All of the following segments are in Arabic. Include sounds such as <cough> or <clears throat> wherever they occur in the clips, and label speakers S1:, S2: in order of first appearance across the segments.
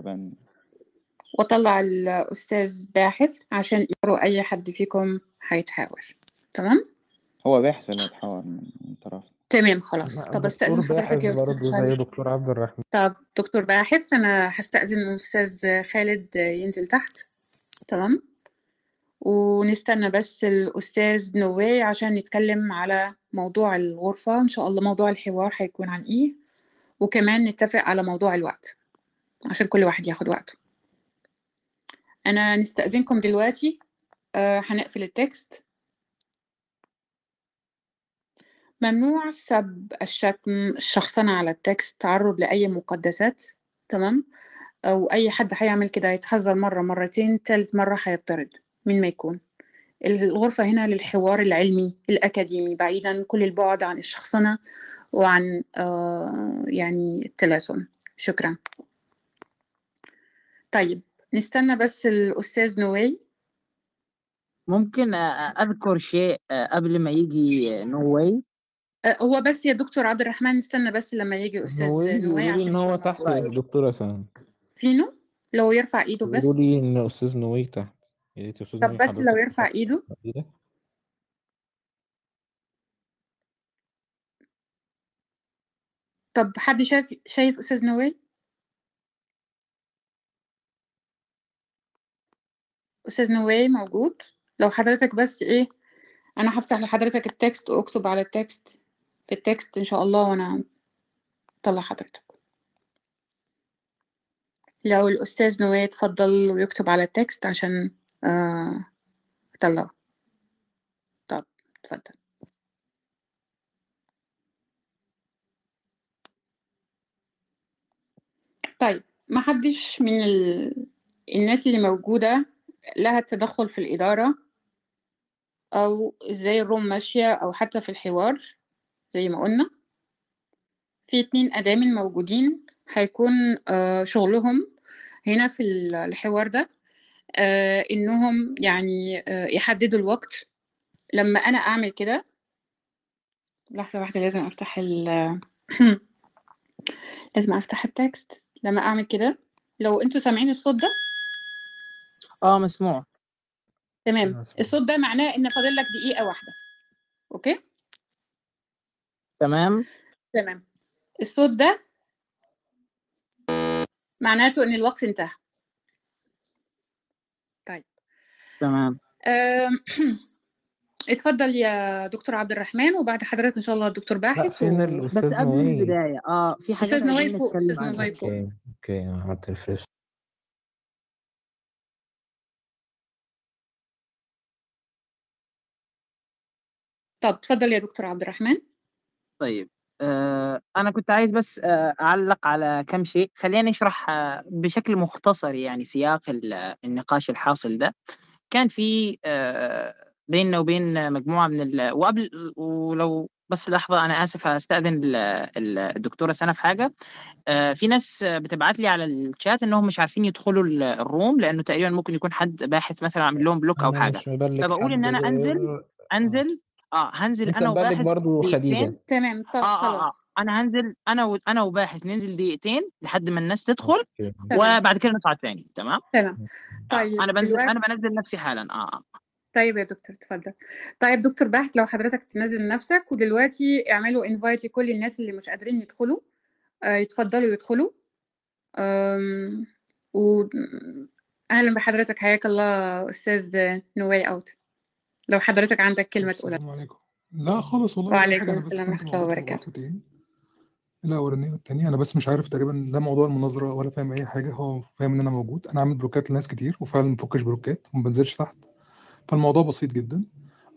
S1: أبان
S2: وأطلع الأستاذ باحث عشان يقروا أي حد فيكم هيتحاور. تمام؟
S1: هو باحث اللي هيتحاور من طرف.
S2: تمام خلاص.
S3: لا،
S2: طب أستأذن
S3: دكتور
S2: حضرتك يا
S3: زي
S2: خالد.
S3: دكتور عبد الرحمن.
S2: طب دكتور باحث أنا هستأذن الأستاذ خالد ينزل تحت. تمام؟ ونستنى بس الأستاذ نواي عشان نتكلم على موضوع الغرفة. إن شاء الله موضوع الحوار هيكون عن إيه. وكمان نتفق على موضوع الوقت. عشان كل واحد ياخد وقته. أنا نستأذنكم دلوقتي. آه هنقفل التكست. ممنوع سب الشتم الشخصنة على التكست تعرض لأي مقدسات تمام؟ أو أي حد هيعمل كده يتحذر مرة مرتين تالت مرة هيطرد. من ما يكون. الغرفة هنا للحوار العلمي الأكاديمي بعيدا كل البعد عن الشخصنة وعن آه يعني التلاسن شكرا. طيب نستنى بس الأستاذ نواي
S4: ممكن أذكر شيء قبل ما يجي نووي
S2: آه، هو بس يا دكتور عبد الرحمن نستنى بس لما يجي أستاذ
S3: نوي
S2: نواي عشان
S3: إن هو تحت. يا دكتورة سام
S2: فينو؟ لو يرفع إيده بس.
S3: بيقولوا لي إن أستاذ نوي تحت. يا ريت يا أستاذ
S2: طب
S3: نوي
S2: بس لو يرفع إيده. طب حد شايف شايف أستاذ نواي أستاذ نواي موجود؟ لو حضرتك بس إيه أنا هفتح لحضرتك ال text وأكتب على ال text. في ال text إن شاء الله وأنا أطلع حضرتك. لو الأستاذ نواي اتفضل ويكتب على ال text عشان آه أطلعه. طب اتفضل. طيب ما حدش من ال... الناس اللي موجودة لها التدخل في الإدارة أو إزاي الروم ماشية أو حتى في الحوار زي ما قلنا. في اتنين أدامن موجودين هيكون آه شغلهم هنا في ال- الحوار ده آه إنهم يعني آه يحددوا الوقت. لما أنا أعمل كده لحظة واحدة لازم أفتح ال <clears throat> لازم أفتح ال text لما أعمل كده لو أنتوا سامعين الصوت ده
S4: آه مسموع.
S2: تمام. الصوت ده معناه إن فاضل لك دقيقة واحدة. okay؟
S4: تمام.
S2: تمام. الصوت ده معناته إن الوقت انتهى. طيب.
S4: تمام. <clears throat>
S2: اتفضل يا دكتور عبد الرحمن وبعد حضرتك إن شاء الله الدكتور باحث
S3: فين
S2: و...
S4: بس قبل
S3: نوي
S4: البداية آه في حاجات
S2: أستاذ نواي
S4: عايزين
S2: فوق أستاذ
S4: عنها.
S2: نواي فوق.
S3: أوكي أوكي أنا عملت
S2: طب اتفضل يا دكتور عبد الرحمن.
S4: طيب آه أنا كنت عايز بس آه أعلق على كم شيء. خلينا نشرح آه بشكل مختصر يعني سياق ال- النقاش الحاصل ده. كان في بيننا وبين مجموعة من ال... وقبل ولو بس لحظة أنا آسف هستأذن ال- الدكتورة سنة في حاجة في ناس بتبعت لي على الشات إنهم مش عارفين يدخلوا ال- الروم لأنه تقريبا ممكن يكون حد باحث مثلا عامل لهم بلوك أو حاجة. فبقول إن أنا أنزل أنزل آه هنزل
S3: مبلغ
S4: وباحث
S3: برضو
S4: دقيقتين.
S3: خديجة.
S2: تمام طب
S4: آه آه آه.
S2: خلاص.
S4: أنا هنزل أنا و... أنا وباحث ننزل دقيقتين لحد ما الناس تدخل وبعد كده نطلع تاني تمام؟
S2: تمام.
S4: آه
S2: طيب
S4: أنا بنزل
S2: دلوقتي
S4: أنا بنزل نفسي حالا. آه آه.
S2: طيب يا دكتور اتفضل. طيب دكتور باحث لو حضرتك تنزل نفسك ودلوقتي اعملوا انفايت لكل الناس اللي مش قادرين يدخلوا آه يتفضلوا يدخلوا. أم... و أهلا بحضرتك. حياك الله أستاذ No Way Out. لو حضرتك عندك كلمة تقولها.
S5: السلام عليكم. لا خالص والله
S2: وعليكم السلام ورحمة الله وبركاته.
S5: الغرفتين الأولانية والتانية أنا بس مش عارف تقريبا لا موضوع المناظرة ولا فاهم أي حاجة هو فاهم إن أنا موجود. أنا عامل بلوكات لناس كتير وفعلا مفكش بلوكات وما بنزلش تحت. فالموضوع بسيط جدا.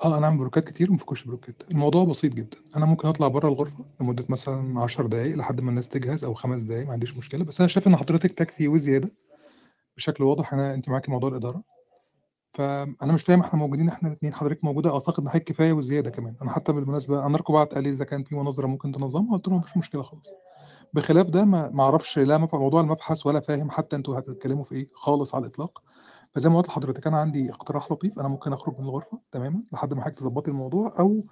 S5: آه أنا عامل بلوكات كتير ومفكش بلوكات الموضوع بسيط جدا. أنا ممكن أطلع بره الغرفة لمدة مثلا 10 دقائق لحد ما الناس تجهز أو خمس دقائق ما عنديش مشكلة. بس أنا شايف إن حضرتك تكفي وزيادة بشكل واضح. أنا أنت معاكي موضوع الإدارة. فأنا مش فاهم إحنا موجودين إحنا الاثنين حضرتك موجودة أعتقد حضرتك كفايه وزيادة كمان. أنا حتى بالمناسبة أنا بعت قال لي إذا كان في مناظره ممكن تنظمها قلت له مفيش مشكلة خالص. بخلاف ده ما أعرفش لا موضوع المبحث ولا فاهم حتى أنتوا هتتكلموا في إيه خالص على الإطلاق. فزي ما قلت لحضرتك أنا عندي اقتراح لطيف أنا ممكن أخرج من الغرفة تماما لحد ما حضرتك تظبطي الموضوع أو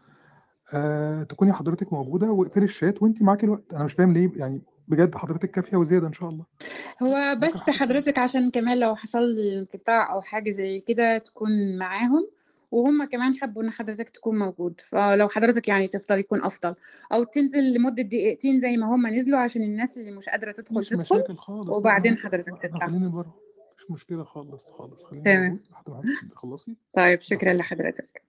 S5: آه تكوني حضرتك موجودة واقفلي الشات وانت معاكي الوقت. أنا مش فاهم ليه يعني بجد حضرتك كافية وزيادة إن شاء الله.
S2: هو بس
S5: حضرتك.
S2: حضرتك عشان كمان لو حصل لي انقطاع أو حاجة زي كده تكون معاهم وهم كمان حبوا إن حضرتك تكون موجود. فلو حضرتك يعني تفضل يكون أفضل. أو تنزل لمدة دقيقتين زي ما هم نزلوا عشان الناس اللي مش قادرة تدخل
S5: مفيش
S2: تدخل
S5: مشاكل خالص.
S2: وبعدين حضرتك تطلع.
S5: خليني بره. مفيش مشكلة خالص خالص. خليني
S2: تمام.
S5: لحد ما تخلصي؟ <laughs>
S2: طيب شكرا لحضرتك.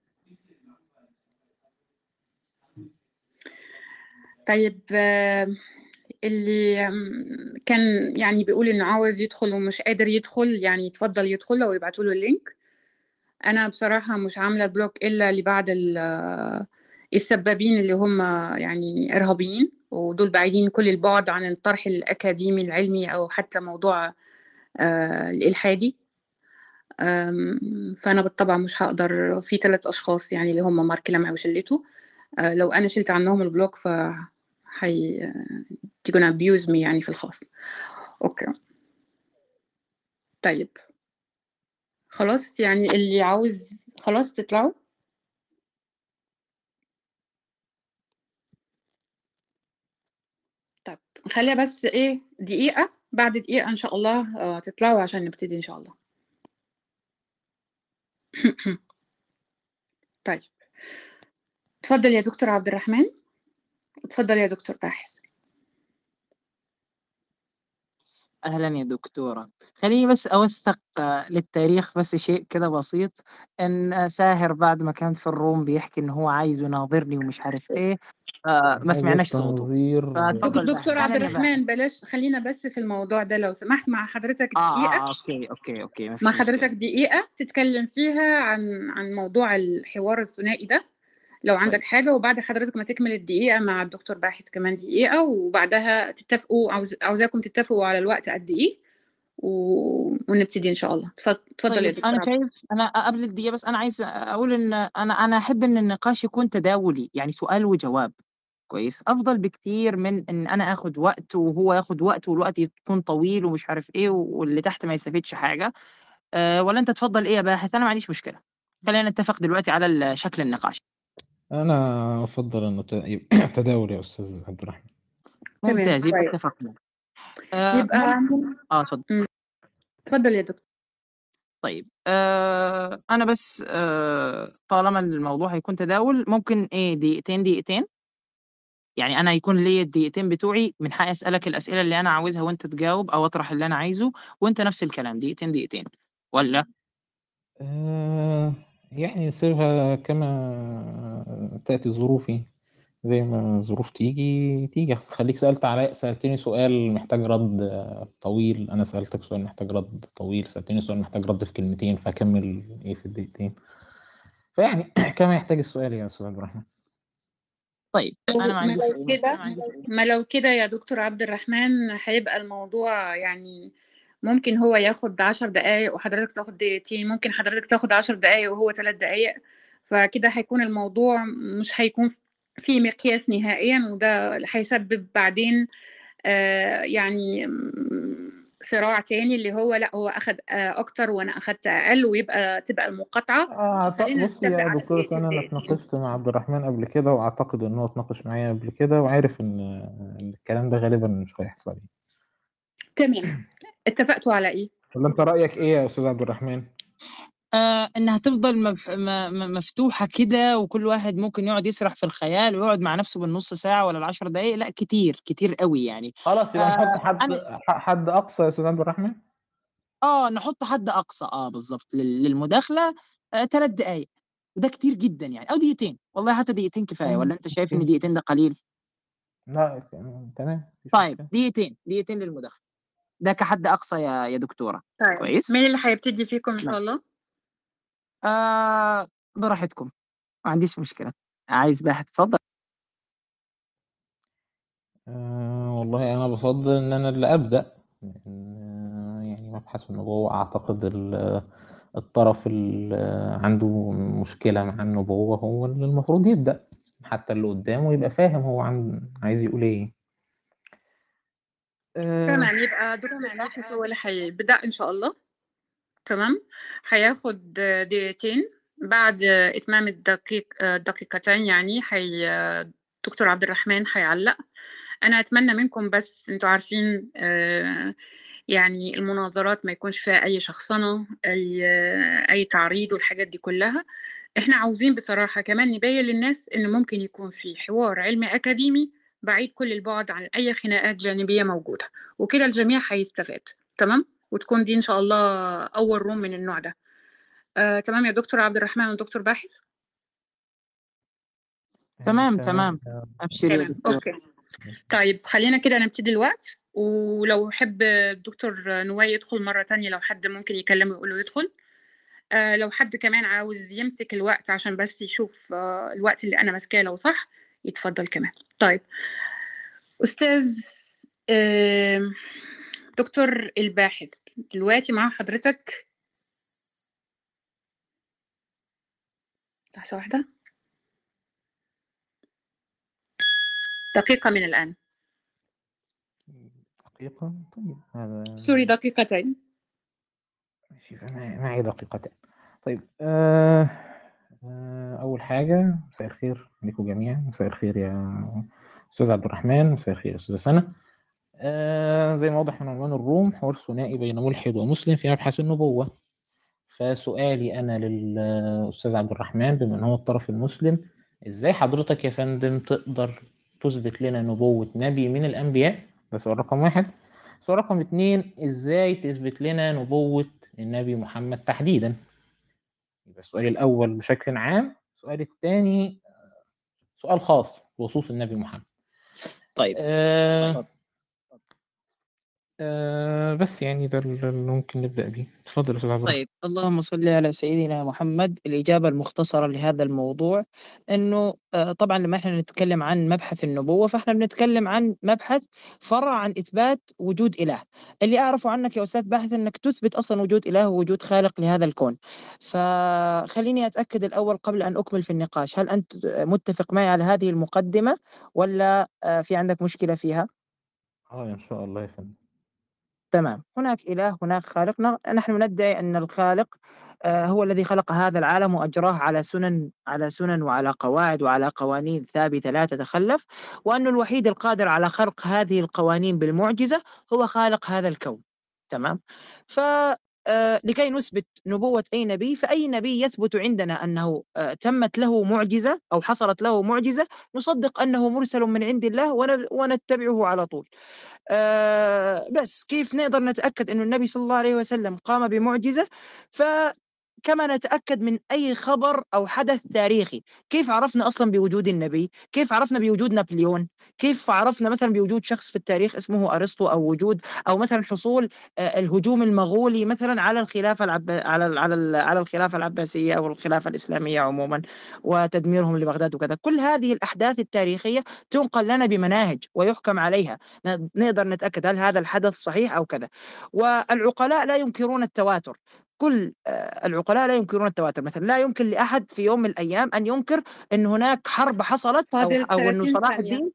S2: طيب آه، اللي كان يعني بيقول إنه عاوز يدخل ومش قادر يدخل يعني يتفضل يدخل أو يبعتوا له ال link. أنا بصراحة مش عاملة block إلا لبعض ال- السبابين اللي هم يعني إرهابيين ودول بعيدين كل البعد عن الطرح الأكاديمي العلمي أو حتى موضوع آه، الإلحادي آم، فأنا بالطبع مش هقدر. في ثلاث أشخاص يعني اللي هم مارك لمعي وشلته. آه، لو أنا شلت عنهم ال block ف هي you're gonna abuse me يعني في الخاص. okay. طيب. خلاص يعني اللي عاوز خلاص تطلعوا. طب خليها بس إيه دقيقة. بعد دقيقة إن شاء الله آه، تطلعوا عشان نبتدي إن شاء الله. <clears throat> طيب. اتفضل يا دكتور عبد الرحمن. اتفضل يا دكتور باحث.
S4: أهلا يا دكتورة. خليني بس أوثق آه، للتاريخ بس شيء كده بسيط. إن آه، ساهر بعد ما كان في ال room بيحكي إن هو عايز يناظرني ومش عارف إيه. آه، ما سمعناش صوته.
S2: دكتور عبد الرحمن بلاش خلينا بس في الموضوع ده. لو سمحت مع حضرتك
S4: آه
S2: دقيقة.
S4: آه okay okay okay ما
S2: مع حضرتك دقيقة تتكلم فيها عن عن موضوع الحوار الثنائي ده. لو
S4: طيب.
S2: عندك حاجة وبعد حضرتك ما تكمل الدقيقة مع الدكتور باحث كمان دقيقة وبعدها تتفقوا عاوز عاوزاكم تتفقوا على الوقت قد إيه و... ونبتدي إن شاء الله. اتفضل يا
S4: طيب
S2: دكتور. أنا
S4: شايف أنا قبل الدقيقة بس أنا عايز أقول إن أنا أنا أحب إن النقاش يكون تداولي يعني سؤال وجواب. كويس؟ أفضل بكتير من إن أنا آخد وقت وهو ياخد وقت والوقت يكون طويل ومش عارف إيه واللي تحت ما يستفيدش حاجة. أه ولا أنت تفضل إيه يا باحث؟ أنا ما عنديش مشكلة. خلينا نتفق دلوقتي على شكل النقاش.
S3: أنا أفضل إنه ت- يبقى <clears throat> تداول يا أستاذ عبد الرحمن.
S4: ممتاز يبقى
S2: كويس
S4: اتفقنا. أه
S2: يبقى
S4: آه اتفضل.
S2: مم. اتفضل يا دكتور.
S4: طيب آه أنا بس آه طالما الموضوع هيكون تداول ممكن إيه دقيقتين دقيقتين؟ يعني أنا يكون لي الدقيقتين بتوعي من حقي أسألك الأسئلة اللي أنا عاوزها وأنت تجاوب أو أطرح اللي أنا عايزه وأنت نفس الكلام دقيقتين دقيقتين. ولا؟
S3: آه. يعني نسيبها كما تأتي ظروفي زي ما الظروف تيجي تيجي. خليك سألت علي سألتني سؤال محتاج رد طويل. أنا سألتك سؤال محتاج رد طويل سألتني سؤال محتاج رد في كلمتين فأكمل إيه في الدقيقتين. فيعني <clears throat> كما يحتاج السؤال يا أستاذ عبد الرحمن
S4: طيب أنا ما
S2: ما لو كده
S4: ما
S2: لو كده يا دكتور عبد الرحمن هيبقى الموضوع يعني ممكن هو ياخد عشر دقايق وحضرتك تاخد دقيقتين ممكن حضرتك تاخد عشر دقايق وهو ثلاث دقايق فكده هيكون الموضوع مش هيكون في مقياس نهائيا وده هيسبب بعدين آه يعني صراع تاني اللي هو لأ هو أخد آه أكتر وأنا أخدت أقل ويبقى تبقى
S3: أعت-
S2: خلينا
S3: بصي يا سنة أنا
S2: دقيقتين
S3: اتناقشت مع عبد الرحمن قبل كده وأعتقد إن هو اتناقش معايا قبل كده وعارف إن الكلام ده غالبا مش هيحصل
S2: تمام. اتفقتوا على إيه؟
S3: ولا أنت رأيك إيه يا أستاذ عبد الرحمن؟
S4: آه إنها تفضل مف... م... م- مفتوحة كده وكل واحد ممكن يقعد يسرح في الخيال ويقعد مع نفسه بالنص ساعة ولا العشر دقائق لأ كتير كتير قوي يعني.
S3: خلاص يبقى نحط
S4: آه
S3: حد
S4: أنا
S3: حد أقصى يا أستاذ عبد الرحمن؟
S4: آه نحط حد أقصى آه بالظبط لل- للمداخلة آه ثلاث دقائق وده كتير جدا يعني أو دقيقتين. والله حتى دقيقتين كفاية ولا أنت شايف إن دقيقتين ده قليل؟
S3: لا تمام
S4: طيب دقيقتين دقيقتين للمداخلة. ده كحد أقصى يا يا دكتورة.
S2: طيب
S4: كويس؟
S2: مين اللي هيبتدي فيكم إن شاء
S4: نعم.
S2: الله؟
S4: آه براحتكم ما عنديش مشكلة. عايز باحث اتفضل
S3: آه والله أنا بفضل إن أنا اللي أبدأ آه، يعني مبحث النبوة أعتقد ال- الطرف اللي عنده مشكلة مع النبوة هو اللي المفروض يبدأ حتى اللي قدامه يبقى فاهم هو عن عايز يقول إيه. آه.
S2: تمام يبقى دكتور باحث هو اللي هيبدأ إن شاء الله. تمام. هياخد دقيقتين. بعد إتمام الدقيق دقيقتين يعني هي دكتور عبد الرحمن هيعلق. أنا أتمنى منكم بس أنتم عارفين آآ يعني المناظرات ما يكونش فيها أي شخصنة، أي أي تعريض والحاجات دي كلّها. إحنا عاوزين بصراحة كمان نبيّن للناس إن ممكن يكون في حوار علمي أكاديمي بعيد كل البُعد عن أي خناقات جانبية موجودة، وكده الجميع هيستفاد، تمام؟ وتكون دي إن شاء الله أول room من النوع ده. آآ تمام يا دكتور عبد الرحمن ودكتور باحث؟
S4: تمام،
S3: تمام
S4: تمام. دكتورة.
S2: okay. طيب خلّينا كده نبتدي الوقت، ولو يحب الدكتور نواي يدخل مرّة تانية لو حد ممكن يكلّمه يقول له يدخل. آآ لو حد كمان عاوز يمسك الوقت عشان بس يشوف الوقت اللي أنا ماسكاه لو صح، يتفضّل كمان. طيب، أستاذ آمم دكتور الباحث، دلوقتي مع حضرتك لحظة واحدة. دقيقة من الآن.
S3: دقيقة؟ طيب هذا
S2: sorry دقيقتين.
S3: معي دقيقتين. طيب آآ أول حاجة مساء الخير عليكم جميعًا، مساء الخير يا أستاذ عبد الرحمن، مساء الخير يا أستاذة سَنا. آآ زي ما واضح من عنوان الroom حوار ثنائي بين ملحد ومسلم في مبحث النبوة. فسؤالي أنا للأستاذ عبد الرحمن بما إن هو الطرف المسلم، إزاي حضرتك يا فندم تقدر تثبت لنا نبوة نبي من الأنبياء؟ ده سؤال رقم 1. سؤال رقم 2 إزاي تثبت لنا نبوة النبي محمد تحديدًا؟ يبقى السؤال الأول بشكل عام، السؤال التاني سؤال خاص بخصوص النبي محمد.
S4: طيب. اتفضل.
S3: آآ بس يعني ده ال اللي ممكن نبدأ بيه. اتفضل يا أستاذ عبد الرحمن.
S4: طيب، اللهم صل على سيدنا محمد. الإجابة المختصرة لهذا الموضوع إنه آآ طبعًا لمّا إحنا نتكلم عن مبحث النبوة، فإحنا بنتكلم عن مبحث فرع عن إثبات وجود إله. اللي أعرفه عنك يا أستاذ باحث إنك تثبت أصلًا وجود إله ووجود خالق لهذا الكون. فخلّيني أتأكد الأول قبل أن أكمل في النقاش، هل أنت متفق معي على هذه المقدمة والّا آآ في عندك مشكلة فيها؟
S3: آه إن شاء الله يا فندم.
S4: تمام، هناك إله، هناك خالق، نحن ندعي أن الخالق آآ هو الذي خلق هذا العالم وأجراه على سُنن على سُنن وعلى قواعد وعلى قوانين ثابتة لا تتخلف، وأنه الوحيد القادر على خلق هذه القوانين بالمعجزة هو خالق هذا الكون، تمام؟ ف آآ لكي نثبت نبوة أي نبي، فأي نبي يثبت عندنا أنه آآ تمت له معجزة أو حصلت له معجزة، نصدق أنه مرسل من عند الله ون ونتبعه على طول. آآ بس كيف نقدر نتأكد إنه النبي صلى الله عليه وسلم قام بمعجزة؟ فكما نتأكد من أي خبر أو حدث تاريخي، كيف عرفنا أصلًا بوجود النبي؟ كيف عرفنا بوجود نابليون؟ كيف عرفنا مثلًا بوجود شخص في التاريخ اسمه أرسطو أو وجود أو مثلًا حصول آآ الهجوم المغولي مثلًا على الخلافة العب على على على الخلافة العباسية أو الخلافة الإسلامية عمومًا وتدميرهم لبغداد وكذا، كل هذه الأحداث التاريخية تُنقل لنا بمناهج ويُحكم عليها، نقدر نتأكد هل هذا الحدث صحيح أو كذا. والعقلاء لا ينكرون التواتر، كل آآ العقلاء لا ينكرون التواتر، مثلًا لا يمكن لأحد في يوم من الأيام أن ينكر إن هناك حرب حصلت أو
S2: فاضل
S4: أو
S2: 30
S4: صلاح. الدين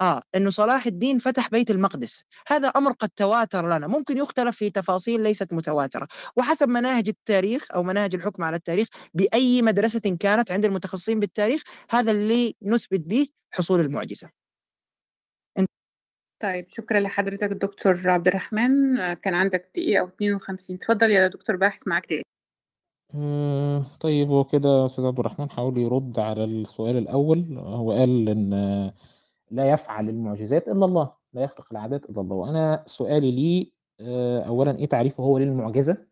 S4: آه، إنه صلاح الدين فتح بيت المقدس، هذا أمر قد تواتر لنا، ممكن يُختلف في تفاصيل ليست متواترة، وحسب مناهج التاريخ أو مناهج الحكم على التاريخ بأي مدرسة كانت عند المتخصصين بالتاريخ، هذا اللي نثبت به حصول المعجزة.
S2: طيب شكرًا لحضرتك دكتور عبد الرحمن، كان عندك دقيقة و52 اتفضل يا دكتور باحث معاك دقيقة.
S3: آآ طيب هو كده أستاذ عبد الرحمن حاول يرد على السؤال الأول، هو قال إن لا يفعل المعجزات إلا الله، لا يخلق العادات إلا الله، وأنا سؤالي ليه آآ أولًا إيه تعريفه هو للمعجزة؟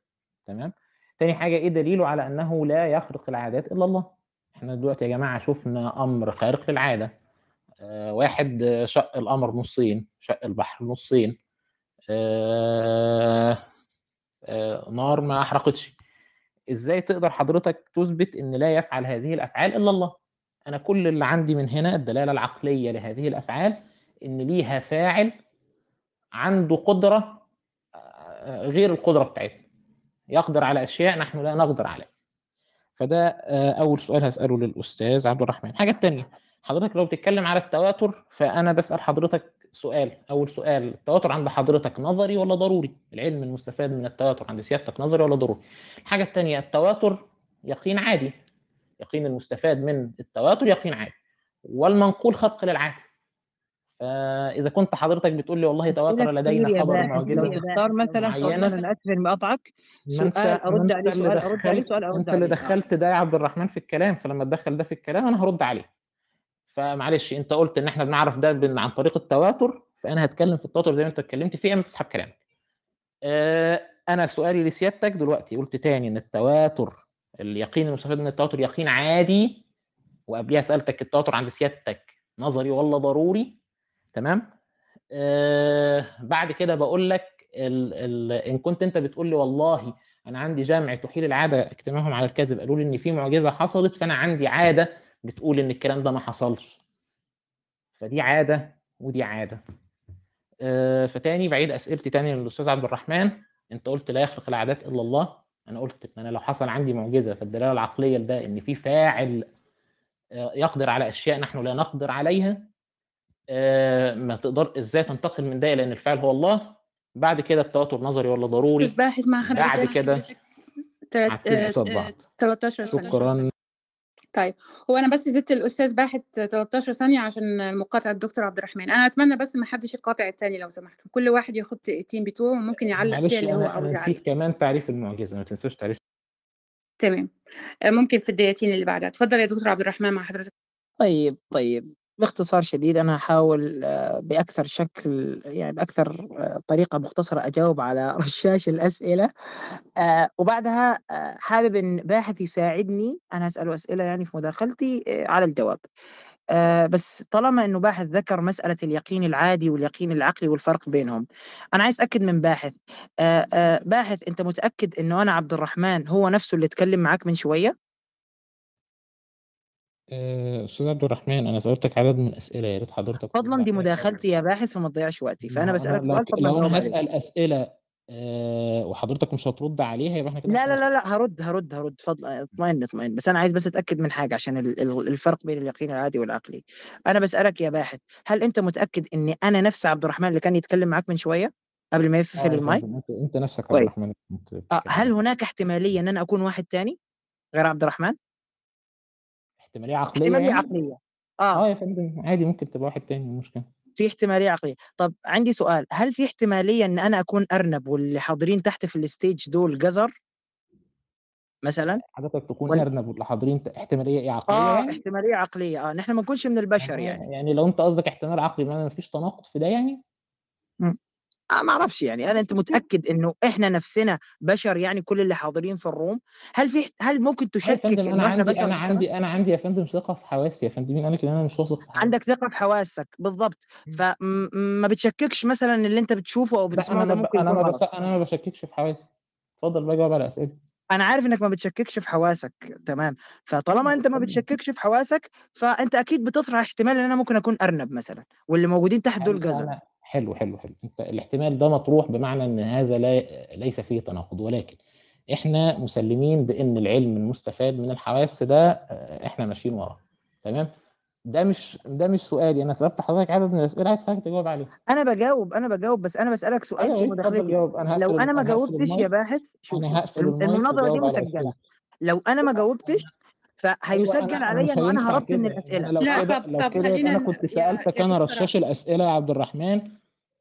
S3: تمام، تاني حاجة إيه دليله على أنه لا يخلق العادات إلا الله؟ إحنا دلوقتي يا جماعة شُفنا أمر خارق للعادة، واحد شق القمر نُصّين، شق البحر نُصّين، آآ نار ما أحرقتش، إزاي تقدر حضرتك تثبت إن لا يفعل هذه الأفعال إلا الله؟ أنا كل اللي عندي من هنا الدلالة العقلية لهذه الأفعال إن ليها فاعل عنده قدرة آآ غير القدرة بتاعتنا، يقدر على أشياء نحن لا نقدر عليها. فده أول سؤال هاسأله للأستاذ عبد الرحمن. الحاجة التانية، حضرتك لو بتتكلم على التواتر، فأنا باسأل حضرتك سؤال، أول سؤال التواتر عند حضرتك نظري والّا ضروري؟ العلم المستفاد من التواتر عند سيادتك نظري والّا ضروري؟ الحاجة التانية التواتر يقين عادي، يقين المستفاد من التواتر يقين عادي، والمنقول خرق للعادة. فإذا كنت حضرتك بتقول لي والله تواتر لدينا خبر معجزة
S4: لو تختار مثلا
S3: معينة.
S4: أنا اسف اني بقطعك سؤال
S3: أرد
S4: عليه سؤال أرد عليه سؤال أرد
S3: أنت اللي
S4: عليه.
S3: دخلت ده يا عبد الرحمن في الكلام فلما تدخل ده في الكلام أنا هرد عليه فمعلش انت قلت ان إحنا بنعرف ده عن طريق التواتر فأنا هتكلم في التواتر زي ما انت اتكلمت فيه اما تسحب كلامك. آه، أنا سؤالي لسيادتك دلوقتي قلت تاني إن التواتر اليقين المستفاد من التواتر يقين عادي وقبليها سألتك التواتر عند سيادتك نظري ولا ضروري تمام؟ آه بعد كده بقول لك ال ال إن كنت أنت بتقول لي والله أنا عندي جمع تحيل العادة اجتماعهم على الكذب قالوا لي إن في معجزة حصلت فأنا عندي عادة بتقول إن الكلام ده ما حصلش. فدي عادة ودي عادة. آه فتاني بعيد أسئلتي تاني للأستاذ عبد الرحمن. أنت قلت لا يخلق العادات إلا الله. أنا قلت إن أنا لو حصل عندي معجزة فالدلالة العقلية لده إن في فاعل آه، يقدر على أشياء نحن لا نقدر عليها. آه، ما تقدر إزاي تنتقل من ده لأن الفعل هو الله؟ بعد كده التواتر نظري ولا ضروري؟ بعد كده
S2: تلات-
S3: عارفين
S2: آه،
S3: قصاد
S2: آه،
S3: بعض
S2: 13 ثانية.
S3: شكرا
S2: طيب هو أنا بس اديت الأستاذ باحث 13 ثانية عشان مقاطعه الدكتور عبد الرحمن. أنا أتمنى بس ما حدش يقاطع التاني لو سمحتوا كل واحد ياخد دقيقتين بتوعه وممكن يعلق
S3: معلش
S2: فيها اللي هو أنا
S3: نسيت كمان تعريف المعجزة ما تنسوش تعريف
S2: تمام. ممكن في الدقيقتين اللي بعدها. اتفضل يا دكتور عبد الرحمن مع حضرتك.
S4: طيب طيب. باختصار شديد أنا هحاول آه، بأكثر شكل يعني بأكثر آه، طريقة مختصرة أجاوب على <laughs> رشاش الأسئلة. آه، وبعدها حابب إن باحث يساعدني أنا أسأله أسئلة يعني في مداخلتي على الجواب. بس طالما إنه باحث ذكر مسألة اليقين العادي واليقين العقلي والفرق بينهم أنا عايز أتأكد من باحث. باحث أنت متأكد إنه أنا عبد الرحمن هو نفسه اللي اتكلم معاك من شوية؟
S3: آه، أستاذ عبد الرحمن أنا سألتك عدد من الأسئلة يا ريت حضرتك
S4: فضلا دي. مداخلتي يا باحث فما تضيعش وقتي
S3: ما
S4: فأنا
S3: أنا
S4: بسألك
S3: لو
S4: سؤال فضلا
S3: لو أنا
S4: عليه
S3: هسال أسئلة آه، وحضرتك مش هترد عليها يبقى إحنا كده
S4: لا لا. لا لا هرد هرد هرد فضل اطمئن اطمئن بس أنا عايز بس أتأكد من حاجة عشان ال- ال- الفرق بين اليقين العادي والعقلي أنا بسألك يا باحث هل أنت متأكد اني أنا نفس عبد الرحمن اللي كان يتكلم معاك من شوية قبل ما يقفل
S3: يا
S4: المايك
S3: أنت أنت نفسك عبد
S4: كويس
S3: الرحمن كنت
S4: آه،
S3: بتتكلم
S4: هل. هناك احتمالية إن أنا أكون واحد تاني غير عبد الرحمن
S3: احتمالية عقلية
S4: احتمالية
S3: يعني؟
S4: عقلية.
S3: آه.
S4: آه
S3: يا فندم عادي ممكن تبقى واحد تاني مش مشكلة.
S4: في احتمالية عقلية. طب عندي سؤال هل في احتمالية إن أنا أكون أرنب واللي حاضرين تحت في الستيج دول جزر؟ مثلا؟
S3: حضرتك تكون
S4: ولا-
S3: أرنب واللي حاضرين احتمالية إيه عقلية
S4: آه
S3: يعني؟
S4: احتمالية عقلية. آه نحن ما نكونش من البشر
S3: آه،
S4: يعني.
S3: يعني لو أنت قصدك احتمال عقلي ما فيش تناقض في ده يعني؟
S4: آه ما أعرفش يعني. أنا أنت متأكد إنه إحنا نفسنا بشر يعني كل اللي حاضرين في الروم؟ هل في هل ممكن تشكك
S3: فندم
S4: أنا
S3: عندي
S4: بشر أنا
S3: عندي أنا عندي يا فندم ثقة في حواسي يا فندم. مين قالك إن أنا مش واثق في حواسي؟
S4: عندك ثقة في حواسك بالضبط.
S3: مم.
S4: فما بتشككش مثلا اللي أنت بتشوفه
S3: أو
S4: بتسمعه
S3: أنا
S4: ده. ممكن أنا
S3: ما بس... أنا ما بشككش في حواسي. اتفضل بقى جاوب على اسئله
S4: أنا عارف إنك ما بتشككش في حواسك. تمام. فطالما أنت ما بتشككش في حواسك فأنت أكيد بتطرح احتمال إن أنا ممكن أكون أرنب مثلا واللي موجودين تحت دول
S3: هل
S4: جزر.
S3: حلو حلو حلو. أنت الاحتمال ده مطروح بمعنى إن هذا لا ليس فيه تناقض. ولكن إحنا مسلمين بإن العلم المستفاد من الحواس ده آه، إحنا ماشيين وراه. تمام؟ ده مش ده مش سؤالي. أنا سألت حضرتك عدد من الأسئلة. عايز حضرتك تجاوب عليه.
S4: أنا بجاوب أنا بجاوب بس أنا بسألك سؤال
S3: أنا هقفل
S4: لو أنا ما جاوبتش يا باحث شوف المناظره دي
S3: مسجلة.
S4: لو أنا ما جاوبتش فهيسجل
S3: أنا
S4: عليا انه
S3: أنا
S4: هربت من
S3: يعني
S4: الأسئلة.
S3: لو
S2: لا
S3: كده
S2: طب
S3: لو
S2: طب خلينا أنا
S3: كنت
S2: يا
S3: سألتك
S2: أنا
S3: رشاش الأسئلة يا عبد الرحمن.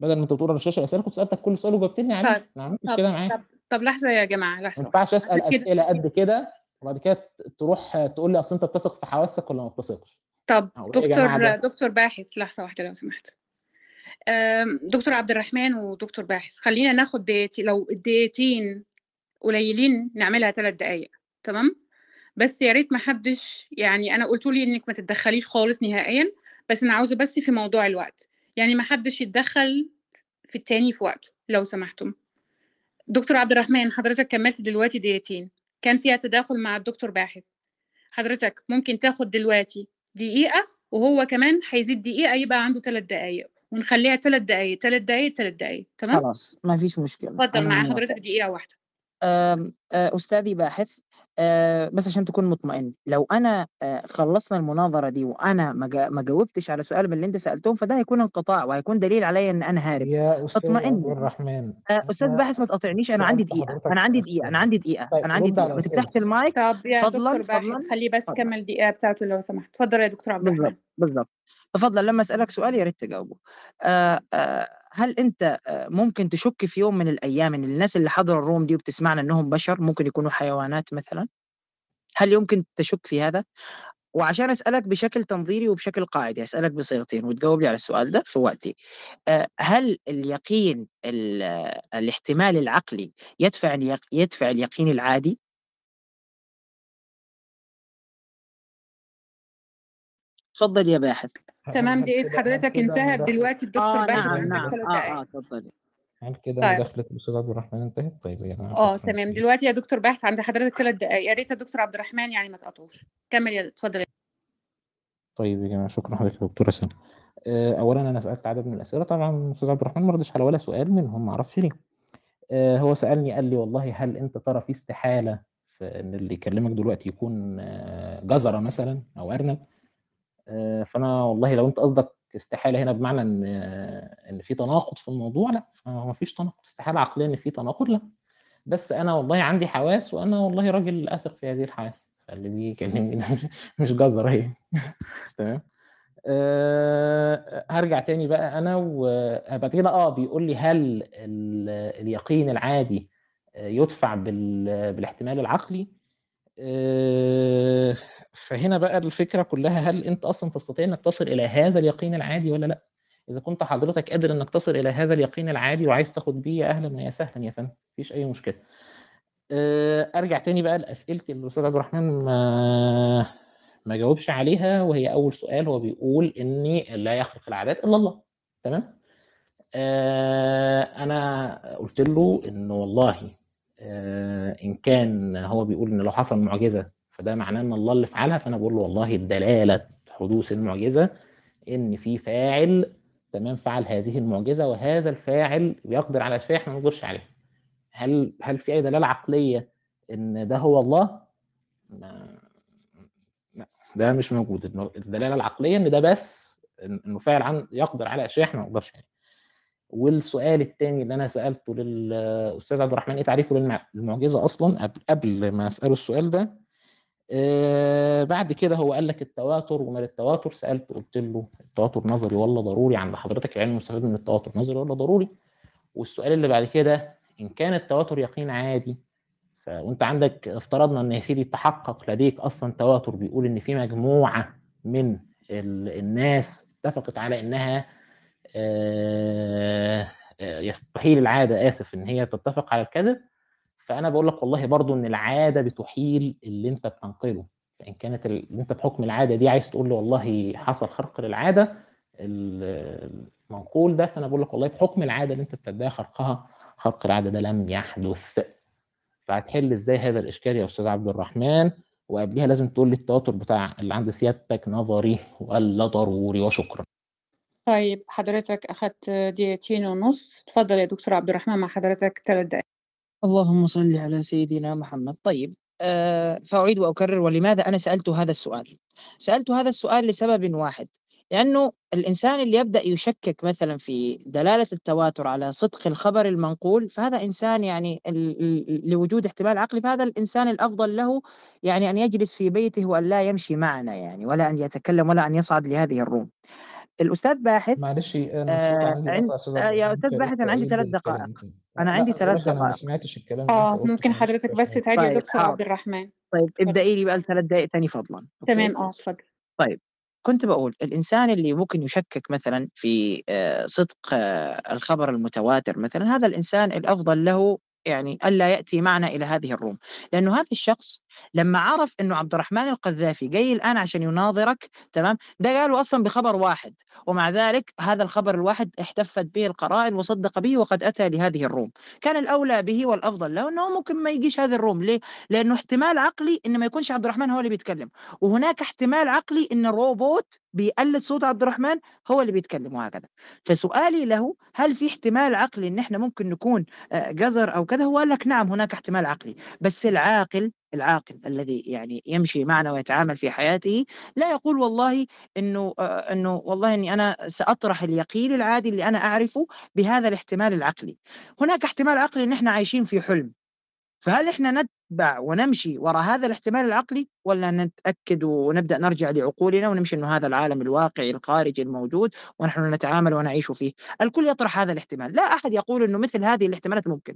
S3: بدل ما انت بتقول رشاش الاسئله كنت سألتك كل سؤال وجاوبتني عليه
S2: طب
S3: ما عملتش كده معاك.
S2: طب طب لحظة يا جماعة
S3: ما
S2: لحظه
S3: ينفعش
S2: واحدة
S3: اسال أسئلة قد كده وبعد كده تروح تقول لي أصل أنت بتثق في حواسك ولا ما بتثقش.
S2: طب
S3: جماعة
S2: دكتور دكتور باحث لحظة واحدة لو سمحت. دكتور عبد الرحمن ودكتور باحث خلينا ناخد دقيقتين لو الدقيقتين قليلين نعملها ثلاث دقايق تمام؟ بس يا ريت ما حدش يعني أنا قلت لي إنك ما تتدخليش خالص نهائيا بس أنا عاوزة بس في موضوع الوقت. يعني ما حدش يتدخل في التاني في وقته لو سمحتم. دكتور عبد الرحمن حضرتك كملت دلوقتي دقيقتين. كان فيها تداخل مع الدكتور باحث. حضرتك ممكن تاخد دلوقتي دقيقة وهو كمان هيزيد دقيقة يبقى عنده ثلاث دقايق. ونخليها ثلاث دقايق ثلاث دقايق ثلاث دقايق. تمام؟
S4: خلاص ما فيش مشكلة.
S2: اتفضل مع حضرتك دقيقة واحدة.
S4: أستاذي باحث. بس عشان تكون مطمئن، لو أنا آآ خلّصنا المناظرة دي وأنا ما جا ما جاوبتش على سؤال من اللي أنت سألتهم، فده هيكون انقطاع وهيكون دليل عليَّ إن أنا هارب،
S3: يا أستاذ
S4: فاطمئن.
S3: عبد. الرحمن
S4: آآ أستاذ
S3: أنا
S4: باحث ما تقاطعنيش أنا عندي
S3: حضرتك
S4: أنا عندي دقيقة، أنا
S3: أسئلة
S4: عندي دقيقة،
S3: طيب
S4: أنا عندي ما تفتحش
S3: أسئلتي
S4: المايك؟
S2: طب يا
S4: فضلًا،
S2: دكتور باحث
S4: فضلًا،
S2: خلّيه بس. يكمّل الدقيقة بتاعته لو سمحت، اتفضل يا دكتور عبد الرحمن.
S4: بالضبط، بالضبط. تفضل لمّا أسألك سؤال يا ريت تجاوبه. آآ آآ هل أنت آآ ممكن تشُك في يوم من الأيام إن الناس اللي حاضرة الroom دي وبتسمعنا إنهم بشر، ممكن يكونوا حيوانات مثلًا؟ هل يمكن تشُك في هذا؟ وعشان أسألك بشكل تنظيري وبشكل قاعدي، هاسألك بصيغتين وتجاوب لي على السؤال ده في وقتي. آآ هل اليقين ال الاحتمال العقلي يدفع يدفع اليقين العادي؟ اتفضل يا باحث.
S2: تمام دقيقة
S3: هل
S2: حضرتك انتهت دلوقتي الدكتور
S4: آه
S2: باحث
S4: نعم، نعم.
S2: 3
S4: آه،
S2: دقايق.
S4: آه، اتفضلي.
S3: هل كده
S2: طيب.
S3: مداخلة الأستاذ عبد الرحمن انتهت؟ طيب
S2: آه
S3: شكرًا
S2: تمام،. دلوقتي يا دكتور باحث عند حضرتك 3 دقايق، يا ريت يا دكتور عبد الرحمن يعني ما تقاطعوش. كمّل يا اتفضل يا
S3: طيب يا جماعة شكرًا لحضرتك يا دكتورة سما. آآ أولًا أنا سألت عدد من الأسئلة، طبعًا الأستاذ عبد الرحمن ما ردش على ولا سؤال منهم، ما أعرفش ليه. آآ هو سألني قال لي: "والله هل أنت ترى في استحالة في إن اللي يكلمك دلوقتي يكون جزرة مثلًا أو أرنب؟" آآ فأنا والله لو أنت قصدك استحالة هنا بمعنى إن إن في تناقض في الموضوع، لأ، ما فيش تناقض، استحالة عقليًا إن في تناقض لأ. بس أنا والله عندي حواس وأنا والله راجل أثق في هذه الحواس، فاللي بييجي يكلمني ده مش جزرة هي <laughs> تمام. آآ هارجع تاني بقى أنا وبعد كده آه بيقول لي: "هل ال اليقين العادي يُدفع بال بالاحتمال العقلي؟" فهنا بقى الفكرة كلّها هل أنت أصلًا تستطيع إنك تصل إلى هذا اليقين العادي والّا لأ؟ إذا كنت حضرتك قادر إنك تصل إلى هذا اليقين العادي وعايز تاخد بيه، يا أهلًا ويا سهلًا يا فندم، ما فيش أي مشكلة. آآ أرجع تاني بقى لأسئلتي اللي الأستاذ عبد الرحمن ما ما جاوبش عليها، وهي أول سؤال هو بيقول إني لا يخلق العادات إلا الله، تمام؟ آآ أنا قُلت له إن والله آآ إن كان هو بيقول إن لو حصل معجزة فده معناه إن الله اللي فعلها، فأنا باقول له والله دلالة حدوث المعجزة إن في فاعل تمام، فعل هذه المعجزة وهذا الفاعل بيقدر على أشياء إحنا ما نقدرش عليها. هل هل في أي دلالة عقلية إن ده هو الله؟ ما لأ، ده مش موجود، الم الدلالة العقلية إن ده بس إنه فاعل عن يقدر على أشياء إحنا ما نقدرش عليها. والسؤال التاني اللي أنا سألته للأستاذ عبد الرحمن إيه تعريفه للمع للمعجزة أصلًا قبل ما أسأله السؤال ده، آآ بعد كده هو قال لك التواتر ومال التواتر، سألته قُلت له: "التواتر نظري والّا ضروري عند حضرتك العلم المستفاد من التواتر نظري والّا ضروري؟" والسؤال اللي بعد كده إن كان التواتر يقين عادي ف وأنت عندك افترضنا إن يا سيدي تحقق لديك أصلًا تواتر بيقول إن في مجموعة من ال الناس اتفقت على إنها آآ يستحيل العادة آسف إن هي تتفق على الكذب، فأنا باقول لك والله برضه إن العادة بتحيل اللي أنت بتنقله، فإن كانت ال أنت بحكم العادة دي عايز تقول لي والله حصل خرق للعادة ال المنقول ده، فأنا باقول لك والله بحكم العادة اللي أنت بتدعي خرقها، خرق العادة ده لم يحدث. فهتحل إزاي هذا الإشكال يا أستاذ عبد الرحمن؟ وقبليها لازم تقول لي التواتر بتاع اللي عند سيادتك نظري والّا ضروري؟ وشكرًا.
S2: طيب حضرتك أخدت دقيقتين ونُص، اتفضل يا دكتور عبد الرحمن مع حضرتك 3 دقايق.
S4: اللهم صل على سيدنا محمد. طيب آآ فأعيد وأكرر ولماذا أنا سألت هذا السؤال؟ سألت هذا السؤال لسبب واحد، لأنه الإنسان اللي يبدأ يشكك مثلًا في دلالة التواتر على صدق الخبر المنقول، فهذا إنسان يعني لوجود احتمال عقلي، فهذا الإنسان الأفضل له يعني أن يجلس في بيته وأن لا يمشي معنا يعني، ولا أن يتكلم ولا أن يصعد لهذه الroom. الأستاذ باحث
S3: معلش عندي
S4: عند
S3: قطع يا ريت
S4: باحث أنا عندي 3 دقائق،
S3: لأ
S4: عندي 3
S3: باقول لك أنا ما
S4: دقائق.
S3: سمعتش الكلام
S2: آه،
S3: قُلته،
S2: ممكن حضرتك بس. تعيد يا
S4: طيب
S2: دكتور عبد. الرحمن.
S4: طيب. ابدئي لي بقى ال3 دقايق تاني فضلًا،؟
S2: تمام آه، اتفضل.
S4: طيب، كنت باقول الإنسان اللي ممكن يشكك مثلًا في آآ صدق الخبر المتواتر مثلًا، هذا الإنسان الأفضل له يعني ألا يأتي معنا إلى هذه الroom، لأنه هذا الشخص لما عرف إنه عبد الرحمن القذافي جاي الآن عشان يناظرك تمام؟ ده قالوا أصلا بخبر واحد ومع ذلك هذا الخبر الواحد احتفت به القرائن وصدق به وقد أتى لهذه الروم. كان الأولى به والأفضل له إنه ممكن ما يجيش هذه الروم. ليه؟ لأنه احتمال عقلي إن ما يكونش عبد الرحمن هو اللي بيتكلم وهناك احتمال عقلي إن الروبوت بيقلد صوت عبد الرحمن هو اللي بيتكلم وهكذا. فسؤالي له هل في احتمال عقلي إن إحنا ممكن نكون آه، جزر أو كذا؟ هو قال لك نعم هناك احتمال عقلي. بس العاقل العاقل الذي يعني يمشي معنا ويتعامل في حياته لا يقول والله إنه آه، إنه والله إني أنا سأطرح اليقين العادي اللي أنا أعرفه بهذا الاحتمال العقلي. هناك احتمال عقلي إن إحنا عايشين في حلم. فهل إحنا نتبع ونمشي وراء هذا الاحتمال العقلي ولا نتأكد ونبدأ نرجع لعقولنا ونمشي إنه هذا العالم الواقعي الخارجي الموجود ونحن نتعامل ونعيش فيه؟ الكل يطرح هذا الاحتمال لا أحد يقول إنه مثل هذه الاحتمالات ممكن.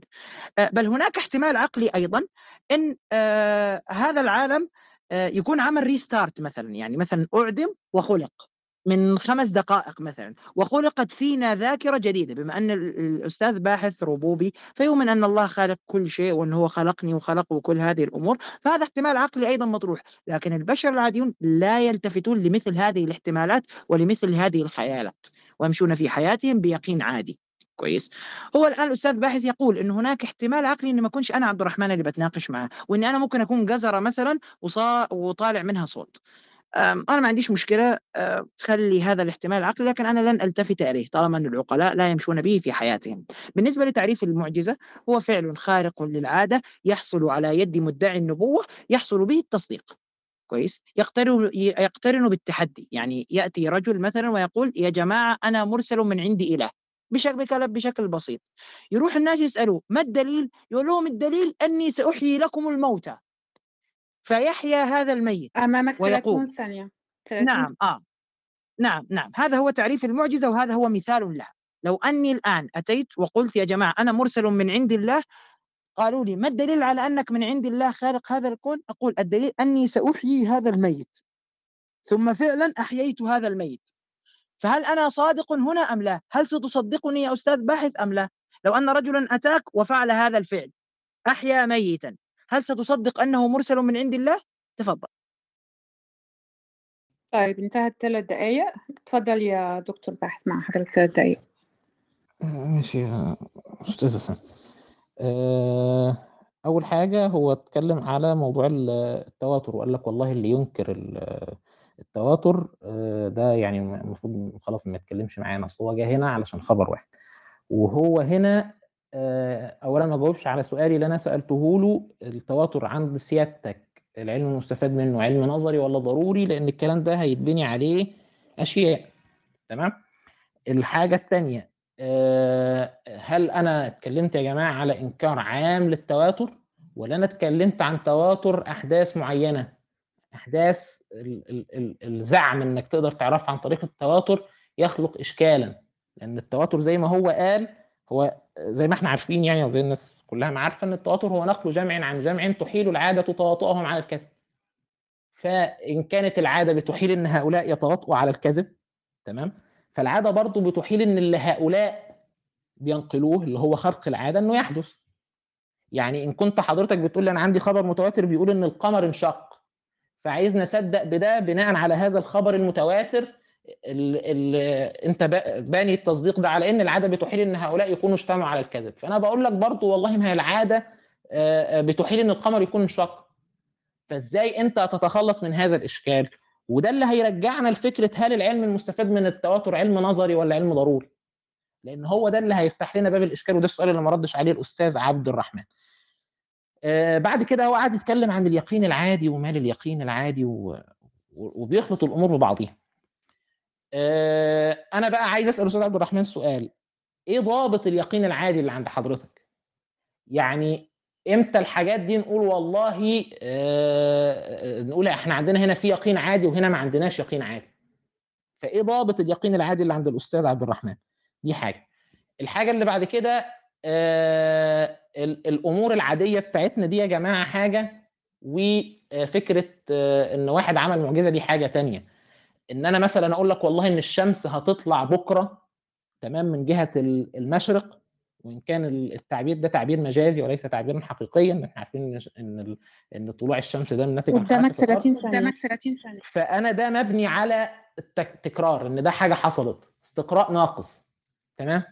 S4: آه، بل هناك احتمال عقلي أيضا إن آه، هذا العالم آه، يكون عمل ريستارت مثلا يعني مثلا أعدم وخلق. من خمس دقائق مثلا وخلقت فينا ذاكرة جديدة. بما أن ال- الأستاذ باحث ربوبي فيؤمن أن الله خالق كل شيء وان هو خلقني وخلقه كل هذه الأمور. فهذا احتمال عقلي أيضا مطروح. لكن البشر العاديون لا يلتفتون لمثل هذه الاحتمالات ولمثل هذه الخيالات ويمشون في حياتهم بيقين عادي. كويس. هو الآن الأستاذ باحث يقول انه هناك احتمال عقلي إني ما اكونش أنا عبد الرحمن اللي بتناقش معه واني أنا ممكن أكون جزره مثلا وصا وطالع منها صوت. أنا ما عنديش مشكلة أه، خلي هذا الاحتمال العقلي لكن أنا لن ألتفت إليه طالما أن العقلاء لا يمشون به في حياتهم. بالنسبة لتعريف المعجزة هو فعل خارق للعادة يحصل على يد مدعي النبوة يحصل به التصديق. كويس؟ يقترن يقترن بالتحدي، يعني يأتي رجل مثلا ويقول يا جماعة أنا مرسل من عندي إله. بشكل بشكل بسيط. يروح الناس يسألوه ما الدليل؟ يقول لهم الدليل أني سأحيي لكم الموتى. فيحيا هذا الميت.
S2: أمامك
S4: ويقول
S2: 30 ثانية 30
S4: نعم آه نعم نعم هذا هو تعريف المعجزة وهذا هو مثال لها لو أني الآن أتيت وقلت يا جماعة أنا مرسل من عند الله قالوا لي ما الدليل على أنك من عند الله خالق هذا الكون؟ أقول الدليل أني سأحيي هذا الميت ثم فعلا أحييت هذا الميت. فهل أنا صادق هنا أم لا؟ هل ستصدقني يا أستاذ باحث أم لا؟ لو أن رجلا أتاك وفعل هذا الفعل أحيا ميتا. هل ستصدق أنه مرسل من عند الله؟ تفضل.
S2: طيب انتهت ثلاث دقايق. اتفضل يا دكتور باحث مع حضرتك ثلاث دقايق.
S3: ماشي يا أستاذ حسن آه، أول حاجة هو اتكلم على موضوع ال- التواتر وقال لك والله اللي ينكر ال- التواتر آه، ده يعني المفروض خلاص ما يتكلمش معانا أصل هو جه هنا علشان خبر واحد. وهو هنا آه، أولا ما جاوبش على سؤالي اللي أنا سألته له التواتر عند سيادتك العلم المستفاد منه علم نظري ولا ضروري؟ لأن الكلام ده هيتبني عليه أشياء. تمام؟ الحاجة التانية آه، هل أنا اتكلمت يا جماعة على إنكار عام للتواتر؟ ولا أنا اتكلمت عن تواتر أحداث معينة؟ أحداث ال- ال- ال- الزعم إنك تقدر تعرفها عن طريق التواتر يخلق اشكالا. لأن التواتر زي ما هو قال هو زي ما إحنا عارفين يعني أو زي الناس كلها ما عارفة إن التواتر هو نقل جمع عن جمع تحيل العادة تواطؤهم على الكذب. فإن كانت العادة بتحيل إن هؤلاء يتواطؤوا على الكذب تمام؟ فالعادة برضو بتحيل إن اللي هؤلاء بينقلوه اللي هو خرق العادة إنه يحدث. يعني إن كنت حضرتك بتقول لي أنا عندي خبر متواتر بيقول إن القمر انشق فعايز نصدق بده بناء على هذا الخبر المتواتر اللي انت با- باني التصديق ده على ان العادة بتحيل ان هؤلاء يكونوا اجتمعوا على الكذب. فأنا بقول لك برضو والله ما هي العادة آه، آه، بتحيل إن القمر يكون انشق فإزاي أنت تتخلص من هذا الإشكال؟ وده اللي هيرجعنا لفكرة هل العلم المستفاد من التواتر علم نظري ولا علم ضروري؟ لأن هو ده اللي هيفتح لنا باب الإشكال وده السؤال اللي ما ردش عليه الأستاذ عبد الرحمن. آه بعد كده هو قعد يتكلم عن اليقين العادي ومال اليقين العادي و... وبيخلط الأمور ببعضيها. أنا بقى عايز أسأل الاستاذ عبد الرحمن سؤال. إيه ضابط اليقين العادي اللي عند حضرتك؟ يعني إمتى الحاجات دي نقول والله آه نقول إحنا عندنا هنا في يقين عادي وهنا ما عندناش يقين عادي؟ فإيه ضابط اليقين العادي اللي عند الأستاذ عبد الرحمن؟ دي حاجة. الحاجة اللي بعد كده آه ال- الأمور العادية بتاعتنا دي يا جماعة حاجة وفكرة آه إن واحد عمل معجزة دي حاجة تانية. إن أنا مثلا أقول لك والله إن الشمس هتطلع بكرة تمام من جهة ال- المشرق وإن كان ال- التعبير ده تعبير مجازي وليس تعبيرا حقيقيا إحنا عارفين إن- إن ال- إن طلوع الشمس ده ناتج عن
S2: قدامك
S3: حركة الأرض.
S2: 30 ثانية. قدامك 30 ثانية.
S3: فأنا ده مبني على التكرار إن ده حاجة حصلت استقراء ناقص تمام؟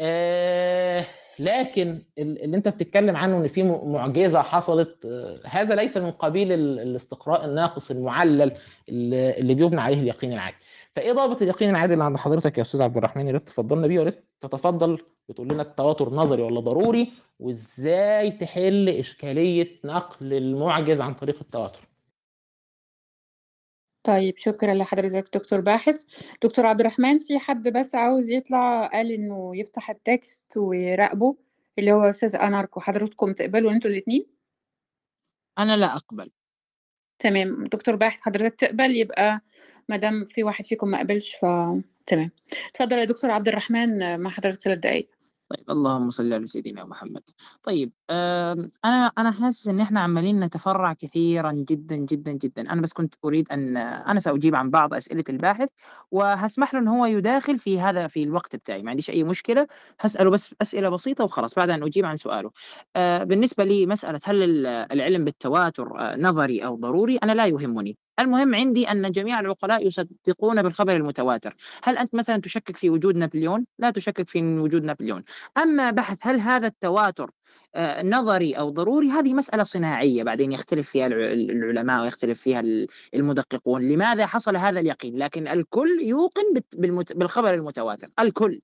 S3: آه لكن ال- اللي انت بتتكلم عنه ان في معجزة حصلت آه هذا ليس من قبيل ال- الاستقراء الناقص المعلل اللي بيبنى عليه اليقين العادي. فايه ضابط اليقين العادي اللي عند حضرتك يا أستاذ عبد الرحمن يا ريت تفضلنا بيه يا ريت تتفضل. بتقول لنا التواتر نظري ولا ضروري وإزاي تحل إشكالية نقل المعجز عن طريق التواتر؟
S2: طيب شكرا لحضرتك دكتور باحث. دكتور عبد الرحمن في حد بس عاوز يطلع؟ قال إنه يفتح التكست ويراقبه اللي هو أستاذ أناركو. حضرتكم تقبلوا أنتوا الاثنين
S4: أنا لا أقبل.
S2: تمام. دكتور باحث حضرتك تقبل؟ يبقى ما دام في واحد فيكم ما قبلش ف تمام. اتفضل يا دكتور عبد الرحمن مع حضرتك ثلاث دقايق.
S4: طيب اللهم صل على سيدنا محمد. طيب أنا أنا حاسس إن إحنا عمالين نتفرع كثيرا جدا جدا جدا. أنا بس كنت أريد أن أنا سأجيب عن بعض أسئلة الباحث وهسمح له إن هو يداخل في هذا في الوقت بتاعي. ما عنديش أي مشكلة. هسأله بس أسئلة بسيطة وخلاص بعد أن أجيب عن سؤاله. آه، بالنسبة لي مسألة هل ال- العلم بالتواتر آه، نظري أو ضروري؟ أنا لا يهمني. المهم عندي أن جميع العقلاء يصدقون بالخبر المتواتر. هل أنت مثلا تشكك في وجود نابليون؟ لا تشكك في وجود نابليون. أما بحث هل هذا التواتر آه، نظري أو ضروري؟ هذه مسألة صناعية بعدين يختلف فيها الع- العلماء ويختلف فيها ال- المدققون. لماذا حصل هذا اليقين؟ لكن الكل يوقن بالخبر المتواتر. الكل.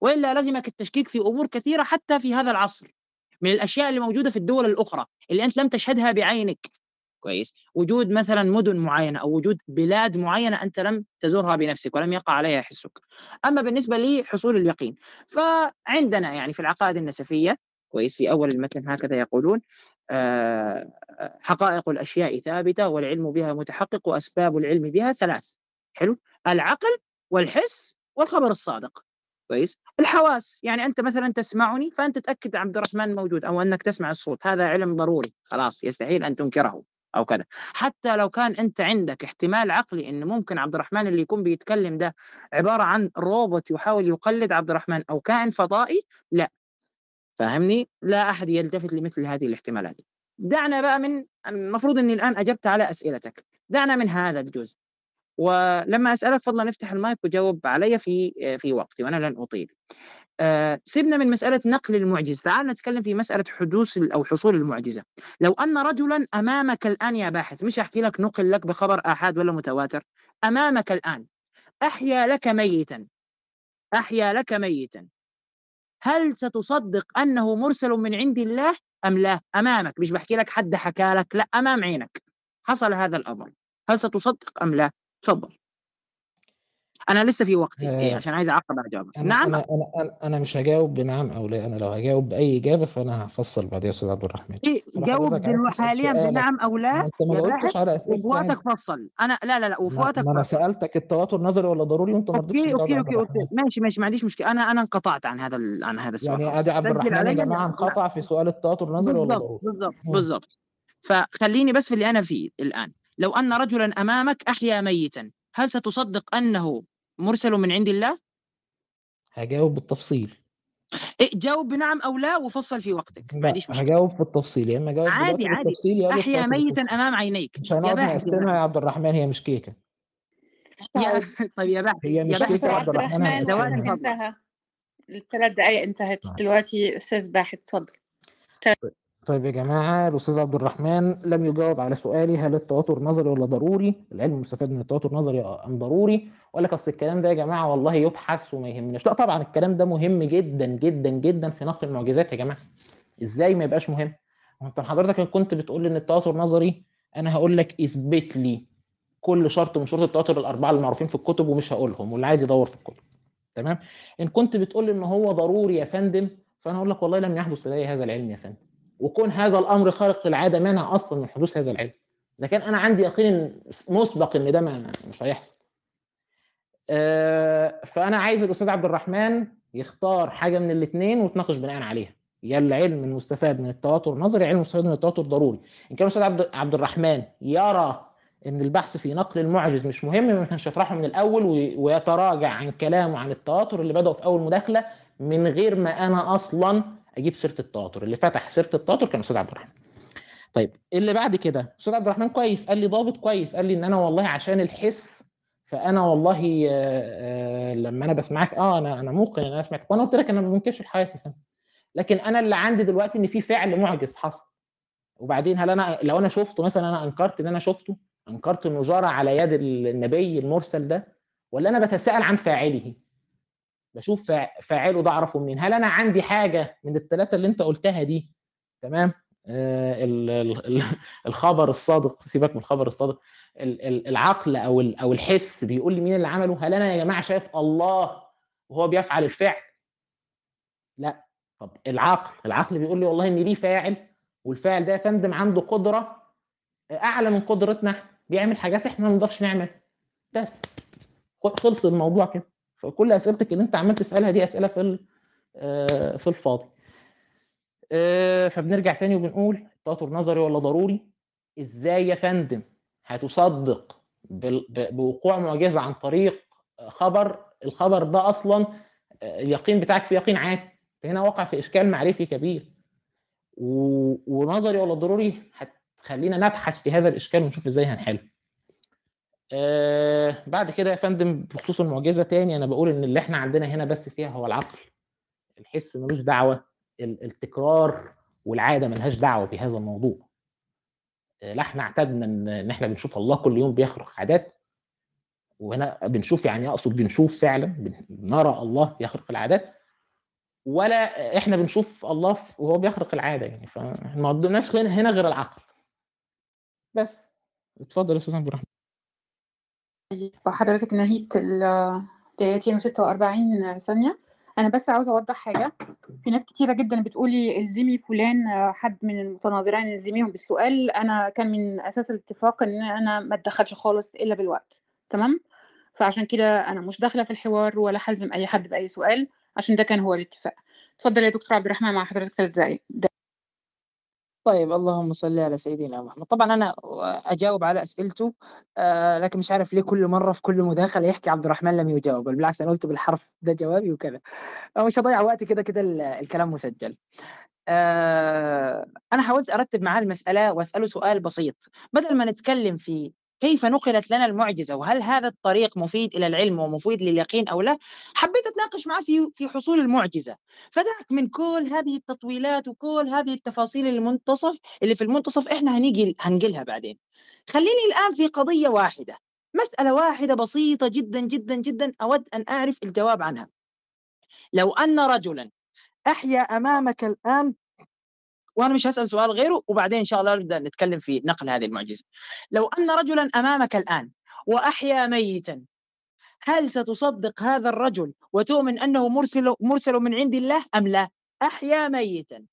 S4: وإلا لزمك التشكيك في أمور كثيرة حتى في هذا العصر. من الأشياء اللي موجوده في الدول الأخرى اللي أنت لم تشهدها بعينك. كويس. وجود مثلا مدن معينة أو وجود بلاد معينة أنت لم تزورها بنفسك ولم يقع عليها حسك أما بالنسبة لحصول اليقين فعندنا يعني في العقائد النسفية كويس في أول المتن هكذا يقولون آه، حقائق الأشياء ثابتة والعلم بها متحقق وأسباب العلم بها ثلاث. حلو؟ العقل والحس والخبر الصادق. كويس؟ الحواس يعني أنت مثلا تسمعني فأنت تأكد عبد الرحمن موجود أو أنك تسمع الصوت هذا علم ضروري خلاص يستحيل أن تنكره. أو كذا حتى لو كان أنت عندك احتمال عقلي إن ممكن عبد الرحمن اللي يكون بيتكلم ده عبارة عن روبوت يحاول يقلد عبد الرحمن أو كائن فضائي لا. فاهمني؟ لا أحد يلتفت لمثل هذه الاحتمالات. دعنا بقى من المفروض إني الآن أجبت على أسئلتك. دعنا من هذا الجزء. ولما أسألك فضلا افتح المايك وجاوب علي في في وقتي وأنا لن أطيل. آه، سيبنا من مسألة نقل المعجز تعال نتكلم في مسألة حدوث أو حصول المعجزة. لو أن رجلا أمامك الآن يا باحث مش أحكي لك نقل لك بخبر آحاد ولا متواتر. أمامك الآن أحيا لك ميتا. أحيا لك ميتا. هل ستصدق أنه مرسل من عند الله أم لا؟ أمامك. مش بحكي لك حد حكى لك لا أمام عينك. حصل هذا الأمر. هل ستصدق أم لا؟ تفضل أنا لسه في وقتي.
S3: آه،
S4: إيه عشان عايز أعقب على جوابك.
S3: أنا
S4: نعم.
S3: أنا أنا أنا, أنا مش هجاوب بنعم أو لا. أنا لو هجاوب بأي إجابة فأنا هفصل بعدين يا أستاذ عبد الرحمن.
S4: إيه جاوب حاليا بنعم
S3: أو
S4: لا؟
S3: أنت ما جاوبتش على اسئلتي
S4: وفي وقتك فصل. أنا لا لا لا وفي وقتك أنا
S3: سألتك التواتر نظري ولا ضروري؟ وأنت ما رضيتش
S4: okay okay
S3: okay
S4: ماشي ماشي ما عنديش مشكلة. أنا أنا انقطعت عن هذا عن هذا السؤال.
S3: يعني أدي عبد الرحمن يا
S4: جماعة
S3: انقطع في سؤال التواتر نظري ولا
S4: بالضبط
S3: ضروري.
S4: بالضبط
S3: مم.
S4: بالضبط. فخليني بس في اللي أنا فيه الآن. لو أن رجلا أمامك أحيا ميتا هل ستصدق أنه مرسل من عند الله؟
S3: هجاوب بالتفصيل.
S4: إيه جاوب بنعم أو لا وفصل في وقتك ما
S3: لا
S4: عنديش مشكلة.
S3: هجاوب في التفصيل يا إما اجاوب
S4: عادي عادي.
S3: بالتفصيل يا أحيا
S4: ميتا أمام عينيك.
S3: مش
S4: يا
S3: هنقعد نقسمها يا عبد الرحمن هي مش كيكه
S4: يا
S2: طيب. <laughs>
S4: طيب يا باحث
S3: هي
S4: يا
S3: مش كيكه يا عبد الرحمن
S2: انتهى. الثلاث دقايق انتهت.
S3: نعم.
S2: دلوقتي أستاذ باحث اتفضل.
S3: طيب يا جماعة الأستاذ عبد الرحمن لم يجاوب على سؤالي هل التواتر نظري ولا ضروري؟ العلم المستفاد من التواتر نظري أم ضروري؟ وقال لك أصل الكلام ده يا جماعة والله يبحث وما يهمناش، لا طبعا الكلام ده مهم جدا جدا جدا في نقل المعجزات يا جماعة. إزاي ما يبقاش مهم؟ أنت حضرتك كنت بتقول لي إن التواتر نظري أنا هقول لك إثبت لي كل شرط من شروط التواتر الأربعة المعروفين في الكتب ومش هقولهم واللي عايز يدور في الكتب. تمام؟ إن كنت بتقول لي إن هو ضروري يا فندم فأنا هقول لك والله لم يحدث لدي هذا العلم يا فندم. وكون هذا الأمر خارق للعادة مانع أصلا من حدوث هذا العلم. اذا كان أنا عندي يقين مسبق إن ده مش هيحصل. آه، فأنا عايز الأستاذ عبد الرحمن يختار حاجة من الاثنين وتناقش بناء عليها. يا العلم المستفاد من التواتر نظري علم المستفاد من التواتر ضروري. إن كان الأستاذ عبد الرحمن يرى إن البحث في نقل المعجز مش مهم ما كانش يطرحه من الأول وي- ويتراجع عن كلامه عن التواتر اللي بدأوا في أول مداخلة من غير ما أنا أصلا أجيب سيرة التواتر. اللي فتح سيرة التواتر كان أستاذ عبد الرحمن. طيب اللي بعد كده أستاذ عبد الرحمن كويس؟ قال لي ضابط كويس. قال لي إن أنا والله عشان الحس فأنا والله آه، آه، لما أنا بسمعك آه أنا أنا موقن إن أنا سمعتك وأنا قلت لك أنا ما بنكرش الحواس يا لكن أنا اللي عندي دلوقتي إن في فعل معجز حصل. وبعدين هل أنا لو أنا شفته مثلا أنا أنكرت إن أنا شفته أنكرت إنه جرى على يد النبي المرسل ده ولا أنا بتساءل عن فاعله؟ بشوف فاع- فاعله ده اعرفه منين. هل أنا عندي حاجة من الثلاثه اللي انت قلتها دي؟ تمام؟ آه ال- ال- ال- الخبر الصادق سيبك من الخبر الصادق. ال- ال- العقل أو أو الحس بيقول لي مين اللي عمله؟ هل أنا يا جماعة شايف الله وهو بيفعل الفعل؟ لا. طب العقل العقل بيقول لي والله ان ليه فاعل والفاعل ده يا فندم عنده قدرة اعلى من قدرتنا. بيعمل حاجات إحنا ما نقدرش نعمل. بس. خلص الموضوع كده. فكل أسئلتك اللي أنت عمال تسألها دي أسئلة في آه، في الفاضي. آه، فبنرجع تاني وبنقول التواتر نظري ولا ضروري؟ إزاي يا فندم هتصدق بوقوع معجزة عن طريق خبر؟ الخبر ده أصلا آه، اليقين بتاعك في يقين عادي. هنا واقع في إشكال معرفي كبير. ونظري ولا ضروري؟ هتخلينا نبحث في هذا الإشكال ونشوف إزاي هنحله. آه بعد كده يا فندم بخصوص المعجزة تاني أنا بقول إن اللي إحنا عندنا هنا بس فيها هو العقل. الحس ملوش دعوة ال- التكرار والعادة ملهاش دعوة بهذا الموضوع. آه، لا إحنا اعتدنا ان إحنا بنشوف الله كل يوم بيخرق عادات. وهنا بنشوف يعني أقصد بنشوف فعلا بن- نرى الله بيخرق العادات. ولا إحنا بنشوف الله وهو بيخرق العادة يعني فما هنا غير العقل. بس. اتفضل يا أستاذ عبد الرحمن.
S2: وحضرتك نهيت ال دقيقتين وستة وأربعين ثانية. أنا بس عاوزة أوضح حاجة. في ناس كتيرة جدا بتقولي الزمي فلان حد من المتناظرين الزميهم بالسؤال. أنا كان من أساس الاتفاق إن أنا ما أتدخلش خالص إلا بالوقت. تمام؟ فعشان كده أنا مش داخلة في الحوار ولا هلزم أي حد بأي سؤال عشان ده كان هو الاتفاق. اتفضل يا دكتور عبد الرحمن مع حضرتك ثلاث دقايق.
S4: طيب اللهم صل على سيدنا محمد. طبعا أنا أجاوب على أسئلته آه لكن مش عارف ليه كل مرة في كل مداخلة يحكي عبد الرحمن لم يجاوب بالعكس أنا قلت بالحرف ده جوابي وكذا. أنا مش هضيع وقت كده كده ال- الكلام مسجل. آه أنا حاولت أرتب معاه المسألة وأسأله سؤال بسيط. بدل ما نتكلم في كيف نقلت لنا المعجزة؟ وهل هذا الطريق مفيد إلى العلم ومفيد لليقين أو لا؟ حبيت أتناقش معاه في في حصول المعجزة. فدعك من كل هذه التطويلات وكل هذه التفاصيل المنتصف اللي في المنتصف إحنا هنيجي هنقلها بعدين. خليني الآن في قضية واحدة. مسألة واحدة بسيطة جدا جدا جدا أود أن أعرف الجواب عنها. لو أن رجلا أحيا أمامك الآن وأنا مش هسأل سؤال غيره وبعدين إن شاء الله نبدأ نتكلم في نقل هذه المعجزة. لو أن رجلا أمامك الآن وأحيا ميتا هل ستصدق هذا الرجل وتؤمن أنه مرسل مرسل من عند الله أم لا؟ أحيا ميتا.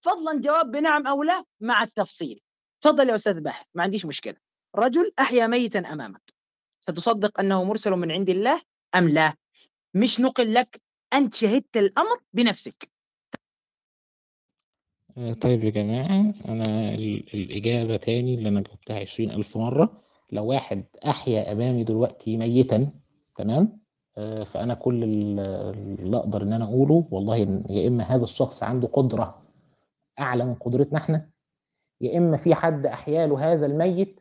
S4: فضلا جواب بنعم أو لا مع التفصيل. تفضل يا أستاذ بحث ما عنديش مشكلة. رجل أحيا ميتا أمامك ستصدق أنه مرسل من عند الله أم لا؟ مش نقل لك أنت شهدت الأمر بنفسك.
S3: طيب يا جماعة أنا ال- الإجابة تاني اللي أنا جاوبتها عشرين ألف مرة. لو واحد أحيا أمامي دلوقتي ميتا تمام؟ آه، فأنا كل ال- اللي أقدر إن أنا أقوله والله يا إما هذا الشخص عنده قدرة أعلى من قدرتنا إحنا يا إما في حد أحيا له هذا الميت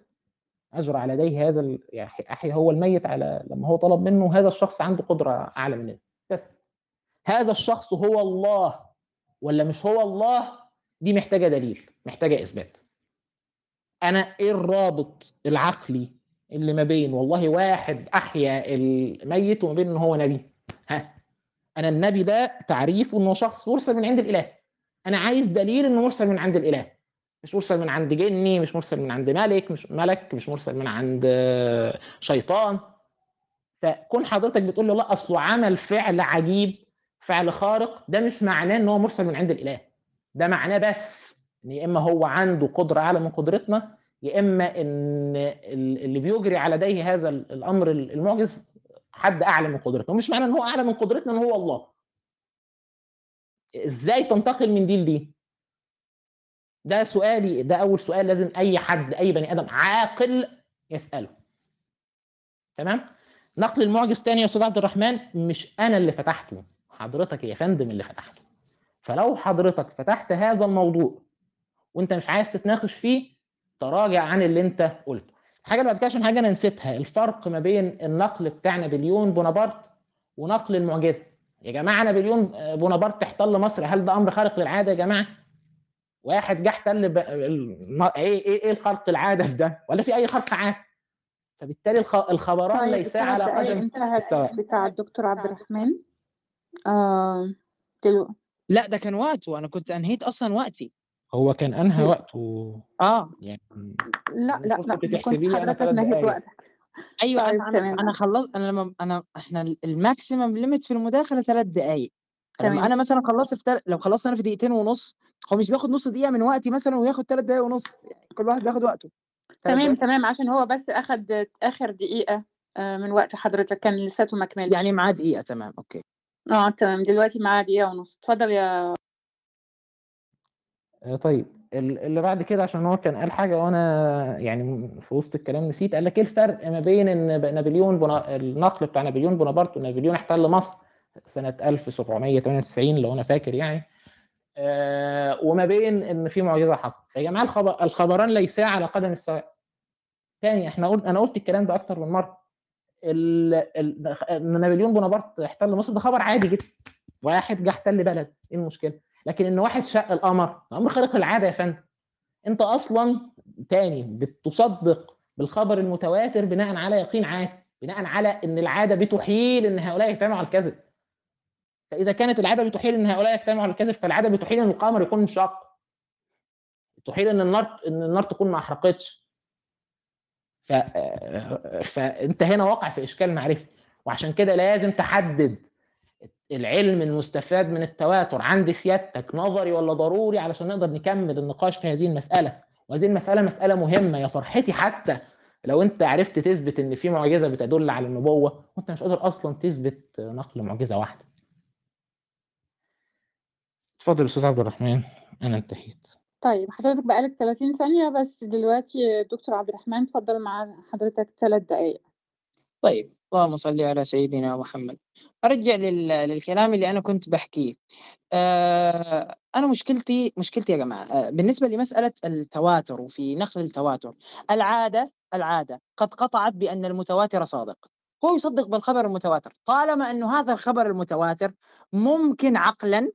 S3: أجرى على يديه هذا ال- يعني أحيا هو الميت على لما هو طلب منه هذا الشخص عنده قدرة أعلى مننا. بس هذا الشخص هو الله ولا مش هو الله؟ دي محتاجة دليل محتاجة إثبات. أنا إيه الرابط العقلي اللي ما بين والله واحد أحيا الميت وما بين إن هو نبي؟ ها أنا النبي ده تعريفه إنه شخص مرسل من عند الإله. أنا عايز دليل إنه مرسل من عند الإله. مش مرسل من عند جني مش مرسل من عند ملك مش ملك مش مرسل من عند شيطان. فكون حضرتك بتقول له لا اصله عمل فعل عجيب فعل خارق ده مش معناه إن هو مرسل من عند الإله. ده معناه بس إن يا إما هو عنده قدرة أعلى من قدرتنا يا إما إن ال- اللي بيجري على يديه هذا ال- الأمر المعجز حد أعلى من قدرتنا ومش معنى إن هو أعلى من قدرتنا إن هو الله. إزاي تنتقل من دي لدي؟ ده سؤالي ده أول سؤال لازم أي حد أي بني آدم عاقل يسأله. تمام؟ نقل المعجز تاني يا أستاذ عبد الرحمن مش أنا اللي فتحته حضرتك يا فندم اللي فتحته. فلو حضرتك فتحت هذا الموضوع وانت مش عايز تتناقش فيه تراجع عن اللي انت قلته. الحاجة اللي بعد كده عشان حاجة أنا نسيتها الفرق ما بين النقل بتاع نابليون بونابرت ونقل المعجزة. يا جماعة نابليون بونابرت احتل مصر هل ده أمر خارق للعادة يا جماعة؟ واحد جه احتل ب... إيه إيه إيه الخرق العادة في ده؟ ولا في أي خرق عادة؟ فبالتالي الخ... الخبران
S2: طيب
S3: ليس على قدم
S2: انتهت
S3: السواء
S2: بتاع الدكتور عبد الرحمن. آه دلو...
S4: لا ده كان وقته. أنا كنت انهيت أصلا وقتي.
S3: هو كان أنهى وقته
S4: آه.
S3: يعني.
S2: لا لا لا
S3: كنت
S2: ما
S3: تحسبي
S2: كنتش
S3: لي أنا
S2: نهيت وقتك.
S4: أيوه
S2: طيب
S4: أنا
S2: تمام.
S4: أنا خلصت أنا لما أنا إحنا الماكسيمم ليميت في المداخلة ثلاث دقائق لما
S2: تمام.
S4: أنا مثلا خلصت في تل... لو خلصت أنا في دقيقتين ونص هو مش بياخد نص دقيقة من وقتي مثلا وياخد ثلاث دقائق ونص؟ يعني كل واحد بياخد وقته.
S2: تمام
S4: دقائق
S2: تمام عشان هو بس أخد آخر دقيقة آه، من وقت حضرتك كان لساته ما كملش
S4: يعني معاه دقيقة تمام okay.
S2: آه تمام. دلوقتي معاه دقيقة ونص. اتفضل يا
S3: آه، طيب. ال- اللي بعد كده عشان هو كان قال حاجة وأنا يعني في وسط الكلام نسيت قال لك إيه الفرق ما بين إن ب- نابليون بونا... النقل بتاع نابليون بونابرت ونابليون احتل مصر سنة 1798 لو أنا فاكر يعني آه وما بين إن في معجزة حصلت. جماعة الخبر... الخبران ليسا على قدم السواء. تاني إحنا قلت أنا قلت الكلام ده أكتر من مرة. إن نابليون بونابرت احتل مصر ده خبر عادي جدا. واحد جه احتل بلد إيه المشكلة؟ لكن إن واحد شق القمر أمر خارق للعادة يا فندم. أنت أصلا تاني بتصدق بالخبر المتواتر بناء على يقين عادي بناء على إن العادة بتحيل إن هؤلاء يجتمعوا على الكذب. فإذا كانت العادة بتحيل إن هؤلاء يجتمعوا على الكذب فالعادة بتحيل إن القمر يكون انشق تحيل إن النار إن النار تكون ما أحرقتش. ف... فانت هنا واقع في اشكال معرفي وعشان كده لازم تحدد العلم المستفاد من التواتر. عند سيادتك نظري ولا ضروري علشان نقدر نكمل النقاش في هذه المسألة؟ وهذه المسألة مسألة مهمة. يا فرحتي حتى لو انت عرفت تثبت ان في معجزة بتدل على النبوة وانت مش قادر أصلا تثبت نقل معجزة واحدة. اتفضل أستاذ عبد الرحمن أنا انتهيت.
S2: طيب حضرتك بقالك 30 ثانية بس دلوقتي دكتور عبد الرحمن اتفضل مع حضرتك ثلاث دقايق.
S4: طيب اللهم صل على سيدنا محمد. أرجع لل... للكلام اللي أنا كنت بحكيه. آه أنا مشكلتي مشكلتي يا جماعة آه بالنسبة لمسألة التواتر وفي نقل التواتر العادة العادة قد قطعت بأن المتواتر صادق. هو يصدق بالخبر المتواتر. طالما انه هذا الخبر المتواتر ممكن عقلا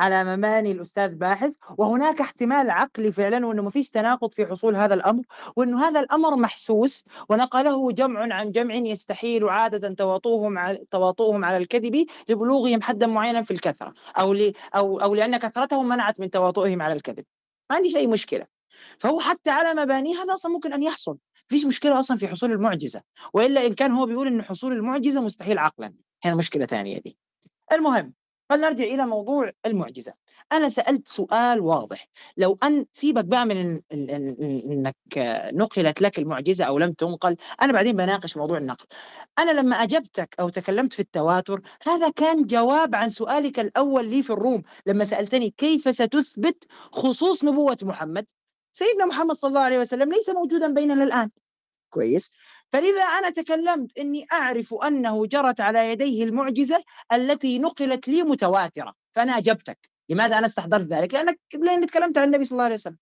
S4: على مباني الأستاذ باحث وهناك احتمال عقلي فعلا وإنه ما فيش تناقض في حصول هذا الأمر وإنه هذا الأمر محسوس ونقله جمع عن جمع يستحيل عادة تواطؤهم على تواطؤهم على الكذب لبلوغهم حدا معينا في الكثرة أو ل أو أو لأن كثرتهم منعت من تواطؤهم على الكذب. ما عنديش اي مشكلة. فهو حتى على مبانيه هذا أصلا ممكن أن يحصل. فيش مشكلة أصلا في حصول المعجزة. وإلا إن كان هو بيقول إن حصول المعجزة مستحيل عقلا. هنا مشكلة ثانية دي. المهم فلنرجع إلى موضوع المعجزة. أنا سألت سؤال واضح. لو أن سيبك بقى من إنك نقلت لك المعجزة أو لم تنقل أنا بعدين بناقش موضوع النقل. أنا لما أجبتك أو تكلمت في التواتر هذا كان جواب عن سؤالك الأول لي في الروم لما سألتني كيف ستثبت خصوص نبوة محمد؟ سيدنا محمد صلى الله عليه وسلم ليس موجودا بيننا الآن. كويس. فلذا أنا تكلمت أني أعرف أنه جرت على يديه المعجزة التي نقلت لي متواترة فأنا أجبتك. لماذا أنا استحضرت ذلك؟ لأنك لأني تكلمت عن النبي صلى الله عليه وسلم.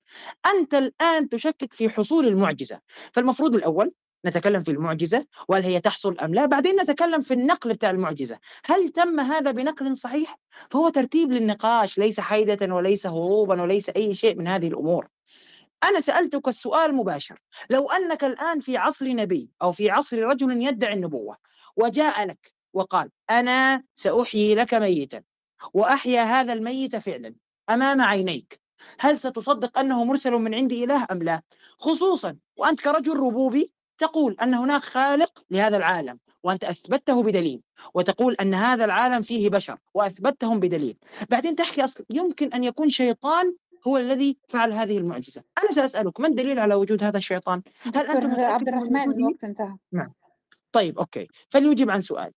S4: أنت الآن تشكك في حصول المعجزة. فالمفروض الأول نتكلم في المعجزة وهل هي تحصل أم لا؟ بعدين نتكلم في النقل بتاع المعجزة. هل تم هذا بنقل صحيح؟ فهو ترتيب للنقاش ليس حيدة وليس هروبا وليس أي شيء من هذه الأمور. أنا سألتك السؤال مباشر. لو أنك الآن في عصر نبي أو في عصر رجل يدعي النبوة وجاء لك وقال أنا سأحيي لك ميتا وأحيا هذا الميت فعلا أمام عينيك هل ستصدق أنه مرسل من عند إله أم لا؟ خصوصا وأنت كرجل ربوبي تقول أن هناك خالق لهذا العالم وأنت أثبته بدليل وتقول أن هذا العالم فيه بشر وأثبتهم بدليل. بعدين تحكي أصلا يمكن أن يكون شيطان هو الذي فعل هذه المعجزة. أنا سأسألك ما الدليل على وجود هذا الشيطان؟ هل أنت
S2: عبد
S4: من
S2: الرحمن؟ الوقت انتهى.
S4: طيب okay. فليجب عن سؤال.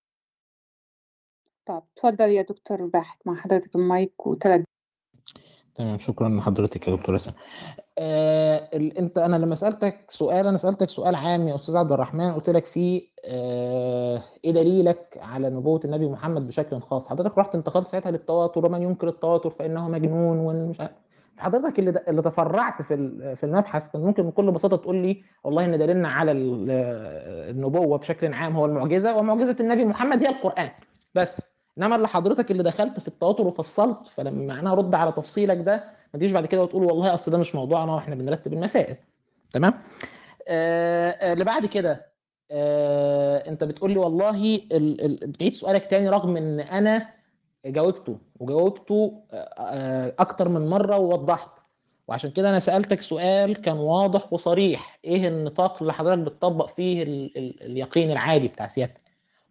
S2: طب اتفضل يا دكتور باحث مع حضرتك المايك وثلاث
S3: تمام شكرا لحضرتك يا دكتور حسن آه ال- انت أنا لما سألتك سؤال أنا سألتك سؤال عام يا أستاذ عبد الرحمن قلت لك فيه آه إيه دليلك على نبوة النبي محمد بشكل خاص؟ حضرتك رحت انتقلت ساعتها للتواتر ومن ينكر التواتر فإنه مجنون ومش عارف حضرتك اللي اللي تفرعت في في المبحث كان ممكن بكل بساطة تقول لي والله إن دليلنا على ال- النبوة بشكل عام هو المعجزة ومعجزة النبي محمد هي القرآن. بس إنما اللي حضرتك اللي دخلت في التواتر وفصلت فلما أنا أرد على تفصيلك ده ما تجيش بعد كده وتقول والله أصل ده مش موضوعنا وإحنا بنرتب المسائل. تمام؟ اللي بعد كده آه أنت بتقول لي والله ال... ال... بتعيد سؤالك تاني رغم إن أنا جاوبته وجاوبته آه، أكتر من مرة ووضحت. وعشان كده أنا سألتك سؤال كان واضح وصريح. إيه النطاق اللي حضرتك بتطبق فيه ال... ال... اليقين العادي بتاع سيادتك؟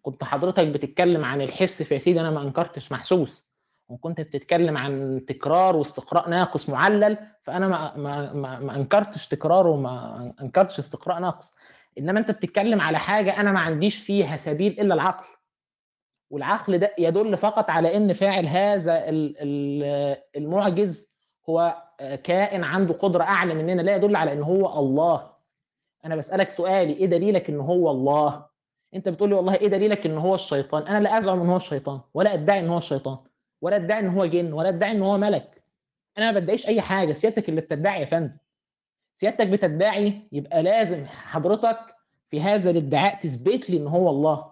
S3: كنت حضرتك بتتكلم عن الحس فيا سيدي أنا ما أنكرتش محسوس. وكنت بتتكلم عن تكرار واستقراء ناقص معلل فأنا ما ما ما, ما أنكرتش تكرار وما أنكرتش استقراء ناقص. إنما أنت بتتكلم على حاجة أنا ما عنديش فيها سبيل إلا العقل. والعقل ده يدل فقط على إن فاعل هذا ال- ال- المعجز هو كائن عنده قدرة أعلى مننا لا يدل على إن هو الله. أنا بسألك سؤالي إيه دليلك إن هو الله؟ أنت بتقول لي والله إيه دليلك إن هو الشيطان؟ أنا لا أزعم إن هو الشيطان ولا أدعي إن هو الشيطان ولا أدعي إن هو جن ولا أدعي إن هو ملك. أنا ما بدعيش أي حاجة سيادتك اللي بتدعي يا فندم. سيادتك بتدعي يبقى لازم حضرتك في هذا الادعاء تثبت لي إن هو الله.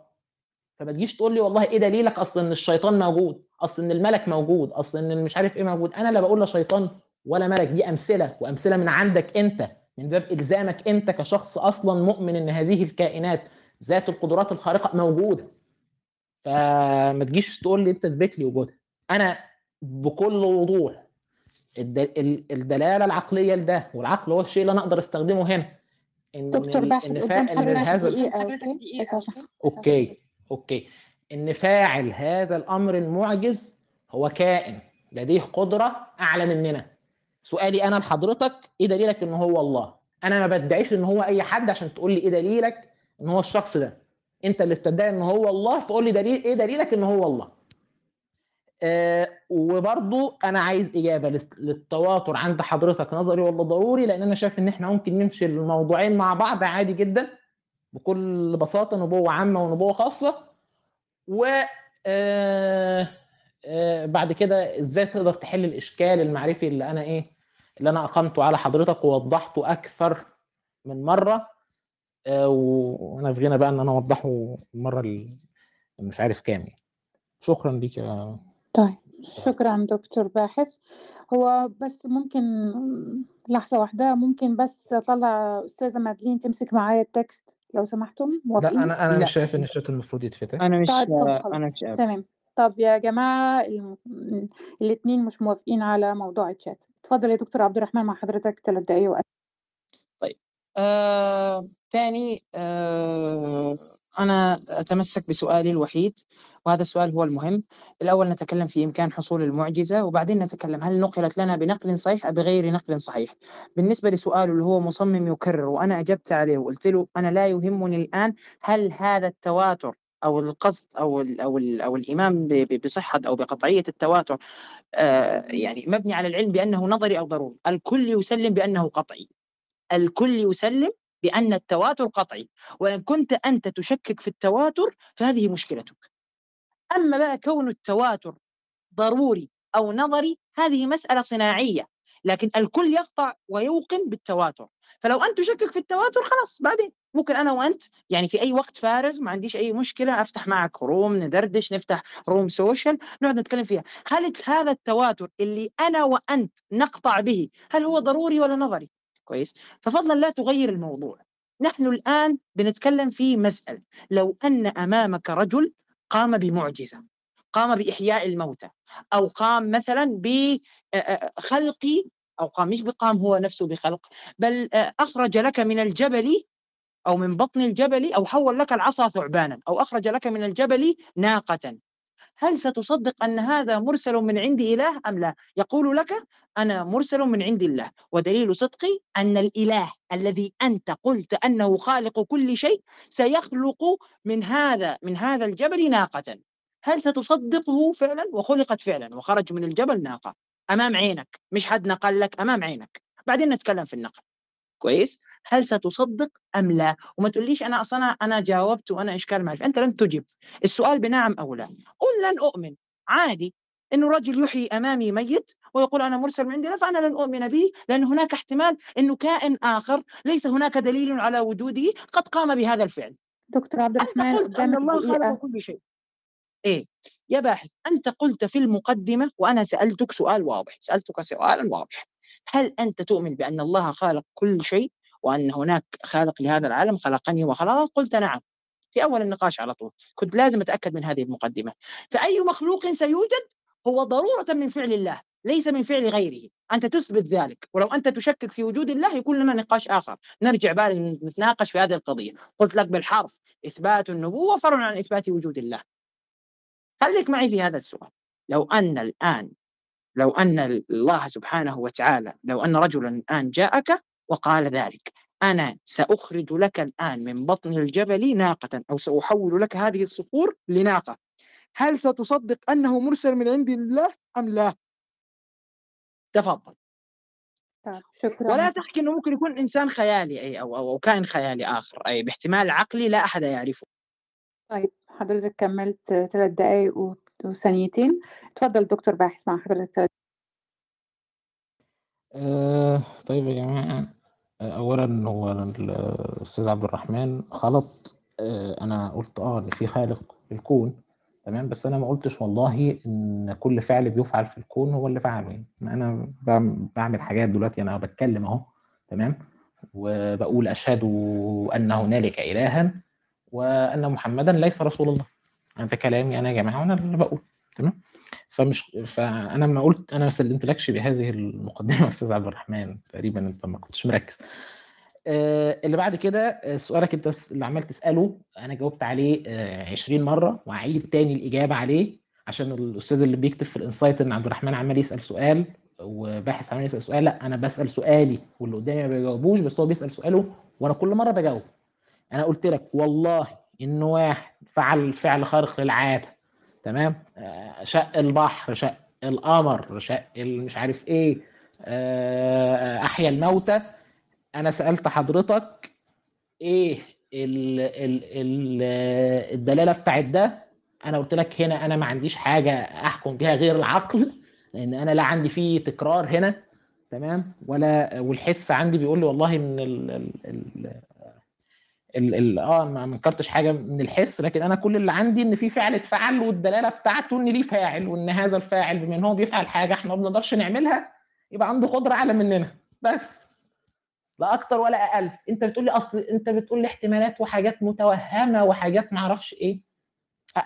S3: فما تجيش تقول لي والله إيه دليلك؟ أصل إن الشيطان موجود أصل إن الملك موجود أصل إن مش عارف إيه موجود. أنا لا بقول لا شيطان ولا ملك دي أمثلة وأمثلة من عندك أنت من باب إلزامك أنت كشخص أصلا مؤمن إن هذه الكائنات ذات القدرات الخارقة موجودة. فما تجيش تقول لي أنت اثبت لي وجودها. أنا بكل وضوح الد- ال- الدلالة العقلية لده والعقل هو الشيء اللي أنا أقدر أستخدمه هنا. إن
S2: دكتور
S3: إن
S2: قدام حضرتك عشان
S3: okay. okay. إن فاعل هذا الأمر المعجز هو كائن لديه قدرة أعلى مننا. سؤالي أنا لحضرتك إيه دليلك إن هو الله؟ أنا ما بدعيش إن هو أي حد عشان تقول لي إيه دليلك إن هو الشخص ده. أنت اللي بتدعي إن هو الله فقول لي دليل إيه دليلك إن هو الله؟ آه وبرضو أنا عايز إجابة لل- للتواتر عند حضرتك نظري ولا ضروري لأن أنا شايف إن إحنا ممكن نمشي الموضوعين مع بعض عادي جدا. بكل بساطة نبوة عامة ونبوة خاصة. و آه آه بعد كده إزاي تقدر تحل الإشكال المعرفي اللي أنا إيه اللي أنا اقمته على حضرتك ووضحته أكثر من مرة. آه وأنا في غنى بقى إن أنا أوضحه المرة اللي مش عارف كام يعني. شكرا ليك يا
S2: طيب شكرا دكتور باحث. هو بس ممكن لحظة واحدة ممكن بس أطلع أستاذة مادلين تمسك معايا التكست؟ لو سمحتم
S3: لا
S2: موافقين؟
S3: أنا أنا
S4: لا.
S3: مش شايف إن الشات المفروض يتفتح.
S4: أنا مش
S2: طيب
S4: أنا مش
S2: تمام. طب يا جماعة الم... الاثنين مش موافقين على موضوع الشات. اتفضل يا دكتور عبد الرحمن مع حضرتك ثلاث دقايق وقت
S4: آه، تاني آه، أنا أتمسك بسؤالي الوحيد وهذا السؤال هو المهم. الأول نتكلم في إمكان حصول المعجزة وبعدين نتكلم هل نقلت لنا بنقل صحيح أو بغير نقل صحيح. بالنسبة لسؤاله اللي هو مصمم يكرر وأنا أجبت عليه وقلت له أنا لا يهمني الآن هل هذا التواتر أو القصد أو ال أو ال أو الإيمان ب- ب- بصحة أو بقطعية التواتر آه، يعني مبني على العلم بأنه نظري أو ضروري. الكل يسلم بأنه قطعي. الكل يسلم بأن التواتر قطعي وإن كنت أنت تشكك في التواتر فهذه مشكلتك. أما بقى كون التواتر ضروري أو نظري هذه مسألة صناعية لكن الكل يقطع ويوقن بالتواتر. فلو أنت تشكك في التواتر خلاص بعدين ممكن أنا وأنت يعني في أي وقت فارغ ما عنديش أي مشكلة أفتح معك room ندردش نفتح room social نقعد نتكلم فيها. هل هذا التواتر اللي أنا وأنت نقطع به هل هو ضروري ولا نظري؟ كويس. ففضلا لا تغير الموضوع. نحن الآن بنتكلم في مسألة. لو أن أمامك رجل قام بمعجزة قام بإحياء الموتى أو قام مثلا بخلق أو قام مش بقام هو نفسه بخلق بل أخرج لك من الجبل أو من بطن الجبل أو حول لك العصا ثعبانا أو أخرج لك من الجبل ناقة. هل ستصدق أن هذا مرسل من عند إله أم لا؟ يقول لك أنا مرسل من عند الله ودليل صدقي أن الإله الذي أنت قلت أنه خالق كل شيء سيخلق من هذا من هذا الجبل ناقة. هل ستصدقه فعلا؟ وخلقت فعلا وخرج من الجبل ناقة. أمام عينك مش حد نقل لك أمام عينك. بعدين نتكلم في النقل. كويس هل ستصدق أم لا؟ وما تقوليش أنا أصلا أنا جاوبت وأنا إشكال معرفي أنت لم تجب. السؤال بنعم أو لا؟ قل لن أؤمن. عادي. انه رجل يحيي أمامي ميت ويقول أنا مرسل من عند الله فأنا لن أؤمن به لأن هناك احتمال إنه كائن آخر ليس هناك دليل على وجوده قد قام بهذا الفعل.
S2: دكتور عبد الرحمن قدامك
S4: الله خلق كل شيء. إيه؟ يا باحث أنت قلت في المقدمة وأنا سألتك سؤال واضح سألتك سؤالا واضح هل أنت تؤمن بأن الله خالق كل شيء وأن هناك خالق لهذا العالم خلقني وخلقك؟ قلت نعم في أول النقاش على طول. كنت لازم أتأكد من هذه المقدمة. فأي مخلوق سيوجد هو ضرورة من فعل الله ليس من فعل غيره. أنت تثبت ذلك. ولو أنت تشكك في وجود الله يكون لنا نقاش آخر. نرجع بالي نتناقش في هذه القضية. قلت لك بالحرف إثبات النبوة فرع عن إثبات وجود الله. خليك معي في هذا السؤال. لو أن الآن لو أن الله سبحانه وتعالى لو أن رجلا الآن جاءك وقال ذلك أنا سأخرج لك الآن من بطن الجبل ناقة أو سأحول لك هذه الصخور لناقة. هل ستصدق أنه مرسل من عند الله أم لا؟ تفضل.
S2: طيب شكرا.
S4: ولا تحكي إنه ممكن يكون إنسان خيالي أي أو أو, أو كائن خيالي آخر أي باحتمال عقلي لا أحد يعرفه.
S2: طيب حضرتك كملت ثلاث دقايق وثانيتين. اتفضل دكتور باحث مع حضرتك ثلاث
S3: آه طيب يا جماعة آه، أولا هو الأستاذ عبد الرحمن غلط آه أنا قلت أه إن في خالق الكون تمام؟ بس أنا ما قلتش والله إن كل فعل بيفعل في الكون هو اللي فعله أنا بعم- بعمل حاجات دلوقتي أنا بتكلم أهو تمام؟ وبقول أشهد أن هنالك إلها. وأن محمدا ليس رسول الله. ده كلامي أنا يا جماعة وأنا اللي بقول. تمام؟ فمش فأنا ما قلت أنا ما سلمتلكش بهذه المقدمة <laughs> أستاذ عبد الرحمن. تقريبا أنت ما كنتش مركز. آه، اللي بعد كده آه، سؤالك أنت اللي عمال تسأله أنا جاوبت عليه آه، 20 مرة وهعيد تاني الإجابة عليه عشان الأستاذ اللي بيكتب في الإنسايت إن عبد الرحمن عمال يسأل سؤال وباحث عمال يسأل سؤال لأ أنا بسأل سؤالي واللي قدامي ما بيجاوبوش بس هو بيسأل سؤاله وأنا كل مرة بجاوب. أنا قلت لك والله ان واحد فعل فعل خارق للعادة تمام؟ آه، شق البحر شق القمر شق مش عارف إيه آه، أحيا الموتى. أنا سألت حضرتك إيه ال ال ال الدلالة بتاعت ده؟ أنا قلت لك هنا أنا ما عنديش حاجة أحكم بها غير العقل لأن أنا لا عندي فيه تكرار هنا تمام؟ ولا والحس عندي بيقول لي والله إن ال ال آه ما منكرتش حاجة من الحس لكن أنا كل اللي عندي إن في فعل اتفعل والدلالة بتاعته إن ليه فاعل وإن هذا الفاعل بما إن هو بيفعل حاجة إحنا ما بنقدرش نعملها يبقى عنده قدرة أعلى مننا. بس. لا أكتر ولا أقل. أنت بتقول لي أصل أنت بتقول لي احتمالات وحاجات متوهمة وحاجات ما أعرفش إيه.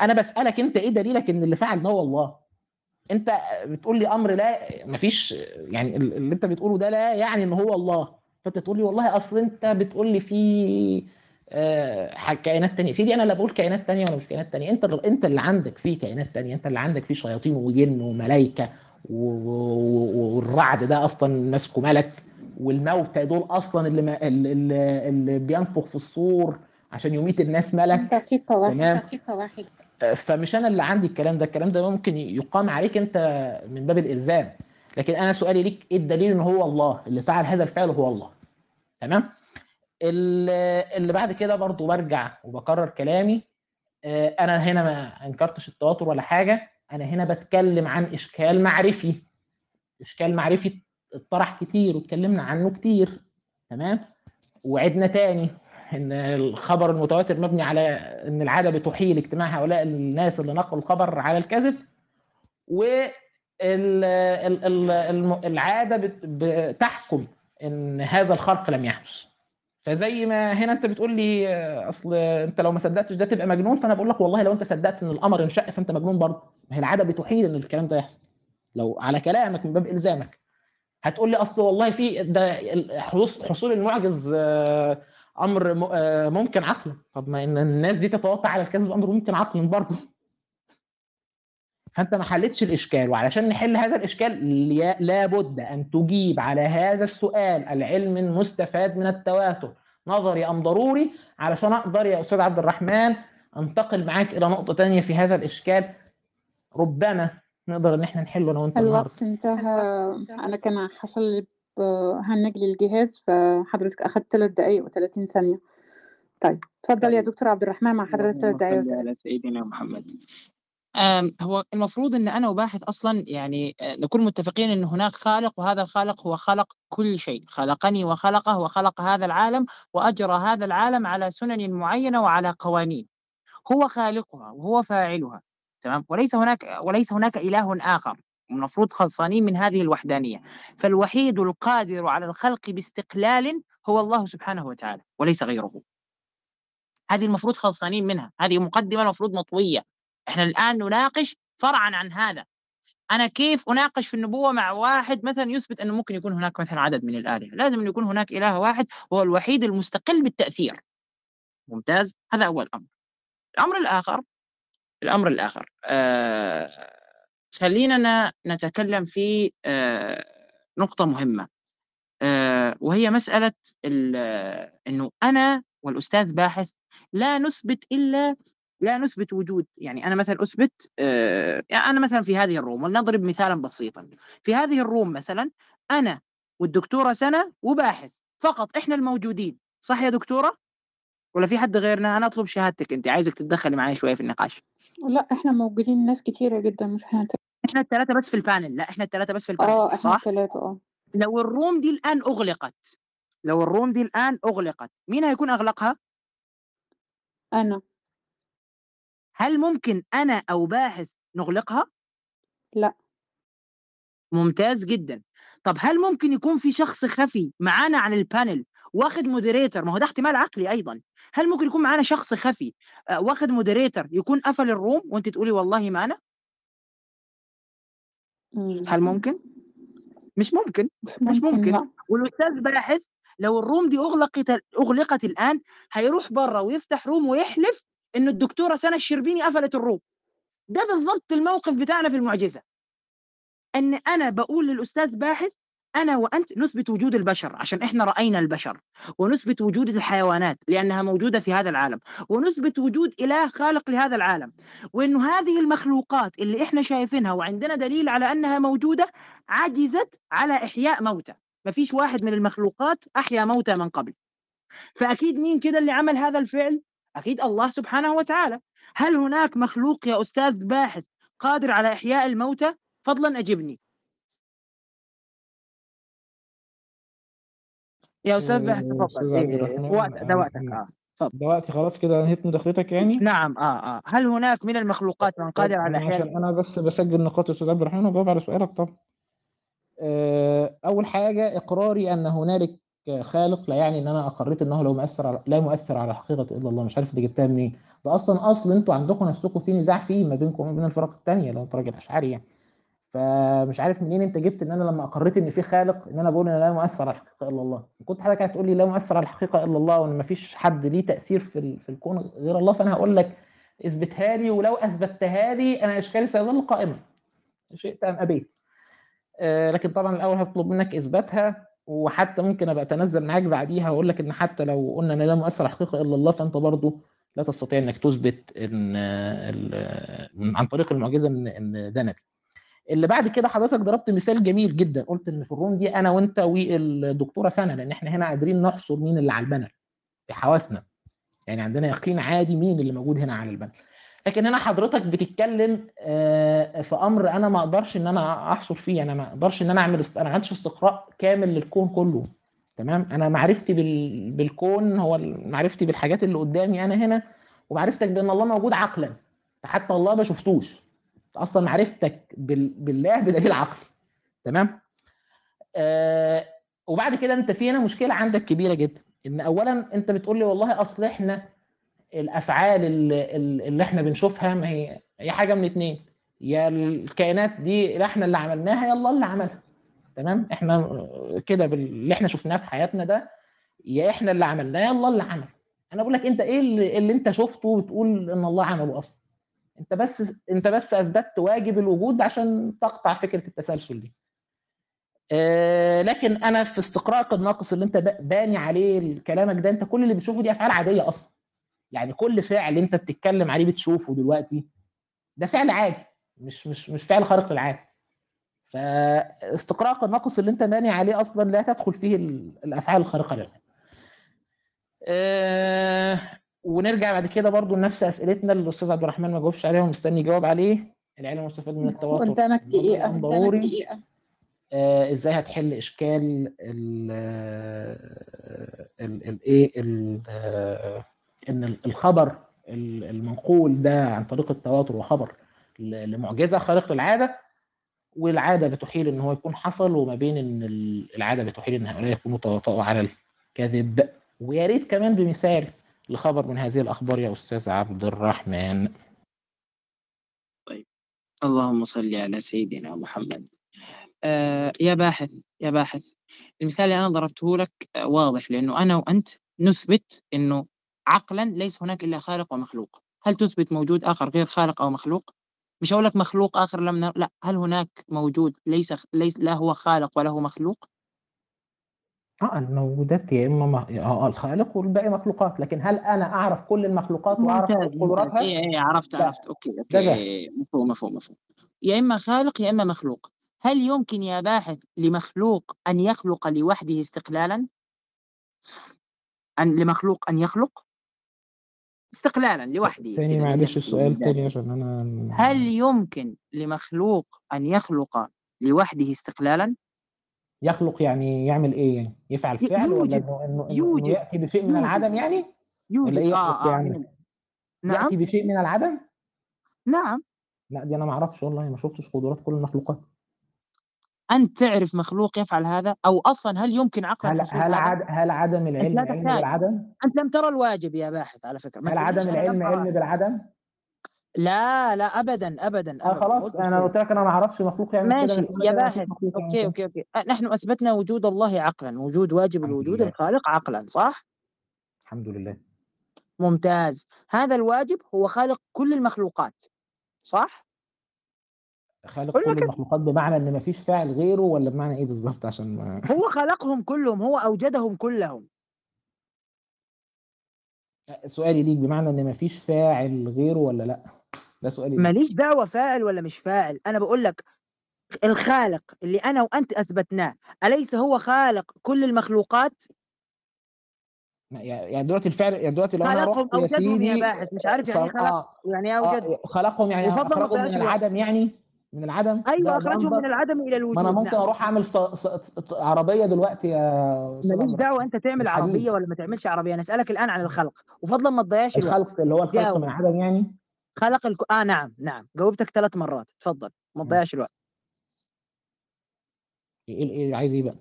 S3: أنا بسألك أنت إيه دليلك إن اللي فعل ده هو الله أنت بتقول لي أمر لا مفيش يعني اللي أنت بتقوله ده لا يعني إن هو الله. فأنت تقول لي والله أصل أنت بتقول لي في كائنات تانية. سيدي أنا لا بقول كائنات تانية ولا مش كائنات تانية. أنت أنت اللي عندك فيه كائنات تانية. أنت اللي عندك فيه شياطين وجن وملائكة و- و- والرعد ده أصلا ماسكه ملك والموتى دول أصلا اللي, ما اللي, اللي- بينفخ في الصور عشان يميت الناس ملك.
S2: دقيقة واحدة
S3: تمام.
S2: دقيقة واحدة
S3: فمش أنا اللي عندي الكلام ده. الكلام ده ممكن يقام عليك أنت من باب الإلزام. لكن أنا سؤالي ليك إيه الدليل إن هو الله؟ اللي فعل هذا الفعل هو الله. تمام؟ اللي بعد كده برضو برجع وبكرر كلامي آه، أنا هنا ما أنكرتش التواتر ولا حاجة أنا هنا بتكلم عن إشكال معرفي إشكال معرفي اتطرح كتير واتكلمنا عنه كتير تمام؟ وعدنا تاني إن الخبر المتواتر مبني على إن العادة بتحيل اجتماع هؤلاء الناس اللي نقلوا الخبر على الكذب و العادة بت- بتحكم إن هذا الخرق لم يحدث. فزي ما هنا انت بتقول لي آه، أصل انت لو ما صدقتش ده تبقى مجنون فأنا بقول لك والله لو انت صدقت إن القمر انشق فأنت مجنون برضه. ما هي العادة بتحيل إن الكلام ده يحصل. لو على كلامك من باب إلزامك. هتقول لي أصل والله في ده حصول المعجز آه، أمر آه، ممكن عقلا. طب ما إن الناس دي تتوقع على الكذب أمر ممكن عقلا برضه. فانت ما حلتش الإشكال وعلشان نحل هذا الإشكال لابد أن تجيب على هذا السؤال العلم المستفاد من التواتر نظري أم ضروري علشان أقدر يا أستاذ عبد الرحمن أنتقل معاك إلى نقطة تانية في هذا الإشكال. ربما نقدر إن إحنا نحله أنا وأنت
S2: الوقت انتهى. أنا كان حصل لي هنج لي الجهاز فحضرتك أخدت ثلاث دقايق و30 ثانية. طيب اتفضل يا
S4: طيب.
S2: دكتور عبد الرحمن مع حضرتك ثلاث
S4: اللهم
S2: دقايق
S4: صل
S2: و30
S4: على سيدنا محمد. هو المفروض إن أنا وباحث أصلا يعني آه، نكون متفقين إن هناك خالق وهذا الخالق هو خلق كل شيء. خلقني وخلقه وخلق هذا العالم وأجرى هذا العالم على سنن معينة وعلى قوانين. هو خالقها وهو فاعلها تمام؟ وليس هناك وليس هناك إله آخر. المفروض خلصانين من هذه الوحدانية. فالوحيد القادر على الخلق باستقلال هو الله سبحانه وتعالى وليس غيره. هذه المفروض خلصانين منها. هذه مقدمة المفروض مطوية. إحنا الآن نناقش فرعا عن هذا. أنا كيف أناقش في النبوة مع واحد مثلا يثبت أنه ممكن يكون هناك مثلا عدد من الآلهة؟ لازم أن يكون هناك إله واحد هو الوحيد المستقل بالتأثير. ممتاز؟ هذا أول أمر. الأمر الآخر الأمر الآخر. آه خلينا نتكلم في آه نقطة مهمة. آه وهي مسألة ال- إنه أنا والأستاذ باحث لا نثبت إلا لا نثبت وجود يعني أنا مثلا أثبت آه يعني أنا مثلا في هذه الروم ولنضرب مثالا بسيطا. في هذه ال room مثلا أنا والدكتورة سنة وباحث فقط إحنا الموجودين. صح يا دكتورة؟ ولا في حد غيرنا؟ أنا أطلب شهادتك أنت عايزك تتدخلي معي شوية في النقاش.
S2: لا إحنا موجودين ناس كتيرة جدا مش إحنا.
S4: إحنا الثلاثه بس في ال panel لا إحنا الثلاثه بس في ال
S2: panel آه إحنا
S4: صح؟
S2: الثلاثة آه.
S4: لو ال room دي الآن أغلقت لو ال room دي الآن أغلقت مين هيكون أغلقها؟
S2: أنا.
S4: هل ممكن أنا أو باحث نغلقها؟
S2: لأ.
S4: ممتاز جدا. طب هل ممكن يكون في شخص خفي معانا عن البانل واخد moderator ما هو ده احتمال عقلي أيضا. هل ممكن يكون معانا شخص خفي آه، واخد moderator يكون قفل ال room وأنت تقولي والله ما أنا
S2: مم.
S4: هل ممكن؟ مش ممكن
S2: مش
S4: مش
S2: ممكن
S4: ممكن.
S2: لأ.
S4: والأستاذ باحث لو ال room دي أغلقت أغلقت الآن هيروح بره ويفتح room ويحلف إنه الدكتورة سنة الشربيني قفلت الروم. ده بالضبط الموقف بتاعنا في المعجزة. إن أنا بقول للأستاذ باحث أنا وأنت نثبت وجود البشر عشان إحنا رأينا البشر ونثبت وجود الحيوانات لأنها موجودة في هذا العالم ونثبت وجود إله خالق لهذا العالم وإنه هذه المخلوقات اللي إحنا شايفينها وعندنا دليل على أنها موجودة عجزت على إحياء موتى. ما فيش واحد من المخلوقات أحيا موتى من قبل. فأكيد مين كده اللي عمل هذا الفعل؟ أكيد الله سبحانه وتعالى. هل هناك مخلوق يا أستاذ باحث قادر على إحياء الموتى؟ فضلا أجبني. يا أستاذ باحث
S3: أستاذ
S4: تفضل
S3: عبد
S4: إيه وقت ده وقتك.
S3: آه،
S4: آه تفضل.
S3: خلاص كده انهيت مداخلتك يعني؟
S4: نعم آه آه. هل هناك من المخلوقات من قادر على
S3: أنا
S4: إحياء
S3: عشان أنا بس بسجل نقاط أستاذ عبد الرحمن وجاوب على سؤالك طبعا آه، أول حاجة إقراري أن هنالك خالق لا يعني إن أنا أقريت إنه لو مؤثر على لا مؤثر على الحقيقة إلا الله. مش عارف دي جبتها منين. ده أصلا أصل أنتوا عندكم نفسكم في نزاع فيه ما بينكم وما بين الفرق الثانية لو أنت راجل أشعري يعني. فمش عارف منين أنت جبت إن أنا لما أقريت إن في خالق إن أنا بقول إن لا مؤثر على الحقيقة إلا الله. كنت حضرتك هتقول لي لا مؤثر على الحقيقة إلا الله وإن ما فيش حد ليه تأثير في ال- في الكون غير الله. فأنا هقول لك اثبتها لي ولو أثبتها لي أنا إشكالي سيظل قائما. شئت ام ابيت آه، لكن طبعا الأول هطلب منك إثباتها. وحتى ممكن أبقى أتنزل معاك بعديها وأقول لك إن حتى لو قلنا إن لا مؤثر الحقيقة إلا الله فأنت برضه لا تستطيع إنك تثبت إن عن طريق المعجزة إن إن ده نبي. اللي بعد كده حضرتك ضربت مثال جميل جدا. قلت إن في ال room دي أنا وأنت والدكتورة سنة لأن إحنا هنا قادرين نحصر مين اللي على ال panel بحواسنا يعني عندنا يقين عادي مين اللي موجود هنا على ال panel لكن هنا حضرتك بتتكلم آه، في أمر أنا ما أقدرش إن أنا أحصر فيه. أنا ما أقدرش إن أنا أعمل است- أنا ما عملتش استقراء كامل للكون كله. تمام؟ أنا معرفتي بال... بالكون هو معرفتي بالحاجات اللي قدامي أنا هنا ومعرفتك بأن الله موجود عقلا. حتى الله ما شفتوش. أصلا معرفتك بال... بالله بدليل عقلي. تمام؟ آه وبعد كده أنت في هنا مشكلة عندك كبيرة جدا. إن اولا أنت بتقول لي والله أصل إحنا الأفعال اللي, اللي إحنا بنشوفها ما هي هي حاجة من اتنين. يا الكائنات دي إحنا اللي عملناها يا الله اللي عملها. تمام؟ إحنا كده باللي إحنا شفناه في حياتنا ده يا إحنا اللي عملناه يا الله اللي عمل. أنا بقول لك انت إيه اللي, اللي انت شفته وتقول ان الله عمله أصلا؟ انت بس انت بس اثبتت واجب الوجود عشان تقطع فكرة التسلسل دي. آه لكن أنا في استقراءك الناقص اللي أنت باني عليه كلامك ده أنت كل اللي بتشوفه دي أفعال عادية أصلا. يعني كل فعل انت بتتكلم عليه بتشوفه دلوقتي ده فعل عادي مش مش مش فعل خارق للعادة. فاستقراء الناقص اللي انت باني عليه أصلا لا تدخل فيه ال- الأفعال الخارقة للعادة. آه ونرجع بعد كده برضو لنفس أسئلتنا اللي الأستاذ عبد الرحمن ما جاوبش عليها ومستني يجاوب عليه. العلم المستفاد من التواتر.
S2: قدامك
S3: أم
S2: قدامك دقيقة
S3: آه، إزاي هتحل إشكال ال ال الايه ال- آه، إن ال- الخبر ال- المنقول ده عن طريق التواتر وخبر لمعجزة خارق للعادة والعادة بتحيل إن هو يكون حصل وما بين إن ال- العادة بتحيل ان هؤلاء يكونوا تواطؤوا على الكذب. ويا ريت كمان بمثال لخبر من هذه الأخبار يا أستاذ عبد الرحمن.
S4: اللهم صل على سيدنا محمد. آه يا باحث يا باحث. المثال اللي أنا ضربته لك آه، واضح لأنه أنا وأنت نثبت أنه عقلا ليس هناك إلا خالق ومخلوق. هل تثبت موجود آخر غير خالق أو مخلوق؟ مش هقول لك مخلوق آخر لم نر... لا. هل هناك موجود ليس ليس لا هو خالق ولا هو مخلوق؟
S3: آه الموجودات يا إما م- آه الخالق والباقي مخلوقات. لكن هل أنا أعرف كل المخلوقات
S4: وأعرف
S3: قدراتها؟
S4: إيه إيه عرفت
S3: لا.
S4: عرفت.
S3: ده.
S4: إيه، مفهوم مفهوم مفهوم. يا إما خالق يا إما مخلوق. هل يمكن يا باحث لمخلوق أن يخلق لوحده استقلالا؟ أن لمخلوق أن يخلق؟ استقلالا لوحده
S3: تاني
S4: كده
S3: معلش السؤال. تاني عشان أنا
S4: هل يمكن لمخلوق أن يخلق لوحده استقلالا؟
S3: يخلق يعني يعمل إيه يعني يفعل فعل ولا
S4: يوجد-
S3: إنه إنه إنه-
S4: يوجد-
S3: إنه يأتي بشيء من
S4: يوجد.
S3: العدم يعني ولا
S4: يوجد
S3: إيه
S4: آه آه
S3: يعني
S4: إيه. نعم
S3: يأتي بشيء من العدم
S4: نعم
S3: لا دي أنا ما أعرفش والله ما شفتش قدرات كل المخلوقات
S4: أنت تعرف مخلوق يفعل هذا أو أصلا هل يمكن عقلا
S3: هل هل؟ عد هل عدم العلم علم. بالعدم
S4: أنت لم ترى الواجب يا باحث على فكرة ما
S3: هل عدم العلم. علم بالعدم
S4: لا لا أبدا أبدا
S3: آه
S4: أبدا
S3: خلاص
S4: قلت أنا.
S3: قلت لك أنا ما أعرفش مخلوق يعمل كده
S4: ماشي يا
S3: كده أشوف
S4: باحث. okay okay أه، نحن أثبتنا وجود الله عقلا وجود واجب الوجود
S3: لله.
S4: الخالق عقلا صح؟
S3: الحمد لله
S4: ممتاز هذا الواجب هو خالق كل المخلوقات صح؟
S3: خالق كل
S4: كده.
S3: المخلوقات بمعنى إن ما فيش فاعل غيره ولا بمعنى إيه بالظبط عشان ما
S4: هو <laughs> خلقهم كلهم هو أوجدهم كلهم
S3: سؤالي ليك بمعنى إن ما فيش فاعل غيره ولا لأ ده سؤالي.
S4: ماليش دعوة فاعل ولا مش فاعل أنا بقول لك الخالق اللي أنا وأنت أثبتناه أليس هو خالق كل المخلوقات؟
S3: يعني دلوقتي الفعل يعني دلوقتي لو أنا
S4: خلقهم
S3: رحت يا
S4: أوجدهم يا
S3: سيدي
S4: باحث مش عارف يعني إيه خلق
S3: آه
S4: يعني إيه أوجد
S3: آه خلقهم يعني اخرجهم من العدم يعني من العدم
S4: أخرجهم
S3: قصدك؟
S4: من العدم إلى الوجود
S3: ما أنا ممكن
S4: نعم.
S3: أروح أعمل ص... ص... ص... عربية دلوقتي يا
S4: ماليش
S3: دعوة.
S4: أنت تعمل
S3: الحديد.
S4: عربية ولا ما تعملش عربية أنا أسألك الآن عن الخلق وفضلا ما تضيعش الوقت
S3: الخلق اللي هو الخلق. من العدم يعني
S4: خلق الك... آه نعم نعم جاوبتك ثلاث مرات تفضل ما. تضيعش الوقت
S3: إيه إيه عايز إيه بقى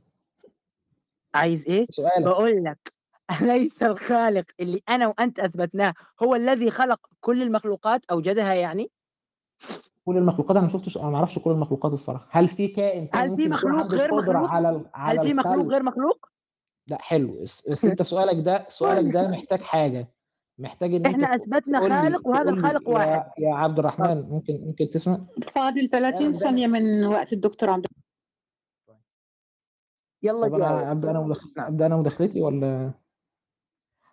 S4: عايز إيه
S3: سؤالك
S4: بقول لك <laughs> أليس الخالق اللي أنا وأنت أثبتناه هو الذي خلق كل المخلوقات أوجدها يعني؟
S3: كل المخلوقات أنا ما شفتش أنا ما أعرفش كل المخلوقات الصراحة. هل في كائن
S4: هل في مخلوق غير مخلوق؟
S3: على على
S4: هل في مخلوق غير مخلوق؟
S3: لا حلو. بس انت سؤالك ده سؤالك ده محتاج حاجة. محتاج
S4: إن
S3: تقول لي-
S4: خالق وهذا الخالق واحد.
S3: يا, يا عبد الرحمن ممكن ممكن تسمع؟
S2: فاضل 30
S3: ده-
S2: ثانية من وقت الدكتور عبد
S4: يلا
S3: طب
S4: أنا
S3: أبدأ أنا مدخ... أبدأ أنا مداخلتي ولا؟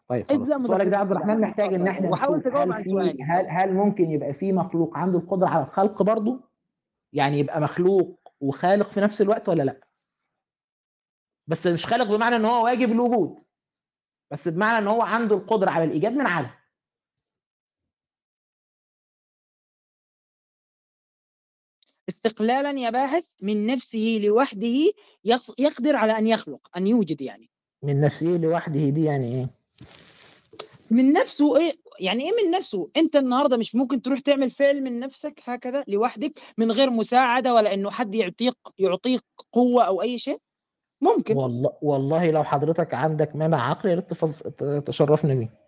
S3: طيب خلاص.
S4: ابدأ
S3: سؤالك ده يا عبد الرحمن. محتاج إن إحنا
S4: وحاول تجاوب عن
S3: في
S4: سؤالي.
S3: هل هل ممكن يبقى في مخلوق عنده القدرة على الخلق برضه؟ يعني يبقى مخلوق وخالق في نفس الوقت ولا لا؟ بس مش خالق بمعنى إن هو واجب الوجود بس بمعنى إن هو عنده القدرة على الإيجاد من عدم.
S4: استقلالا يا باحث من نفسه لوحده يص- يقدر على أن يخلق أن يوجد يعني.
S3: من نفسه لوحده دي يعني إيه؟
S4: من نفسه إيه يعني إيه من نفسه؟ أنت النهارده مش ممكن تروح تعمل فعل من نفسك هكذا لوحدك من غير مساعدة ولا إنه حد يعطيك يعطيك قوة أو أي شيء؟ ممكن.
S3: والله والله لو حضرتك عندك مانع عقلي يا ريت تشرفني بيه.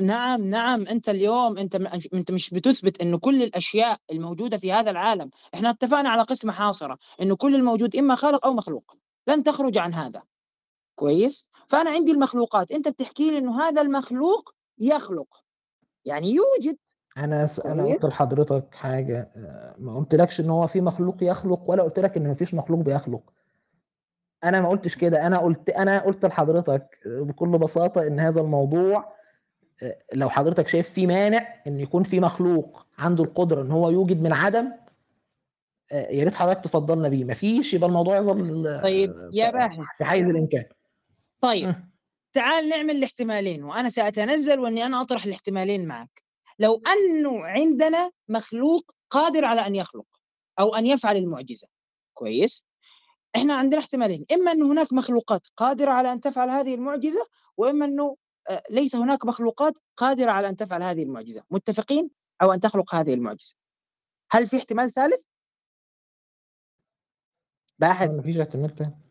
S4: نعم نعم. أنت اليوم أنت أنت مش بتثبت إنه كل الأشياء الموجودة في هذا العالم إحنا اتفقنا على قسمه حاصرة إنه كل الموجود إما خالق أو مخلوق لن تخرج عن هذا. كويس؟ فأنا عندي المخلوقات. أنت بتحكي لي إنه هذا المخلوق يخلق. يعني يوجد.
S3: أنا س...
S4: أنا.
S3: قلت لحضرتك حاجة آه، ما قلتلكش إن هو في مخلوق يخلق ولا قلت لك إن مفيش مخلوق بيخلق. أنا ما قلتش كده. أنا قلت أنا قلت لحضرتك بكل بساطة إن هذا الموضوع آه، لو حضرتك شايف في مانع إن يكون في مخلوق عنده القدرة إن هو يوجد من عدم آه، يا ريت حضرتك تفضلنا بيه. مفيش يبقى الموضوع يظل
S4: طيب
S3: آه،
S4: يا باحث
S3: في حيز الإمكان.
S4: طيب. تعال نعمل الاحتمالين وأنا سأتنزل وإني أنا أطرح الاحتمالين معك. لو أنه عندنا مخلوق قادر على أن يخلق أو أن يفعل المعجزة كويس؟ إحنا عندنا احتمالين إما ان هناك مخلوقات قادرة على أن تفعل هذه المعجزة وإما أنه آه، ليس هناك مخلوقات قادرة على أن تفعل هذه المعجزة. متفقين؟ أو أن تخلق هذه المعجزة. هل في احتمال ثالث؟ باحث.
S3: مفيش احتمال تاني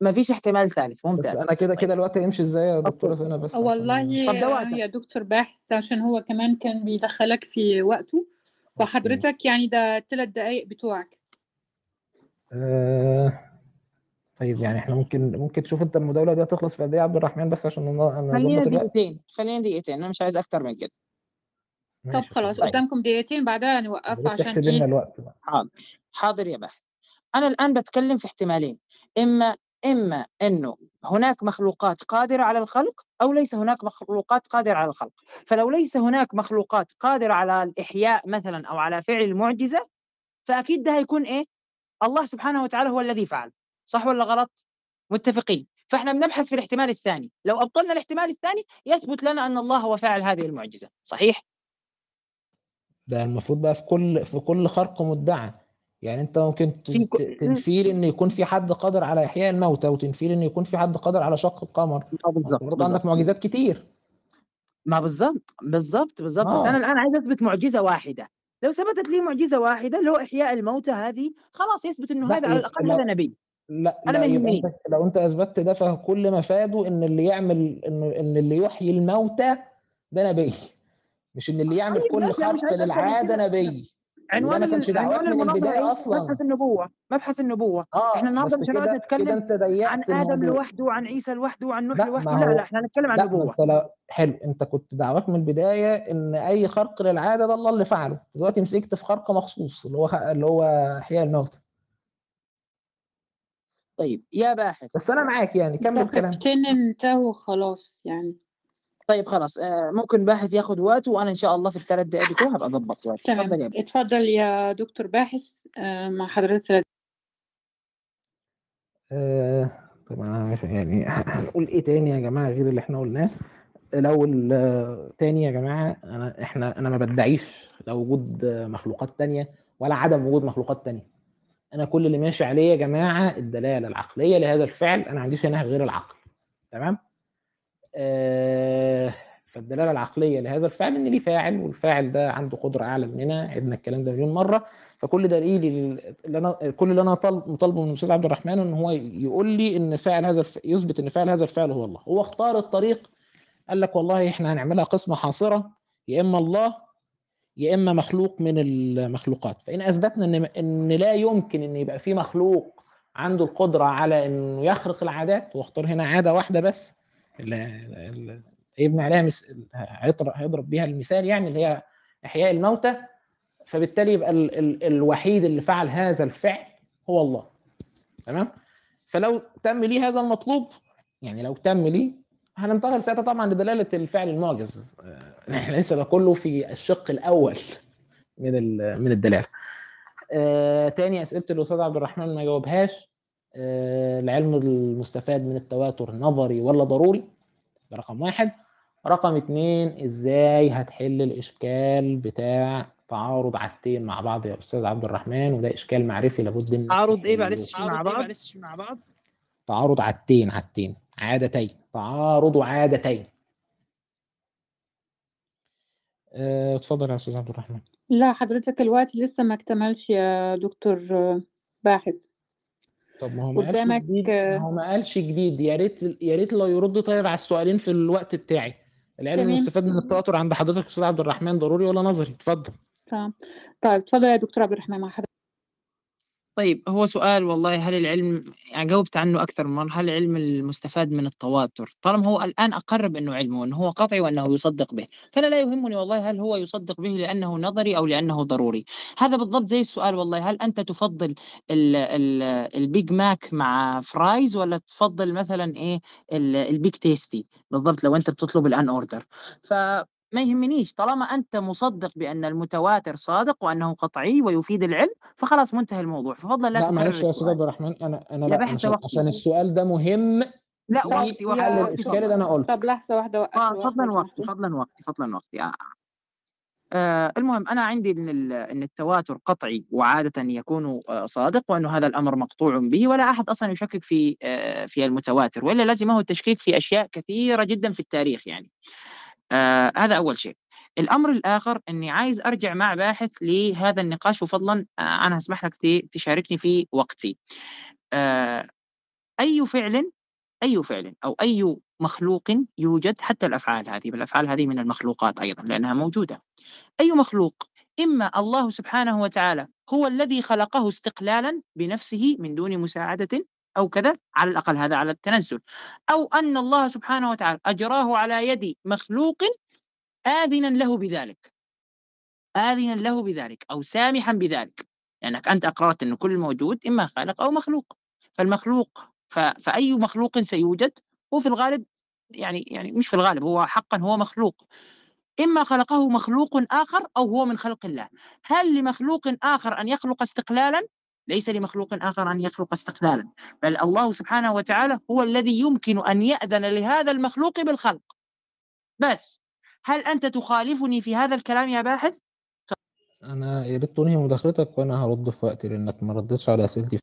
S4: ما فيش احتمال ثالث
S3: بس
S4: ممتاز.
S3: أنا كده كده الوقت هيمشي إزاي يا دكتورة سنه بس
S2: والله. يا دكتور باحث عشان هو كمان كان بيدخلك في وقته فحضرتك يعني ده الثلاث دقايق بتوعك.
S3: آه، طيب يعني إحنا ممكن ممكن تشوف أنت المداولة دي هتخلص في قد إيه يا عبد الرحمن؟ بس عشان ن-
S4: خلينا دقيقتين خلينا دقيقتين أنا مش عايز أكتر من كده.
S2: طب خلاص
S4: طيب.
S2: قدامكم دقيقتين بعدها نوقف عشان
S3: تحسب لنا
S2: إيه؟
S3: الوقت بقى.
S4: حاضر. حاضر يا باحث أنا الآن بتكلم في احتمالين إما إما أنه هناك مخلوقات قادرة على الخلق أو ليس هناك مخلوقات قادرة على الخلق. فلو ليس هناك مخلوقات قادرة على الإحياء مثلا أو على فعل المعجزة فأكيد ده هيكون إيه؟ الله سبحانه وتعالى هو الذي فعل. صح ولا غلط؟ متفقين. فإحنا بنبحث في الاحتمال الثاني. لو أبطلنا الاحتمال الثاني يثبت لنا أن الله هو فاعل هذه المعجزة. صحيح؟
S3: ده المفروض بقى في كل في كل خرق مدعى. يعني انت ممكن تنفيل ان يكون في حد قادر على إحياء الموتى وتنفيل ان يكون في حد قادر على شق القمر برضه عندك. معجزات كتير
S4: ما بالضبط بالضبط بالضبط بس
S3: آه.
S4: أنا الآن عايز أثبت معجزة واحدة لو ثبتت لي معجزة واحدة اللي هو إحياء الموتى هذه خلاص يثبت
S3: إنه
S4: هذا على
S3: الأقل
S4: هذا نبي
S3: لا
S4: أنا
S3: لا
S4: يهمني.
S3: أنت لو أنت أثبتت ده فكل ما فاده إن اللي يعمل ان إن اللي يحيي الموتى ده نبي مش إن اللي يعمل
S4: طيب
S3: كل
S4: أنا مش
S3: خرق
S4: من للعادة.
S3: نبي
S4: عنوان
S3: ما كانش
S4: عنوان
S3: من
S4: المناظره؟
S3: أصلاً.
S4: مبحث النبوة. مبحث النبوة.
S3: آه
S4: إحنا النهاردة
S3: بس
S4: مش هنقعد نتكلم
S3: كده أنت
S4: عن آدم
S3: الموضوع.
S4: لوحده وعن عيسى لوحده وعن نوح
S3: لا،
S4: لوحده. لا لا إحنا هنتكلم عن
S3: لا
S4: النبوة.
S3: أنت لو حلو. أنت كنت دعوات من البداية إن أي خرق للعادة ده الله اللي فعله. دلوقتي مسكت في خرق مخصوص اللي هو اللي هو احياء الموتى.
S4: طيب يا باحث.
S3: بس أنا معاك يعني. كمل كلام
S2: دقيقتين انتهوا خلاص يعني.
S4: طيب خلاص آه ممكن باحث ياخذ وقته وأنا إن شاء الله في الثلاث دقائق بتوعه هبقى أضبط وقت تفضل
S2: تمام
S4: يا.
S2: اتفضل يا دكتور باحث آه، مع حضرتك ثلاث
S3: آه طبعا يعني هنقول إيه تاني يا جماعة غير اللي إحنا قلناه؟ آه، تاني يا جماعة أنا إحنا أنا ما بدعيش لا وجود مخلوقات تانية ولا عدم وجود مخلوقات تانية. أنا كل اللي ماشي عليه يا جماعة الدلالة العقلية لهذا الفعل أنا ما عنديش هنا غير العقل. تمام؟ فالدلالة العقلية لهذا الفعل إن ليه فاعل والفاعل ده عنده قدرة أعلى مننا عدنا الكلام ده مليون مرة. فكل دليل اللي أنا كل اللي أنا طالب مطالبه من الأستاذ عبد الرحمن إن هو يقول لي إن فاعل هذا الف... يثبت إن فاعل هذا الفعل هو الله. هو اختار الطريق قال لك والله إحنا هنعملها قسمة حاصرة يا إما الله يا إما مخلوق من المخلوقات. فإن أثبتنا إن إن لا يمكن إن يبقى في مخلوق عنده القدرة على إنه يخرق العادات واختار هنا عادة واحدة بس اللي اللي يبني عليها مس... هيضرب بيها المثال يعني اللي هي إحياء الموتى فبالتالي يبقى ال... ال... الوحيد اللي فعل هذا الفعل هو الله. تمام؟ فلو تم لي هذا المطلوب يعني لو تم لي هننتقل ساعتها طبعا لدلالة الفعل المعجز. آه، إحنا لسه ده كله في الشق الأول من من الدلالة. آه، تاني أسئلة الأستاذ عبد الرحمن ما جاوبهاش. العلم المستفاد من التواتر نظري ولا ضروري؟ ده رقم واحد. رقم اتنين إزاي هتحل الإشكال بتاع تعارض عادتين مع بعض يا أستاذ عبد الرحمن؟ وده إشكال معرفي لابد إن
S4: تعارض إيه معلش؟ مع بعض؟
S6: مع بعض.
S3: تعارض عادتين عادتين. عادتين. تعارض عادتين. آه، اتفضل يا أستاذ عبد الرحمن.
S2: لا حضرتك الوقت لسه ما اكتملش يا دكتور آه، باحث.
S3: طب ما هو ما قالش
S2: قدامك،
S3: جديد ما هو ما قالش جديد. يا ريت يا ريت لو يرد طيب على السؤالين في الوقت بتاعي. العلم
S2: تمام.
S3: المستفاد من التواتر عند حضرتك أستاذ عبد الرحمن ضروري ولا نظري؟ اتفضل.
S2: تمام. طيب اتفضل يا دكتور عبد الرحمن مع حضرتك.
S4: طيب هو سؤال والله هل العلم يعني جاوبت عنه أكثر من مرة هل العلم المستفاد من التواتر؟ طالما هو الآن أقر بأنه علم وأنه هو قطعي وأنه يصدق به فأنا لا يهمني والله هل هو يصدق به لأنه نظري أو لأنه ضروري. هذا بالضبط زي السؤال والله هل أنت تفضل ال ال البيج ماك مع fries ولا تفضل مثلا إيه ال- البيج تيستي بالضبط لو أنت بتطلب الآن order ف ما يهمنيش. طالما أنت مصدق بأن المتواتر صادق وأنه قطعي ويفيد العلم فخلاص منتهي الموضوع. ففضلا لا
S3: لا
S4: تكرر
S3: معلش يا أستاذ
S4: السؤال.
S3: عبد الرحمن أنا أنا
S4: يا
S3: لا
S4: بحث
S3: عشان. عشان السؤال ده مهم
S4: لا وقتي وقتي
S3: حل الاشكال اللي أنا قلته.
S2: طب لحظة واحدة وقف
S4: آه، فضلا وقتي. فضلا وقتي فضلا وقتي. آه. آه المهم أنا عندي إن ال- إن التواتر قطعي وعادة يكون آه، صادق وانه هذا الأمر مقطوع به ولا أحد أصلا يشكك في آه في المتواتر وإلا لازمه التشكيك في أشياء كثيرة جدا في التاريخ يعني. آه هذا أول شيء. الأمر الآخر إني عايز أرجع مع باحث لهذا النقاش وفضلا آه أنا هسمح لك تشاركني في وقتي. آه أي فعل أي فعل أو أي مخلوق يوجد حتى الأفعال هذه بالأفعال هذه من المخلوقات أيضا لأنها موجودة. أي مخلوق إما الله سبحانه وتعالى هو الذي خلقه استقلالا بنفسه من دون مساعدة أو كذا على الأقل هذا على التنزل. أو أن الله سبحانه وتعالى أجراه على يد مخلوق آذنا له بذلك. آذنا له بذلك أو سامحا بذلك. لأنك أنت أقررت أن كل موجود إما خالق أو مخلوق. فالمخلوق ف... فأي مخلوق سيوجد؟ هو في الغالب يعني يعني مش في الغالب هو حقا هو مخلوق. إما خلقه مخلوق آخر أو هو من خلق الله. هل لمخلوق آخر أن يخلق استقلالا؟ ليس لمخلوق آخر أن يخلق استقلالا بل الله سبحانه وتعالى هو الذي يمكن أن يأذن لهذا المخلوق بالخلق بس هل أنت تخالفني في هذا الكلام يا باحث؟
S3: أنا يا ريت تنهي مداخلتك وأنا هرد في وقتي لأنك ما ردتش على أسئلتي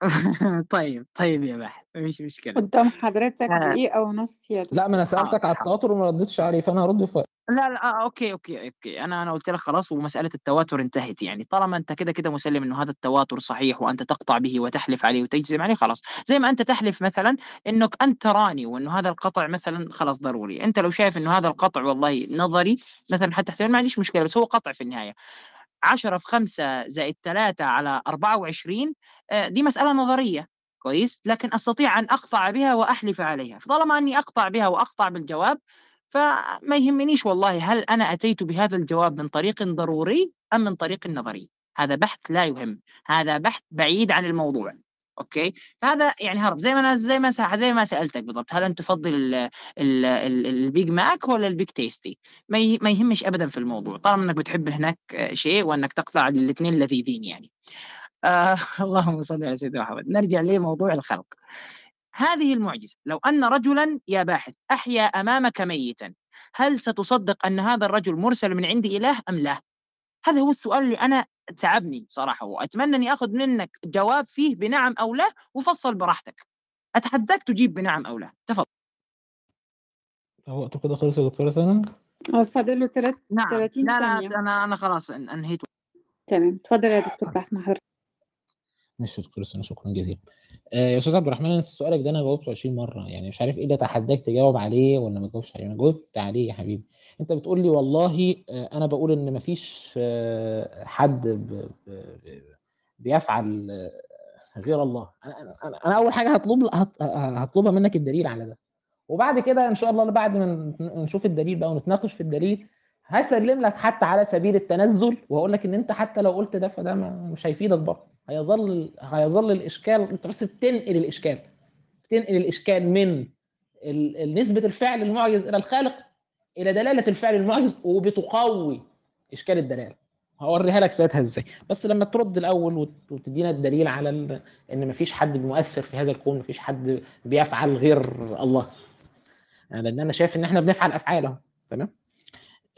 S3: <laughs>
S4: طيب طيب يا باحث مفيش مشكلة
S2: قدام حضرتك
S4: آه.
S2: دقيقة ونص يا
S3: لا ما أنا سألتك
S4: حاضر،
S3: على
S4: حاضر.
S3: التواتر وما ردتش عليه فأنا هرد في وقتي
S4: لا لا آه أوكي أوكي أوكي أنا أنا قلت لك خلاص ومسألة التواتر انتهت يعني. طالما أنت كده كده مسلم إنه هذا التواتر صحيح وأنت تقطع به وتحلف عليه وتجزم عليه خلاص. زي ما أنت تحلف مثلا إنك أنت تراني وإنه هذا القطع مثلا خلاص ضروري. أنت لو شايف إنه هذا القطع والله نظري مثلا حتى احتمال ما عنديش مشكلة بس هو قطع في النهاية. 10 في 5 زائد 3 على 24 آه، دي مسألة نظرية كويس؟ لكن أستطيع أن أقطع بها وأحلف عليها. فطالما أني أقطع بها وأقطع بالجواب فما يهمنيش والله هل أنا أتيت بهذا الجواب من طريق ضروري أم من طريق نظري. هذا بحث لا يهم هذا بحث بعيد عن الموضوع. okay؟ فهذا يعني هرب زي ما أنا زي ما زي ما سألتك بالضبط هل أنت تفضل ال- ال- ال- البيج ماك ولا البيج تيستي؟ ما يهمش ابدا في الموضوع طالما إنك بتحب هناك شيء وإنك تقطع الاثنين لذيذين يعني. آه <laughs> اللهم صل على سيدنا محمد. نرجع لموضوع الخلق. هذه المعجزة لو أن رجلا يا باحث أحيا أمامك ميتا هل ستصدق أن هذا الرجل مرسل من عند إله أم لا؟ هذا هو السؤال اللي أنا تعبني صراحة وأتمنى أني أخذ منك جواب فيه بنعم أو لا وفصل براحتك. أتحداك تجيب بنعم أو لا. تفضل.
S3: هو كده خلص يا دكتورة سنة؟
S2: هو فاضل له تلات-
S4: نعم.
S2: 30
S4: لا
S2: ثانية.
S4: لا أنا أنا خلاص أن- أنهيت.
S2: تمام. اتفضل يا دكتور بحث مع حضرتك.
S3: يا دكتور شكرا جزيلا. آه، يا أستاذ عبد الرحمن سؤالك ده أنا جاوبته 20 مرة. يعني مش عارف إيه اللي اتحداك تجاوب عليه ولا ما تجاوبش عليه. أنا جاوبت عليه يا حبيبي. أنت بتقول لي والله آه، أنا بقول إن مفيش آه، حد بيفعل غير الله. أنا أنا أنا أول حاجة هطلب هط- هطلبها منك الدليل على ده. وبعد كده إن شاء الله بعد ما نشوف الدليل بقى ونتناقش في الدليل هسلم لك حتى على سبيل التنزل واقول لك إن أنت حتى لو قلت ده فده مش هيفيدك برضه. هيظل هيظل الإشكال أنت بس بتنقل الإشكال. بتنقل الإشكال من نسبة الفعل المعجز إلى الخالق إلى دلالة الفعل المعجز وبتقوي إشكال الدلالة. هوريها لك ساعتها إزاي. بس لما ترد الأول وت- وتدينا الدليل على إن مفيش حد مؤثر في هذا الكون مفيش حد بيفعل غير الله. لأن أنا شايف إن إحنا بنفعل افعال اهو تمام؟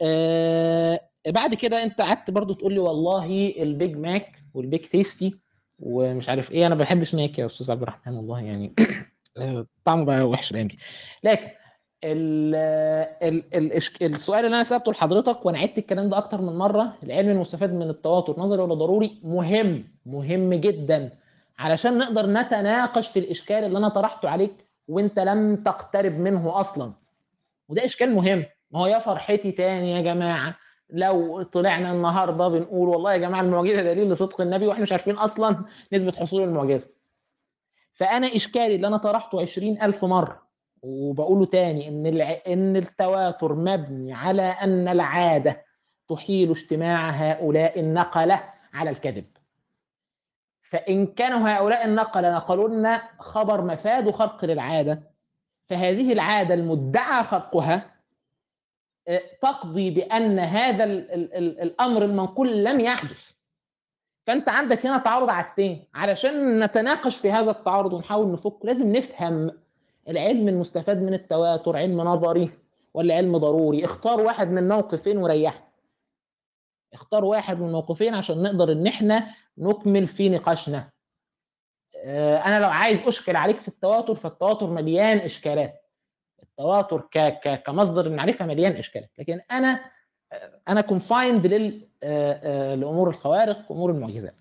S3: آه بعد كده انت قعدت برضو تقول لي والله البيج ماك والبيج تيستي ومش عارف إيه أنا ما بحبش ماك يا أستاذ عبد الرحمن والله يعني <coughs> آه، طعمه بقى وحش الأيام لكن ال ال ال السؤال اللي أنا سألته لحضرتك وأنا عدت الكلام ده أكتر من مرة العلم المستفاد من التواتر نظري ولا ضروري؟ مهم مهم جدا. علشان نقدر نتناقش في الإشكال اللي أنا طرحته عليك وأنت لم تقترب منه أصلا. وده إشكال مهم. ما هو يا فرحتي تاني يا جماعة. لو طلعنا النهارده بنقول والله يا جماعة المعجزة دليل لصدق النبي وإحنا مش عارفين أصلا نسبة حصول المعجزة. فأنا إشكالي اللي أنا طرحته 20000 مرة وبقوله تاني إن الع... إن التواتر مبني على أن العادة تحيل اجتماع هؤلاء النقلة على الكذب. فإن كانوا هؤلاء النقلة نقلوا لنا خبر مفاد خلق للعادة فهذه العادة المدعى خلقها آه، تقضي بأن هذا ال ال ال الأمر المنقول لم يحدث. فأنت عندك هنا تعارض عادتين علشان نتناقش في هذا التعارض ونحاول نفك لازم نفهم العلم المستفاد من التواتر علم نظري ولا علم ضروري. اختار واحد من موقفين وريحنا اختار واحد من موقفين عشان نقدر إن إحنا نكمل في نقاشنا. آه، أنا لو عايز أشكل عليك في التواتر فالتواتر مليان إشكالات. التواتر ك ك كمصدر المعرفة مليان إشكالات. لكن أنا أنا كونفايند لل آه، آه، لأمور الخوارق وأمور المعجزات.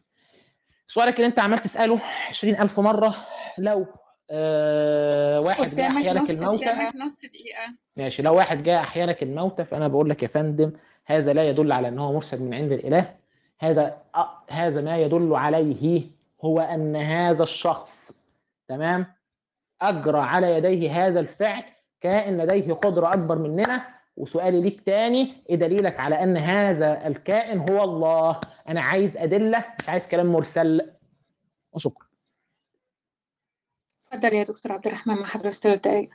S3: سؤالك اللي أنت عمال تسأله 20000 مرة لو آه، واحد جاء
S2: قدامك
S3: احيا لك
S2: نص
S3: الموتى.
S2: نص دقيقة.
S3: ماشي لو واحد جاء احيا لك الموتى فأنا بقول لك يا فندم هذا لا يدل على أنه مرسل من عند الإله. هذا أ- هذا ما يدل عليه هو أن هذا الشخص تمام أجرى على يديه هذا الفعل كائن لديه قدرة أكبر مننا. وسؤالي ليك تاني إيه دليلك على أن هذا الكائن هو الله؟ أنا عايز أدلة مش عايز كلام مرسل. وشكرا.
S2: اتفضل يا دكتور عبد الرحمن مع حضرتك ثلاث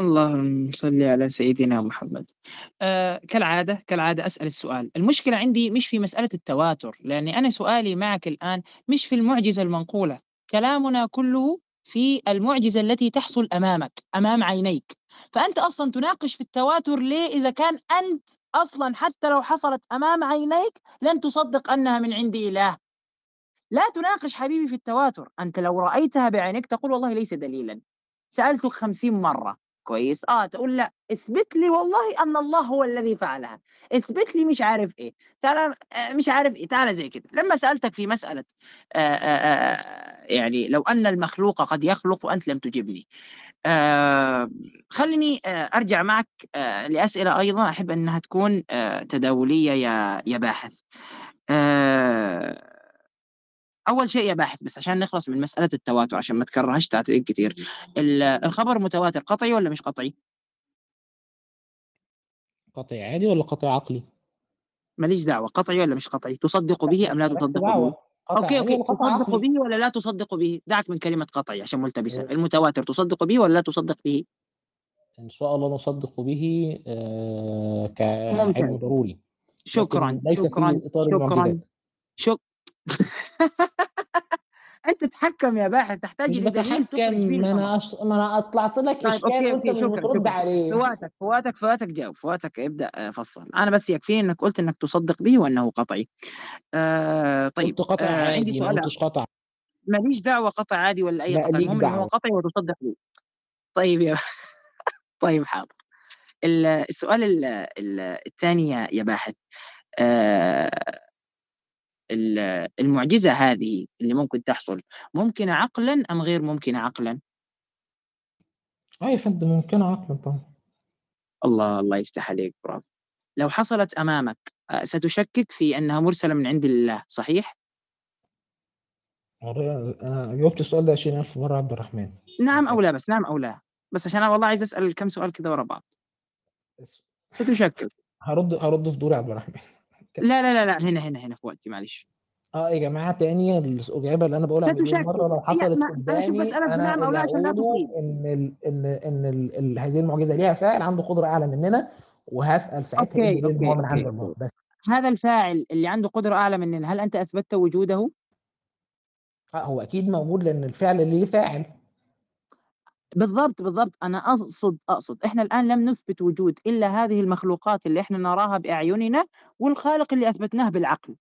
S4: اللهم صل على سيدنا محمد. آه كالعادة كالعادة أسأل السؤال. المشكلة عندي مش في مسألة التواتر لأني أنا سؤالي معك الآن مش في المعجزة المنقولة. كلامنا كله في المعجزة التي تحصل أمامك أمام عينيك. فأنت أصلا تناقش في التواتر ليه إذا كان أنت أصلا حتى لو حصلت أمام عينيك لن تصدق أنها من عند إله. لا تناقش حبيبي في التواتر أنت لو رأيتها بعينيك تقول والله ليس دليلا. سألتك خمسين مرة. كويس. آه تقول لأ اثبت لي والله أن الله هو الذي فعلها. اثبت لي مش عارف إيه. تعال آه، مش عارف إيه. تعال زي كده. لما سألتك في مسألة آه، آه، آه، يعني لو أن المخلوق قد يخلق وانت لم تجبني. خليني أرجع معك لأسئلة أيضا. أحب أنها تكون تداولية يا يا باحث. أول شيء يا باحث بس عشان نخلص من مسألة التواتر عشان ما تكرهش تعتقد كثير ال- الخبر متواتر قطعي ولا مش قطعي؟
S3: قطعي عادي ولا قطعي عقلي؟
S4: ماليش دعوة قطعي ولا مش قطعي؟ تصدق به أم لا تصدق به؟
S3: okay okay
S4: تصدق
S3: عقلي؟
S4: به ولا لا تصدق به؟ دعك من كلمة قطعي عشان
S3: ملتبسة.
S4: المتواتر تصدق به ولا لا تصدق به؟
S3: إن شاء الله نصدق به آه،. كعلم ضروري.
S4: شكرا
S3: ليس
S4: شكرا
S3: في إطار
S4: شكرا. شك <laughs> <laughs> انت تتحكم يا باحث تحتاج
S3: مش بتحكم ما. أنا أش... ما أنا اطلعت لك
S4: طيب
S3: إشكال
S4: أوكي
S3: وأنت
S4: أوكي
S3: مش
S4: شكرا شكرا.
S3: عليه.
S4: فواتك فواتك فواتك جاوب فواتك ابدأ آه، فصل. أنا بس يكفيني إنك قلت إنك تصدق به وإنه قطعي. آه طيب
S3: قلت قطع
S4: آه عندي
S3: عادي ما
S4: سؤال
S3: قلتش قطع.
S4: ماليش دعوة قطع عادي ولا
S3: أي
S4: قطع المهم انه هو. قطعي وتصدق به طيب يا <laughs> طيب حاضر. ال- السؤال ال- ال- الثاني يا باحث. آه، المعجزة هذه اللي ممكن تحصل ممكنة عقلا أم غير ممكنة عقلا؟
S3: آه يا فندم ممكن عقلا طبعا.
S4: الله الله يفتح عليك برافو. لو حصلت أمامك ستشكك في أنها مرسلة من عند الله صحيح؟
S3: أنا جاوبت السؤال ده 20000 مرة عبد الرحمن.
S4: نعم أو لا بس نعم أو لا. بس عشان أنا والله عايز أسأل كم سؤال كده ورا بعض. ستشكك.
S3: هرد هرد في دوري عبد الرحمن.
S4: لا لا لا لا هنا هنا هنا في وقتي معلش.
S3: آه يا جماعة تاني؟ الأجابة اللي أنا بقولها مليون. مرة لو حصلت
S4: أنا
S3: قدامي
S4: أنا
S3: اللي
S4: تطيل.
S3: إن ال إن إن ال هذه المعجزة ليها فاعل عنده قدرة أعلى مننا وهسأل ساعتها
S4: إيه
S3: من عند بس.
S4: هذا الفاعل اللي عنده قدرة أعلى مننا هل أنت أثبتت وجوده؟
S3: آه هو أكيد موجود لأن الفعل اللي ليه فاعل.
S4: بالضبط بالضبط. أنا أقصد أقصد إحنا الآن لم نثبت وجود إلا هذه المخلوقات اللي إحنا نراها بأعيننا والخالق اللي أثبتناه بالعقل.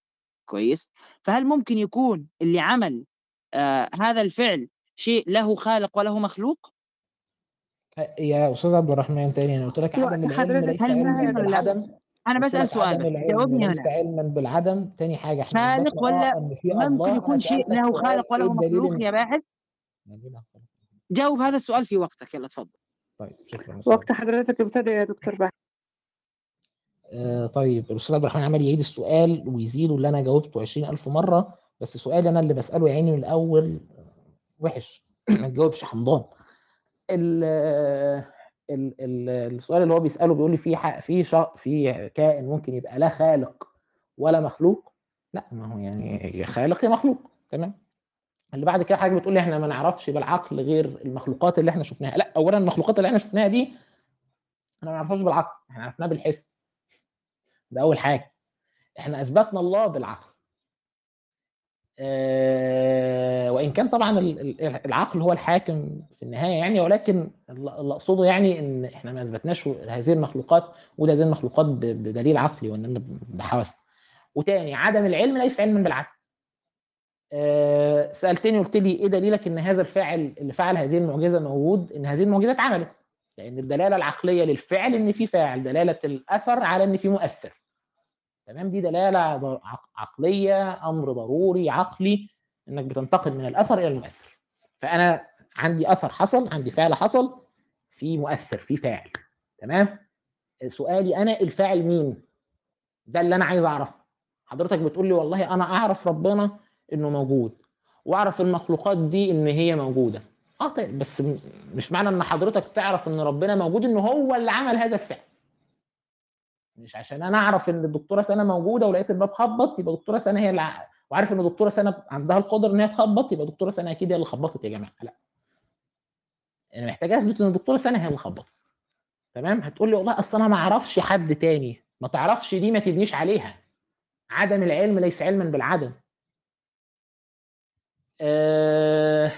S4: كويس؟ فهل ممكن يكون اللي عمل آه هذا الفعل شيء له خالق وله مخلوق؟
S3: يا أستاذ عبد الرحمن تاني أنا قلت لك عدم العلم
S2: حضرتك
S4: هل ولا أنا
S3: بسأل
S4: سؤال جاوبني هنا
S3: علما بالعدم. تاني حاجة إحنا
S4: خالق ولا ممكن يكون
S3: أنا
S4: شيء له خالق وله
S3: الدليل
S4: مخلوق يا باحث؟ جاوب هذا السؤال في وقتك يلا تفضل
S3: طيب شكرا.
S2: وقت حضرتك ابتدى يا دكتور بحر
S3: آه طيب الأستاذ عبد الرحمن عمال يعيد السؤال ويزيده اللي أنا جاوبته 20000 مرة بس سؤالي أنا اللي بسأله يا عيني من الأول وحش. <clears throat> ما تجاوبش حمضان ال ال ال السؤال اللي هو بيسأله بيقول لي في ح- في في كائن ممكن يبقى لا خالق ولا مخلوق؟ لا ما هو يعني يا خالق يا مخلوق تمام. اللي بعد كده حاجة بتقول لي إحنا ما نعرفش بالعقل غير المخلوقات اللي إحنا شفناها. لأ اولا المخلوقات اللي إحنا شفناها دي إحنا ما نعرفهاش بالعقل إحنا عرفناها بالحس. ده أول حاجة. إحنا أثبتنا الله بالعقل. آه، وإن كان طبعا ال- ال- العقل هو الحاكم في النهاية يعني ولكن اللي أقصده يعني إن إحنا ما أثبتناش هذه المخلوقات وده هذه المخلوقات بدليل عقلي وانما بحواسنا وتاني عدم العلم ليس علما بالعقل. سألتني قلت لي إيه دليلك إن هذا الفاعل اللي فعل هذه المعجزة موجود إن هذه المعجزة اتعملت؟ لأن الدلالة العقلية للفعل إن في فاعل دلالة الأثر على إن في مؤثر. تمام؟ دي دلالة عقلية أمر ضروري عقلي إنك بتنتقل من الأثر إلى المؤثر. فأنا عندي أثر حصل عندي فعل حصل في مؤثر في فاعل. تمام؟ سؤالي أنا الفاعل مين؟ ده اللي أنا عايز أعرفه. حضرتك بتقول لي والله أنا أعرف ربنا إنه موجود. وأعرف المخلوقات دي إن هي موجودة. آه طيب بس مش معنى إن حضرتك تعرف إن ربنا موجود ان هو اللي عمل هذا الفعل. مش عشان أنا أعرف إن الدكتورة سنة موجودة ولقيت الباب خبط يبقى دكتوره سنة هي اللي ع- وعارف إن دكتوره سنة عندها القدره إن هي تخبط يبقى دكتوره سنة أكيد هي اللي خبطت يا جماعة. لا. أنا محتاج أثبت إن الدكتورة سنة هي اللي خبطت. تمام؟ هتقول لي والله أصل أنا ما أعرفش حد تاني. ما تعرفش دي ما تبنيش عليها. عدم العلم ليس علما بالعدم. آه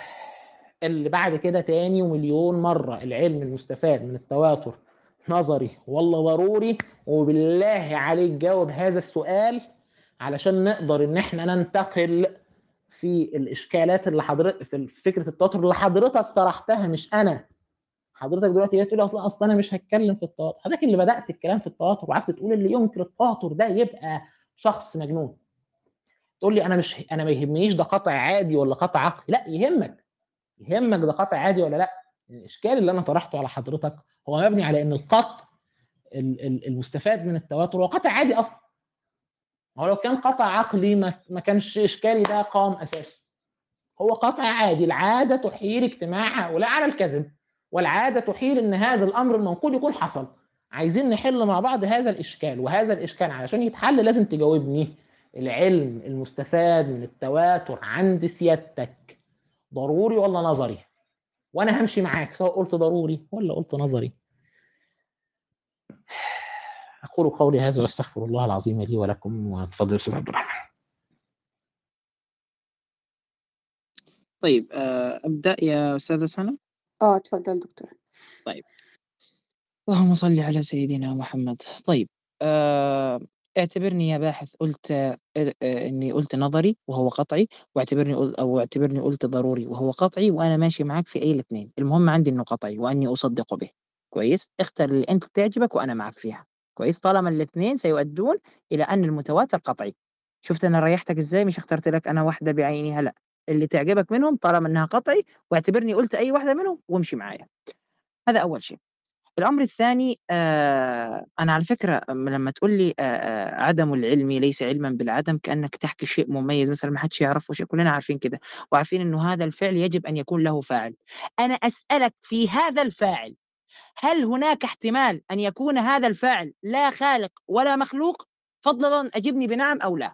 S3: اللي بعد كده تاني ومليون مرة. العلم المستفاد من التواتر نظري ولا ضروري. وبالله عليك جاوب هذا السؤال علشان نقدر إن إحنا ننتقل في الإشكالات اللي حضرتك في فكرة التواتر اللي حضرتك طرحتها. مش أنا. حضرتك دلوقتي تقول أصلا أصل أنا مش هتكلم في التواتر. حضرتك اللي بدأت الكلام في التواتر وقعدت تقول اللي ينكر التواتر ده يبقى شخص مجنون. تقول لي أنا مش أنا ما يهمنيش ده قطع عادي ولا قطع عقلي. لا يهمك. يهمك ده قطع عادي ولا لا. الإشكال اللي أنا طرحته على حضرتك هو مبني على إن القطع ال- ال- المستفاد من التواتر هو قطع عادي أصلا. هو لو كان قطع عقلي ما كانش إشكالي ده قام أساسا. هو قطع عادي. العادة تحيل اجتماع هؤلاء على الكذب والعادة تحيل إن هذا الأمر المنقول يكون حصل. عايزين نحل مع بعض هذا الإشكال وهذا الإشكال علشان يتحل لازم تجاوبني. العلم المستفاد من التواتر عند سيادتك. ضروري ولا نظري؟ وأنا همشي معاك سواء قلت ضروري ولا قلت نظري. أقول قولي هذا واستغفر الله العظيم لي ولكم وتفضل أستاذ عبد الرحمن.
S4: طيب آه، أبدأ يا أستاذة سنة؟
S2: آه اتفضل دكتور.
S4: اللهم صل على سيدنا محمد. طيب آه، اعتبرني يا باحث قلت آه، آه، إني قلت نظري وهو قطعي واعتبرني أو اعتبرني قلت ضروري وهو قطعي وأنا ماشي معك في أي الاثنين المهم عندي إنه قطعي وأني اصدق به. كويس؟ اختر اللي أنت تعجبك وأنا معك فيها. كويس؟ طالما الاثنين سيؤدون إلى أن المتواتر قطعي. شفت أنا ريحتك إزاي؟ مش اخترت لك أنا واحدة بعينها لأ. اللي تعجبك منهم طالما إنها قطعي واعتبرني قلت أي واحدة منهم وامشي معايا. هذا أول شيء. الأمر الثاني آه أنا على فكرة أم- لما تقول لي عدم العلم ليس علما بالعدم كأنك تحكي شيء مميز مثلا ما حدش يعرفه شيء كلنا عارفين كده وعارفين إنه هذا الفعل يجب أن يكون له فاعل. أنا أسألك في هذا الفاعل هل هناك احتمال أن يكون هذا الفاعل لا خالق ولا مخلوق؟ فضلا أجبني بنعم أو لا؟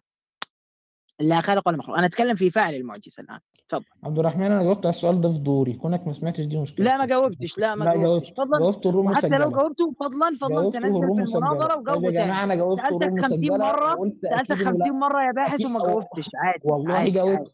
S4: لا خالق ولا مخلوق. أنا أتكلم في فاعل المعجزة الآن. تفضل
S3: عبد الرحمن أنا جاوبت على السؤال ده في دوري. كونك ما سمعتش دي مشكلة.
S4: لا ما جاوبتش. لا ما جاوبتش.
S3: جاوبت.
S4: فضلا
S3: جاوبت الروم
S4: وحتى لو جاوبته فضلا فضلا تنزل في
S3: طيب
S4: وجاوبه
S3: يا جماعة أنا جاوبت الروم
S4: 50
S3: مسجله وقلت
S4: سألتك
S3: أكيد انه
S4: 50
S3: لا.
S4: مرة يا باحث وما جاوبتش. عادي
S3: والله جاوبت.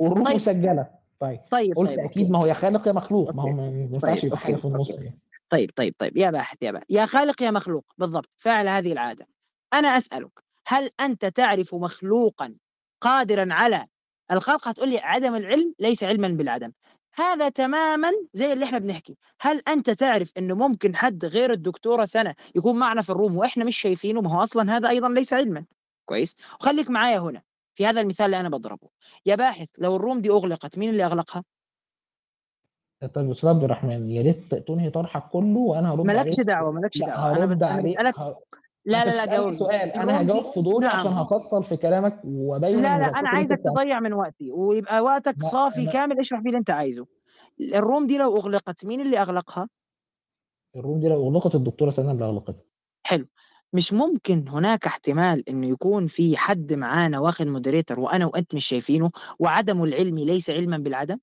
S3: والروم
S4: طيب.
S3: مسجله طيب.
S4: طيب
S3: قلت
S4: طيب أكيد
S3: ما هو يا خالق يا مخلوق. ما هو ما
S4: طيب
S3: ينفعش يبقى
S4: حاجة
S3: في النص يعني.
S4: طيب طيب طيب. يا باحث يا باحث يا خالق يا مخلوق. بالضبط. فعل هذه العادة. أنا أسألك هل أنت تعرف مخلوقا قادرا على الخلق هتقول لي عدم العلم ليس علما بالعدم. هذا تماما زي اللي إحنا بنحكي. هل أنت تعرف انه ممكن حد غير الدكتورة سنة يكون معنا في الروم وإحنا مش شايفينه؟ ما هو أصلا هذا أيضا ليس علما. كويس؟ وخليك معايا هنا في هذا المثال اللي أنا بضربه. يا باحث لو الروم دي أغلقت مين اللي أغلقها؟
S3: طيب أستاذ عبد الرحمن يا ريت تنهي طرحك كله وأنا هرد
S4: مالكش دعوة مالكش دعوة.
S3: هرد عليك.
S4: لا لا لا جاوبني
S3: سؤال
S4: أنا
S3: هجاوب في دوري عشان
S4: نعم
S3: هفصل في كلامك وأبين
S4: لا لا
S3: أنا
S4: عايزك تضيع من وقتي ويبقى وقتك
S3: لا
S4: صافي كامل اشرح فيه اللي أنت عايزه. الروم دي لو أغلقت مين اللي أغلقها؟
S3: الروم دي لو أغلقت الدكتورة سنة اللي أغلقتها.
S4: حلو. مش ممكن هناك احتمال إنه يكون في حد معانا واخد مودريتور وأنا وأنت مش شايفينه وعدم العلم ليس علما بالعدم؟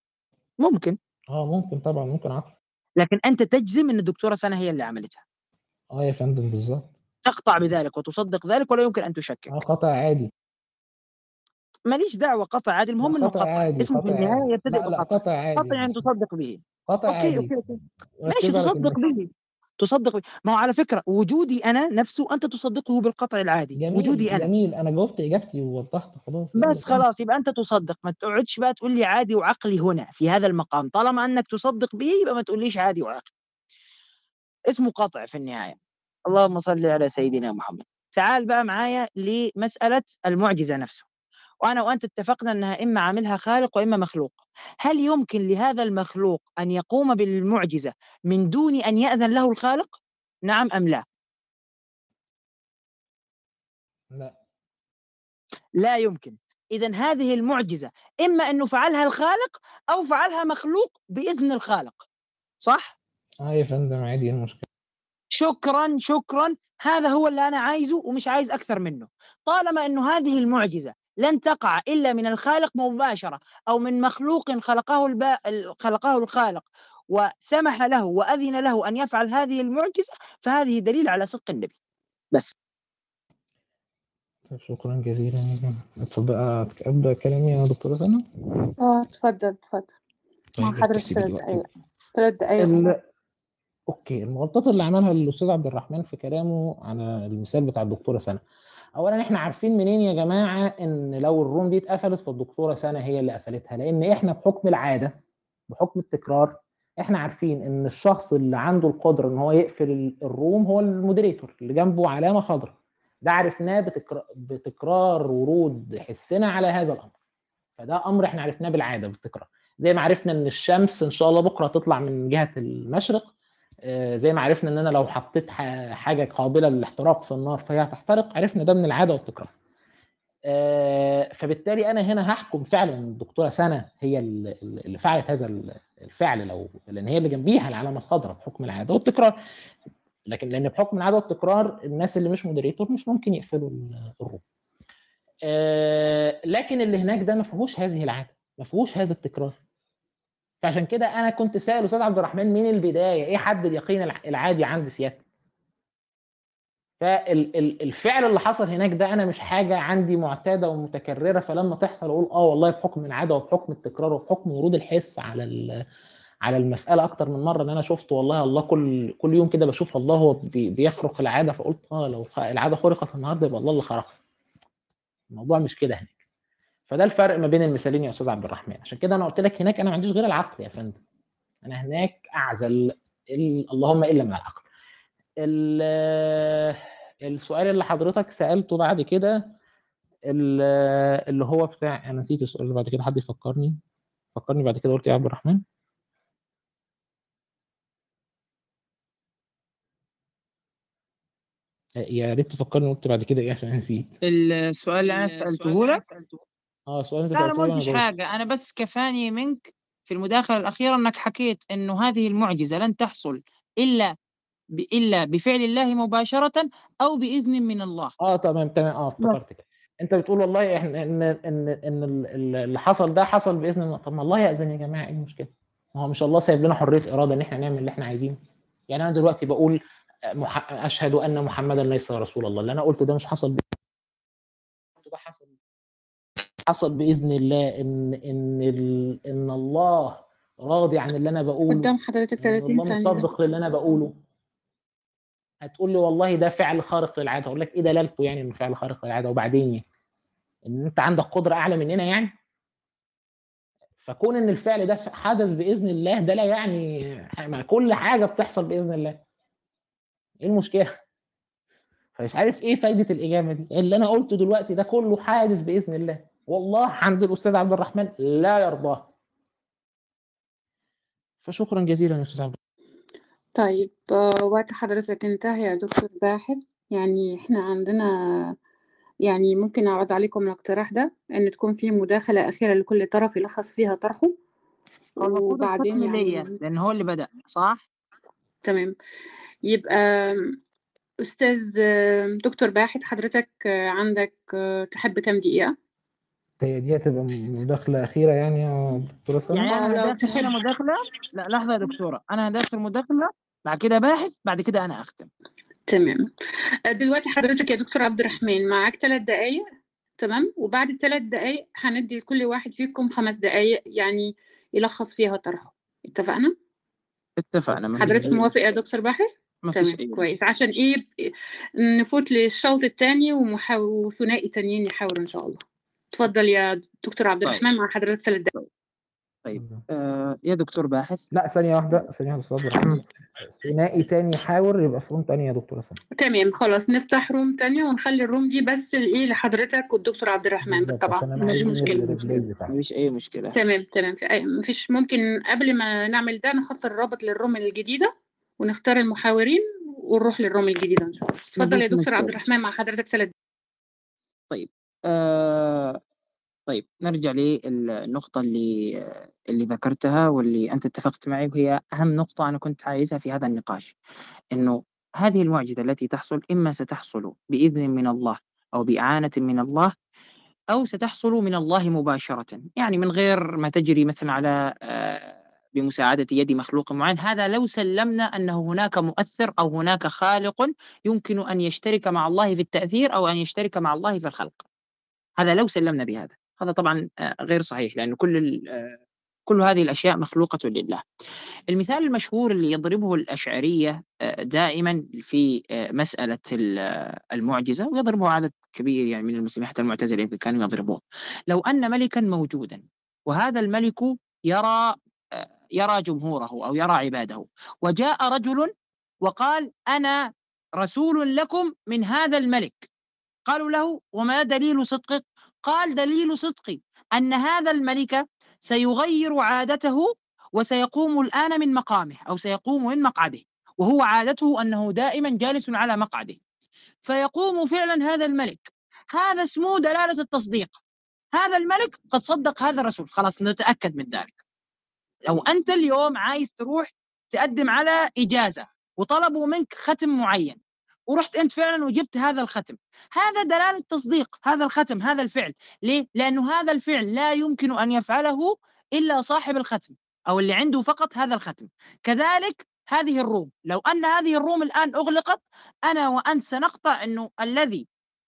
S4: ممكن.
S3: آه ممكن طبعا ممكن عقل
S4: لكن أنت تجزم إن الدكتورة سنة هي اللي عملتها.
S3: آه يا فندم بالظبط.
S4: تقطع بذلك وتصدق ذلك ولا يمكن أن تشكك.
S3: آه قطع عادي.
S4: ماليش دعوة قطع عادي المهم إنه
S3: قطع عادي
S4: اسمه في
S3: النهاية
S4: يبتدئ بقطع.
S3: قطع عادي.
S4: قطع يعني تصدق به.
S3: قطع
S4: okay
S3: عادي.
S4: أوكي أوكي. ماشي تصدق به تصدق به. ما هو على فكرة وجودي أنا نفسه أنت تصدقه بالقطع العادي
S3: جميل
S4: وجودي أنا.
S3: جميل. أنا جاوبت إجابتي ووضحت خلاص
S4: بس خلاص يبقى أنت تصدق. ما تقعدش بقى تقول لي عادي وعقلي هنا في هذا المقام. طالما أنك تصدق به يبقى ما تقوليش عادي وعقلي. اسمه قطع في النهاية. اللهم صل على سيدنا محمد. تعال بقى معايا لمسألة المعجزة نفسه. وأنا وأنت اتفقنا إنها إما عاملها خالق وإما مخلوق. هل يمكن لهذا المخلوق أن يقوم بالمعجزة من دون أن يأذن له الخالق؟ نعم أم لا؟
S3: لا.
S4: لا يمكن. اذا هذه المعجزة إما انه فعلها الخالق أو فعلها مخلوق بإذن الخالق. صح؟
S3: آه يا فندم عادي إيه المشكلة؟
S4: شكرا شكرا هذا هو اللي أنا عايزه ومش عايز أكثر منه. طالما إنه هذه المعجزة لن تقع إلا من الخالق مباشرة أو من مخلوق خلقه الب... خلقه الخالق وسمح له وأذن له أن يفعل هذه المعجزة فهذه دليل على صدق النبي. بس.
S3: طيب شكرا جزيلا. اتفضل ابدا كلامي يا دكتورة سنة؟
S2: آه اتفضل اتفضل مع
S3: طيب
S2: حضرتك ثلاث
S3: الوقت
S2: دقايق ثلاث دقايق
S3: ال... أوكي المغالطات اللي عملها الأستاذ عبد الرحمن في كلامه على المثال بتاع الدكتورة سنة. اولا إحنا عارفين منين يا جماعة إن لو الروم دي اتقفلت فالدكتورة سنة هي اللي قفلتها؟ لأن إحنا بحكم العادة بحكم التكرار إحنا عارفين إن الشخص اللي عنده القدرة إن هو يقفل الروم هو المودريتور اللي جنبه علامة خضراء. ده عرفناه بتكرار, بتكرار ورود حسنا على هذا الأمر. فده أمر إحنا عرفناه بالعادة بالتكرار. زي ما عرفنا إن الشمس إن شاء الله بكرة تطلع من جهة المشرق زي ما عرفنا إن أنا لو حطيت حاجة قابلة للاحتراق في النار فهي هتحترق عرفنا ده من العادة والتكرار. فبالتالي أنا هنا هحكم فعلا الدكتورة سنة هي اللي فعلت هذا الفعل لو لأن هي اللي جنبيها العلامة الخضراء بحكم العادة والتكرار. لكن لأن بحكم العادة والتكرار الناس اللي مش مودريتور مش ممكن يقفلوا الروم. لكن اللي هناك ده ما فيهوش هذه العادة ما فيهوش هذا التكرار. فعشان كده أنا كنت سائل أستاذ عبد الرحمن من البداية إيه حد اليقين العادي عند سيادتك؟ فالفعل اللي حصل هناك ده أنا مش حاجة عندي معتادة ومتكررة فلما تحصل أقول آه والله بحكم العادة وبحكم التكرار وبحكم ورود الحس على على المسألة أكتر من مرة إن أنا شفت والله الله كل كل يوم كده بشوف الله هو بيخرق العادة فقلت آه لو العادة خرقت النهارده يبقى الله اللي خرقها. الموضوع مش كده هناك. فده الفرق ما بين المثالين يا أستاذ عبد الرحمن. عشان كده أنا قلت لك هناك أنا ما عنديش غير العقل يا فندم. أنا هناك أعزل اللهم إلا من العقل. السؤال اللي حضرتك سألته بعد كده اللي هو بتاع أنا نسيت السؤال اللي بعد كده حد يفكرني؟ فكرني بعد كده قلت يا عبد الرحمن. يا ريت تفكرني قلت بعد كده إيه عشان نسيت.
S4: السؤال اللي أنا سألته لك.
S3: آه سؤال أنت
S4: لا
S3: أنا
S4: ما قلتش حاجة. أنا بس كفاني منك في المداخلة الأخيرة إنك حكيت إنه هذه المعجزة لن تحصل إلا إلا بفعل الله مباشرة أو بإذن من الله.
S3: آه تمام تمام. آه افتكرت كده أنت بتقول والله إحنا إن إن إن اللي حصل ده حصل بإذن الله. طب ما الله يأذن يا جماعة إيه المشكلة؟ ما هو مش الله سايب لنا حرية إرادة إن إحنا نعمل اللي إحنا عايزينه. يعني أنا دلوقتي بقول مح... أشهد أن محمدا ليس رسول الله. اللي أنا قلته ده مش حصل ده حصل حصل بإذن الله إن إن ال... إن الله راضي عن اللي أنا بقوله.
S2: قدام حضرتك 30
S3: الله
S2: ثانية.
S3: مصدق للي أنا بقوله. هتقول لي والله ده فعل خارق للعادة. أقول لك إيه دلالته يعني انه فعل خارق للعادة؟ وبعدين يعني؟ إن أنت عندك قدرة أعلى مننا يعني؟ فكون إن الفعل ده حدث بإذن الله ده لا يعني كل حاجة بتحصل بإذن الله. إيه المشكلة؟ فمش عارف إيه فايدة الإجابة دي. اللي أنا قلته دلوقتي ده كله حادث بإذن الله. والله عند الأستاذ عبد الرحمن لا يرضاه. فشكرا جزيلا يا أستاذ عبد
S2: طيب وقت حضرتك انتهى يا دكتور باحث. يعني إحنا عندنا يعني ممكن أعرض عليكم الاقتراح ده إن تكون في مداخلة أخيرة لكل طرف يلخص فيها طرحه. وبعدين يعني
S4: لأن هو اللي بدأ صح؟
S2: تمام. يبقى أستاذ آه، دكتور باحث حضرتك عندك تحب كام دقيقة؟
S3: هي دي هتبقى مداخلة أخيرة يعني يا دكتورة سلمى
S4: يعني
S2: آه،
S4: أنا
S2: لو
S4: هداخل هنا
S2: تحب.
S4: مداخلة لا لحظة يا دكتورة. أنا هداخل مداخله بعد كده باحث بعد كده أنا أختم.
S2: تمام. آه، دلوقتي حضرتك يا دكتور عبد الرحمن معاك ثلاث دقايق تمام؟ وبعد الثلاث دقايق هندي لكل واحد فيكم خمس دقايق يعني يلخص فيها طرحه. اتفقنا؟
S4: اتفقنا
S2: حضرتك موافق يا دكتور باحث؟
S4: ما فيش
S2: تمام كويس. عشان إيه؟ نفوت للشوط الثاني وثنائي تانيين يحاولوا إن شاء الله. اتفضل يا دكتور عبد
S4: طيب.
S2: الرحمن مع حضرتك ثلاث دقايق
S4: آه يا دكتور باحث.
S3: لا ثانية واحدة ثانية واحدة أستاذ عبد الرحمن ثنائي تاني يحاور يبقى في room تانية يا دكتور حسن
S2: تمام خلاص نفتح room تانية ونخلي ال room دي بس الايه لحضرتك والدكتور عبد الرحمن طبعا. مفيش
S3: عايز ننقل
S2: مشكلة
S3: ال reply
S4: ما
S3: بتاعي
S4: فيش أي مشكلة.
S2: تمام تمام. في أي مفيش ممكن قبل ما نعمل ده نحط الرابط لل room الجديدة ونختار المحاورين ونروح لل room الجديدة إن شاء الله. اتفضل يا
S4: مفيش
S2: دكتور عبد. الرحمن مع حضرتك ثلاث
S4: آه طيب نرجع للنقطة اللي اللي ذكرتها واللي أنت اتفقت معي وهي أهم نقطة أنا كنت عايزها في هذا النقاش إنه هذه المعجزة التي تحصل إما ستحصل بإذن من الله أو بإعانة من الله أو ستحصل من الله مباشرة يعني من غير ما تجري مثلا على آه، بمساعدة يد مخلوق معين. هذا لو سلمنا أنه هناك مؤثر أو هناك خالق يمكن أن يشترك مع الله في التأثير أو أن يشترك مع الله في الخلق. هذا لو سلمنا بهذا. هذا طبعا آه، غير صحيح لأن كل آه، كل هذه الأشياء مخلوقة لله. المثال المشهور اللي يضربه الأشعرية آه، دائما في مسألة ال- المعجزة ويضربه عدد كبير يعني من المسلمين حتى المعتزلة يمكن كانوا يضربوه. لو أن ملكا موجودا وهذا الملك يرى يرى جمهوره أو يرى عباده وجاء رجل وقال أنا رسول لكم من هذا الملك قالوا له وما دليل صدقك؟ قال دليل صدقي أن هذا الملك سيغير عادته وسيقوم الآن من مقامه أو سيقوم من مقعده وهو عادته أنه دائما جالس على مقعده. فيقوم فعلا هذا الملك. هذا اسمه دلالة التصديق. هذا الملك قد صدق هذا الرسول. خلاص نتأكد من ذلك. لو أنت اليوم عايز تروح تقدم على إجازة وطلبوا منك ختم معين ورحت أنت فعلا وجبت هذا الختم. هذا دلالة تصديق هذا الختم هذا الفعل. ليه؟ لأنه هذا الفعل لا يمكن أن يفعله إلا صاحب الختم أو اللي عنده فقط هذا الختم. كذلك هذه الروم. لو أن هذه الروم الآن أغلقت أنا وأنت سنقطع أنه الذي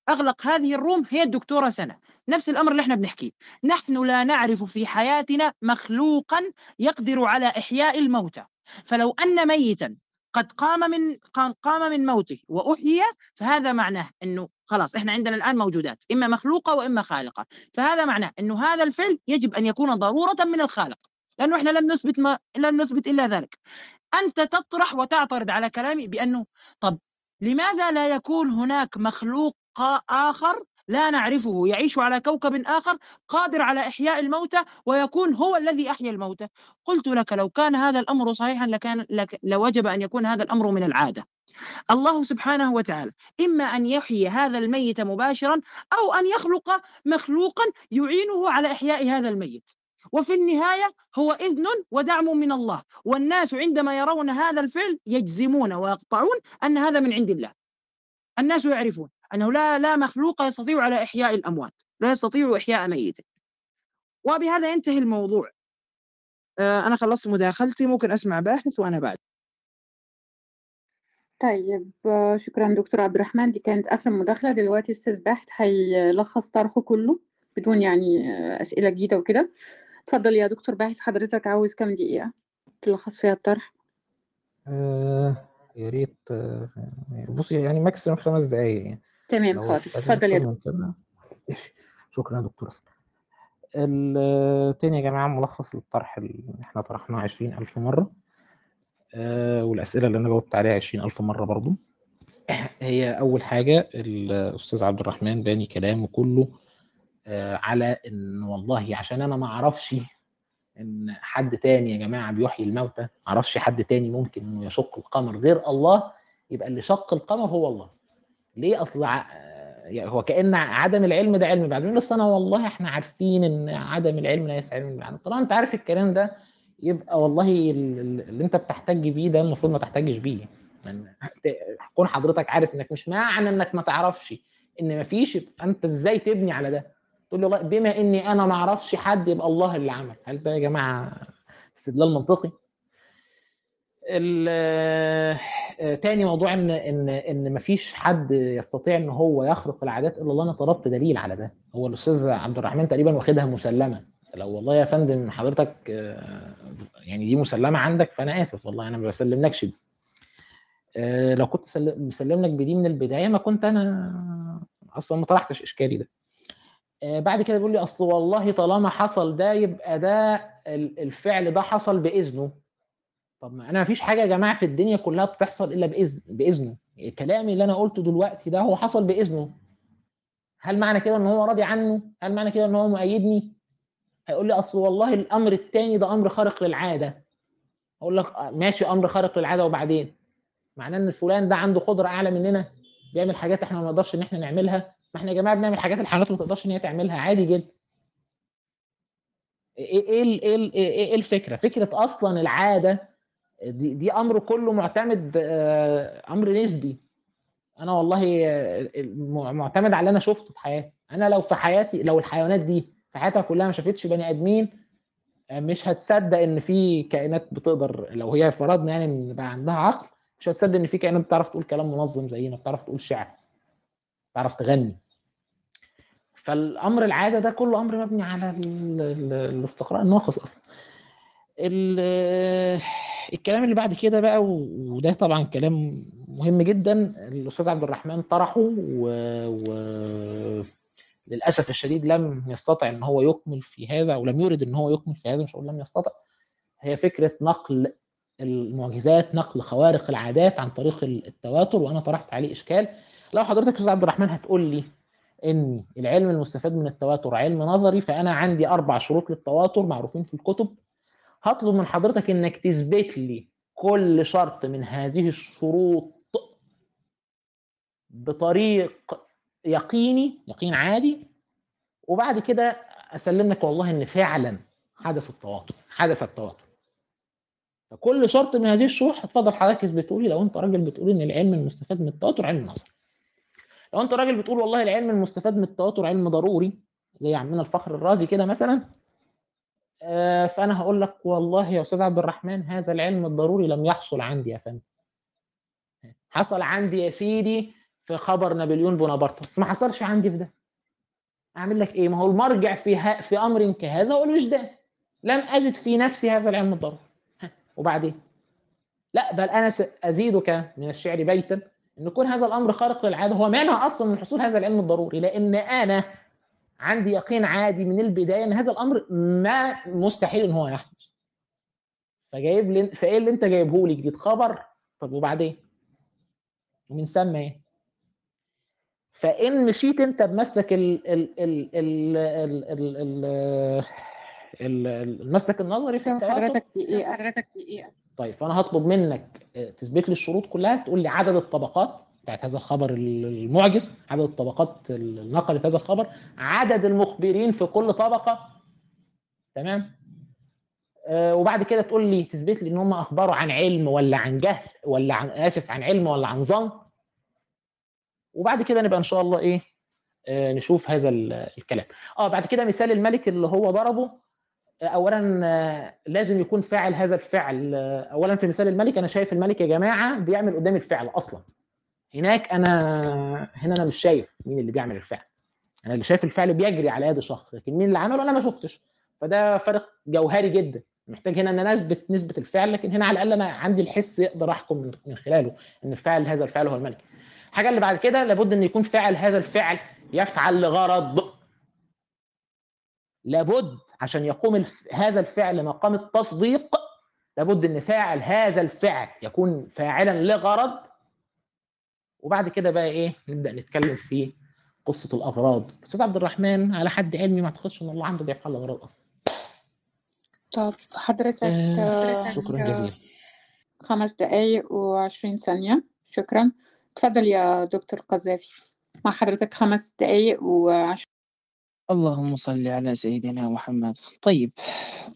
S4: أغلق هذه الروم هي الدكتورة سنة. نفس الأمر اللي إحنا بنحكيه. نحن لا نعرف في حياتنا مخلوقا يقدر على إحياء الموتى. فلو أن ميتا قد قام من قام من موته وأحيي فهذا معناه أنه خلاص إحنا عندنا الآن موجودات إما مخلوقة وإما خالقة. فهذا معناه أنه هذا الفعل يجب أن يكون ضرورة من الخالق لأنه إحنا لم نثبت ما لم نثبت إلا ذلك. أنت تطرح وتعترض على كلامي بأنه طب لماذا لا يكون هناك مخلوق آخر لا نعرفه يعيش على كوكب آخر قادر على إحياء الموتى ويكون هو الذي أحيا الموتى. قلت لك لو كان هذا الأمر صحيحا لكان لك لوجب أن يكون هذا الأمر من العادة. الله سبحانه وتعالى إما أن يحيي هذا الميت مباشرا أو أن يخلق مخلوقا يعينه على إحياء هذا الميت. وفي النهاية هو إذن ودعم من الله والناس عندما يرون هذا الفعل يجزمون ويقطعون أن هذا من عند الله. الناس يعرفون. أنه لا لا مخلوق يستطيع على إحياء الأموات لا يستطيع إحياء ميت. وبهذا ينتهي الموضوع. آه أنا خلصت مداخلتي ممكن أسمع باحث وأنا بعد.
S2: طيب آه، شكرا دكتور عبد الرحمن دي كانت آخر مداخلة. دلوقتي أستاذ باحث هيلخص طرحه كله بدون يعني آه، أسئلة جديدة وكده. اتفضل يا دكتور باحث حضرتك عاوز كام دقيقة تلخص فيها الطرح؟
S3: آه يا ريت آه بصي يعني ماكسيموم خمس دقايق يعني.
S2: تمام حاضر. اتفضل يا دكتور. <laughs>
S3: شكرا يا دكتور. ال- تاني يا جماعة ملخص للطرح اللي إحنا طرحناه عشرين ألف مرة. آه والأسئلة اللي أنا جاوبت عليها عشرين ألف مرة برضو. <clears throat> هي أول حاجة الأستاذ عبد الرحمن باني كلامه كله آه على إن والله عشان أنا ما أعرفش إن حد تاني يا جماعة بيحيي الموتى ما أعرفش حد تاني ممكن إنه يشق القمر غير الله يبقى اللي شق القمر هو الله. ليه أصل يعني هو كأن عدم العلم ده علم بعدين بس أنا والله إحنا عارفين إن عدم العلم ليس علم بعد. طالما أنت عارف الكلام ده يبقى والله ال- ال- اللي أنت بتحتج بيه ده المفروض ما تحتجش بيه. من كون حضرتك عارف إنك مش معنى إنك ما تعرفش. إن ما فيش أنت إزاي تبني على ده؟ تقول له بما إني أنا ما أعرفش حد يبقى الله اللي عمل. هل ده يا جماعة استدلال منطقي؟ تاني موضوع ان ان إن مفيش حد يستطيع إن هو يخرق العادات إلا الله. أنا طلبت دليل على ده. هو الأستاذ عبد الرحمن تقريبا واخدها مسلمة. لو والله يا فندم حضرتك آه، يعني دي مسلمة عندك فأنا آسف والله أنا ما بسلملكش دي. آه، لو كنت سل- مسلم لك بدي من البداية ما كنت أنا أصلا ما طرحتش إشكالي ده. آه، بعد كده بيقول لي أصل والله طالما حصل ده يبقى ده ال- الفعل ده حصل بإذنه. طب ما أنا مفيش حاجة يا جماعة في الدنيا كلها بتحصل إلا باذن بإذنه. كلامي اللي أنا قلته دلوقتي ده هو حصل بإذنه. هل معنى كده إن هو راضي عنه؟ هل معنى كده إن هو مؤيدني؟ هيقول لي أصل والله الأمر التاني ده أمر خارق للعادة. أقول لك آه، ماشي أمر خارق للعادة وبعدين؟ معناه إن فلان ده عنده قدرة أعلى مننا بيعمل حاجات إحنا ما نقدرش إن إحنا نعملها. ما إحنا يا جماعة بنعمل حاجات الحيوانات ما تقدرش إن هي تعملها. عادي جدا. إيه إيه إيه ال- إيه إيه الفكرة؟ فكرة أصلا العادة دي دي أمر كله معتمد آه، أمر نسبي. أنا والله آه، معتمد على اللي أنا شفته في حياتي. أنا لو في حياتي لو الحيوانات دي في حياتها كلها ما شافتش بني آدمين آه، مش هتصدق إن في كائنات بتقدر لو هي فرضنا يعني إن بقى عندها عقل مش هتصدق إن في كائنات بتعرف تقول كلام منظم زينا بتعرف تقول شعر بتعرف تغني. فالأمر العادة ده كله أمر مبني على ال- ال- الاستقراء الناقص أصلا. الكلام اللي بعد كده بقى وده طبعا كلام مهم جدا الأستاذ عبد الرحمن طرحه و... و... الشديد لم يستطع إن هو يكمل في هذا أو لم يرد إن هو يكمل في هذا مش هقول لم يستطع. هي فكرة نقل المعجزات نقل خوارق العادات عن طريق التواتر وأنا طرحت عليه إشكال. لو حضرتك أستاذ عبد الرحمن هتقول لي إن العلم المستفاد من التواتر علم نظري فأنا عندي أربع شروط للتواتر معروفين في الكتب. هطلب من حضرتك إنك تثبت لي كل شرط من هذه الشروط بطريق يقيني يقين عادي وبعد كده اسلم لك والله إن فعلا حدث التواتر حدث التواتر. فكل شرط من هذه الشروط هتفضل حضرتك اثبته لي لو أنت راجل بتقول إن العلم المستفاد من التواتر علم نظري لو أنت راجل بتقول والله العلم المستفاد من التواتر علم ضروري زي عمنا الفخر الرازي كده مثلا فأنا هقول لك والله يا أستاذ عبد الرحمن هذا العلم الضروري لم يحصل عندي يا فندم. حصل عندي يا سيدي في خبر نابليون بونابرت ما حصلش عندي في ده. أعمل لك إيه؟ ما هو المرجع في في أمر كهذا هو الوجدان لم أجد في نفسي هذا العلم الضروري. وبعدين؟ لا بل أنا أزيدك من الشعر بيتا إن يكون هذا الأمر خارق للعادة هو مانع أصلا من حصول هذا العلم الضروري لأن أنا عندي يقين عادي من البداية إن هذا الأمر ما مستحيل إن هو يحدث فجايب لي فإيه اللي أنت جايبه لي؟ جديد خبر. طب وبعدين؟ ومن ثم إيه؟ فإن مشيت أنت بمسلك ال ال ال ال ال ال ال ال- المسلك النظري في التواتر
S2: حضرتك دقيقة حضرتك دقيقة
S3: طيب فأنا هطلب منك تثبت لي الشروط كلها تقول لي عدد الطبقات. بتاعت هذا الخبر المعجز عدد الطبقات اللي نقلت هذا الخبر عدد المخبرين في كل طبقة. تمام؟ آه وبعد كده تقول لي تثبت لي إن هم أخبروا عن علم ولا عن جهل ولا عن آسف عن علم ولا عن ظن. وبعد كده نبقى إن شاء الله إيه آه نشوف هذا ال- الكلام. آه بعد كده مثال الملك اللي هو ضربه. آه، اولا آه، لازم يكون فاعل هذا الفعل. اولا في مثال الملك أنا شايف الملك يا جماعة بيعمل قدامي الفعل أصلا. هناك أنا هنا أنا مش شايف مين اللي بيعمل الفعل. أنا اللي شايف الفعل بيجري على يد شخص لكن مين اللي عمله؟ أنا ما شفتش. فده فرق جوهري جدا. محتاج هنا إن أنا أثبت نسبة الفعل لكن هنا على الأقل أنا عندي الحس يقدر أحكم من- خلاله إن الفاعل هذا الفعل هو الملك. الحاجة اللي بعد كده لابد إن يكون فاعل هذا الفعل يفعل لغرض. لابد عشان يقوم الف... هذا الفعل مقام التصديق لابد إن فاعل هذا الفعل يكون فاعلا لغرض. وبعد كده بقى إيه نبدأ نتكلم في قصة الاغراض أستاذ عبد الرحمن على حد علمي ما أعتقدش إن الله عنده بيفعل اغراض أصلا.
S2: طب حضرتك
S3: آه،
S2: آه،
S3: شكرا جزيلا.
S2: خمس دقايق وعشرين ثانية. شكرا. تفضل يا دكتور قذافي. مع حضرتك خمس دقايق وعشرين.
S4: اللهم صل على سيدنا محمد. طيب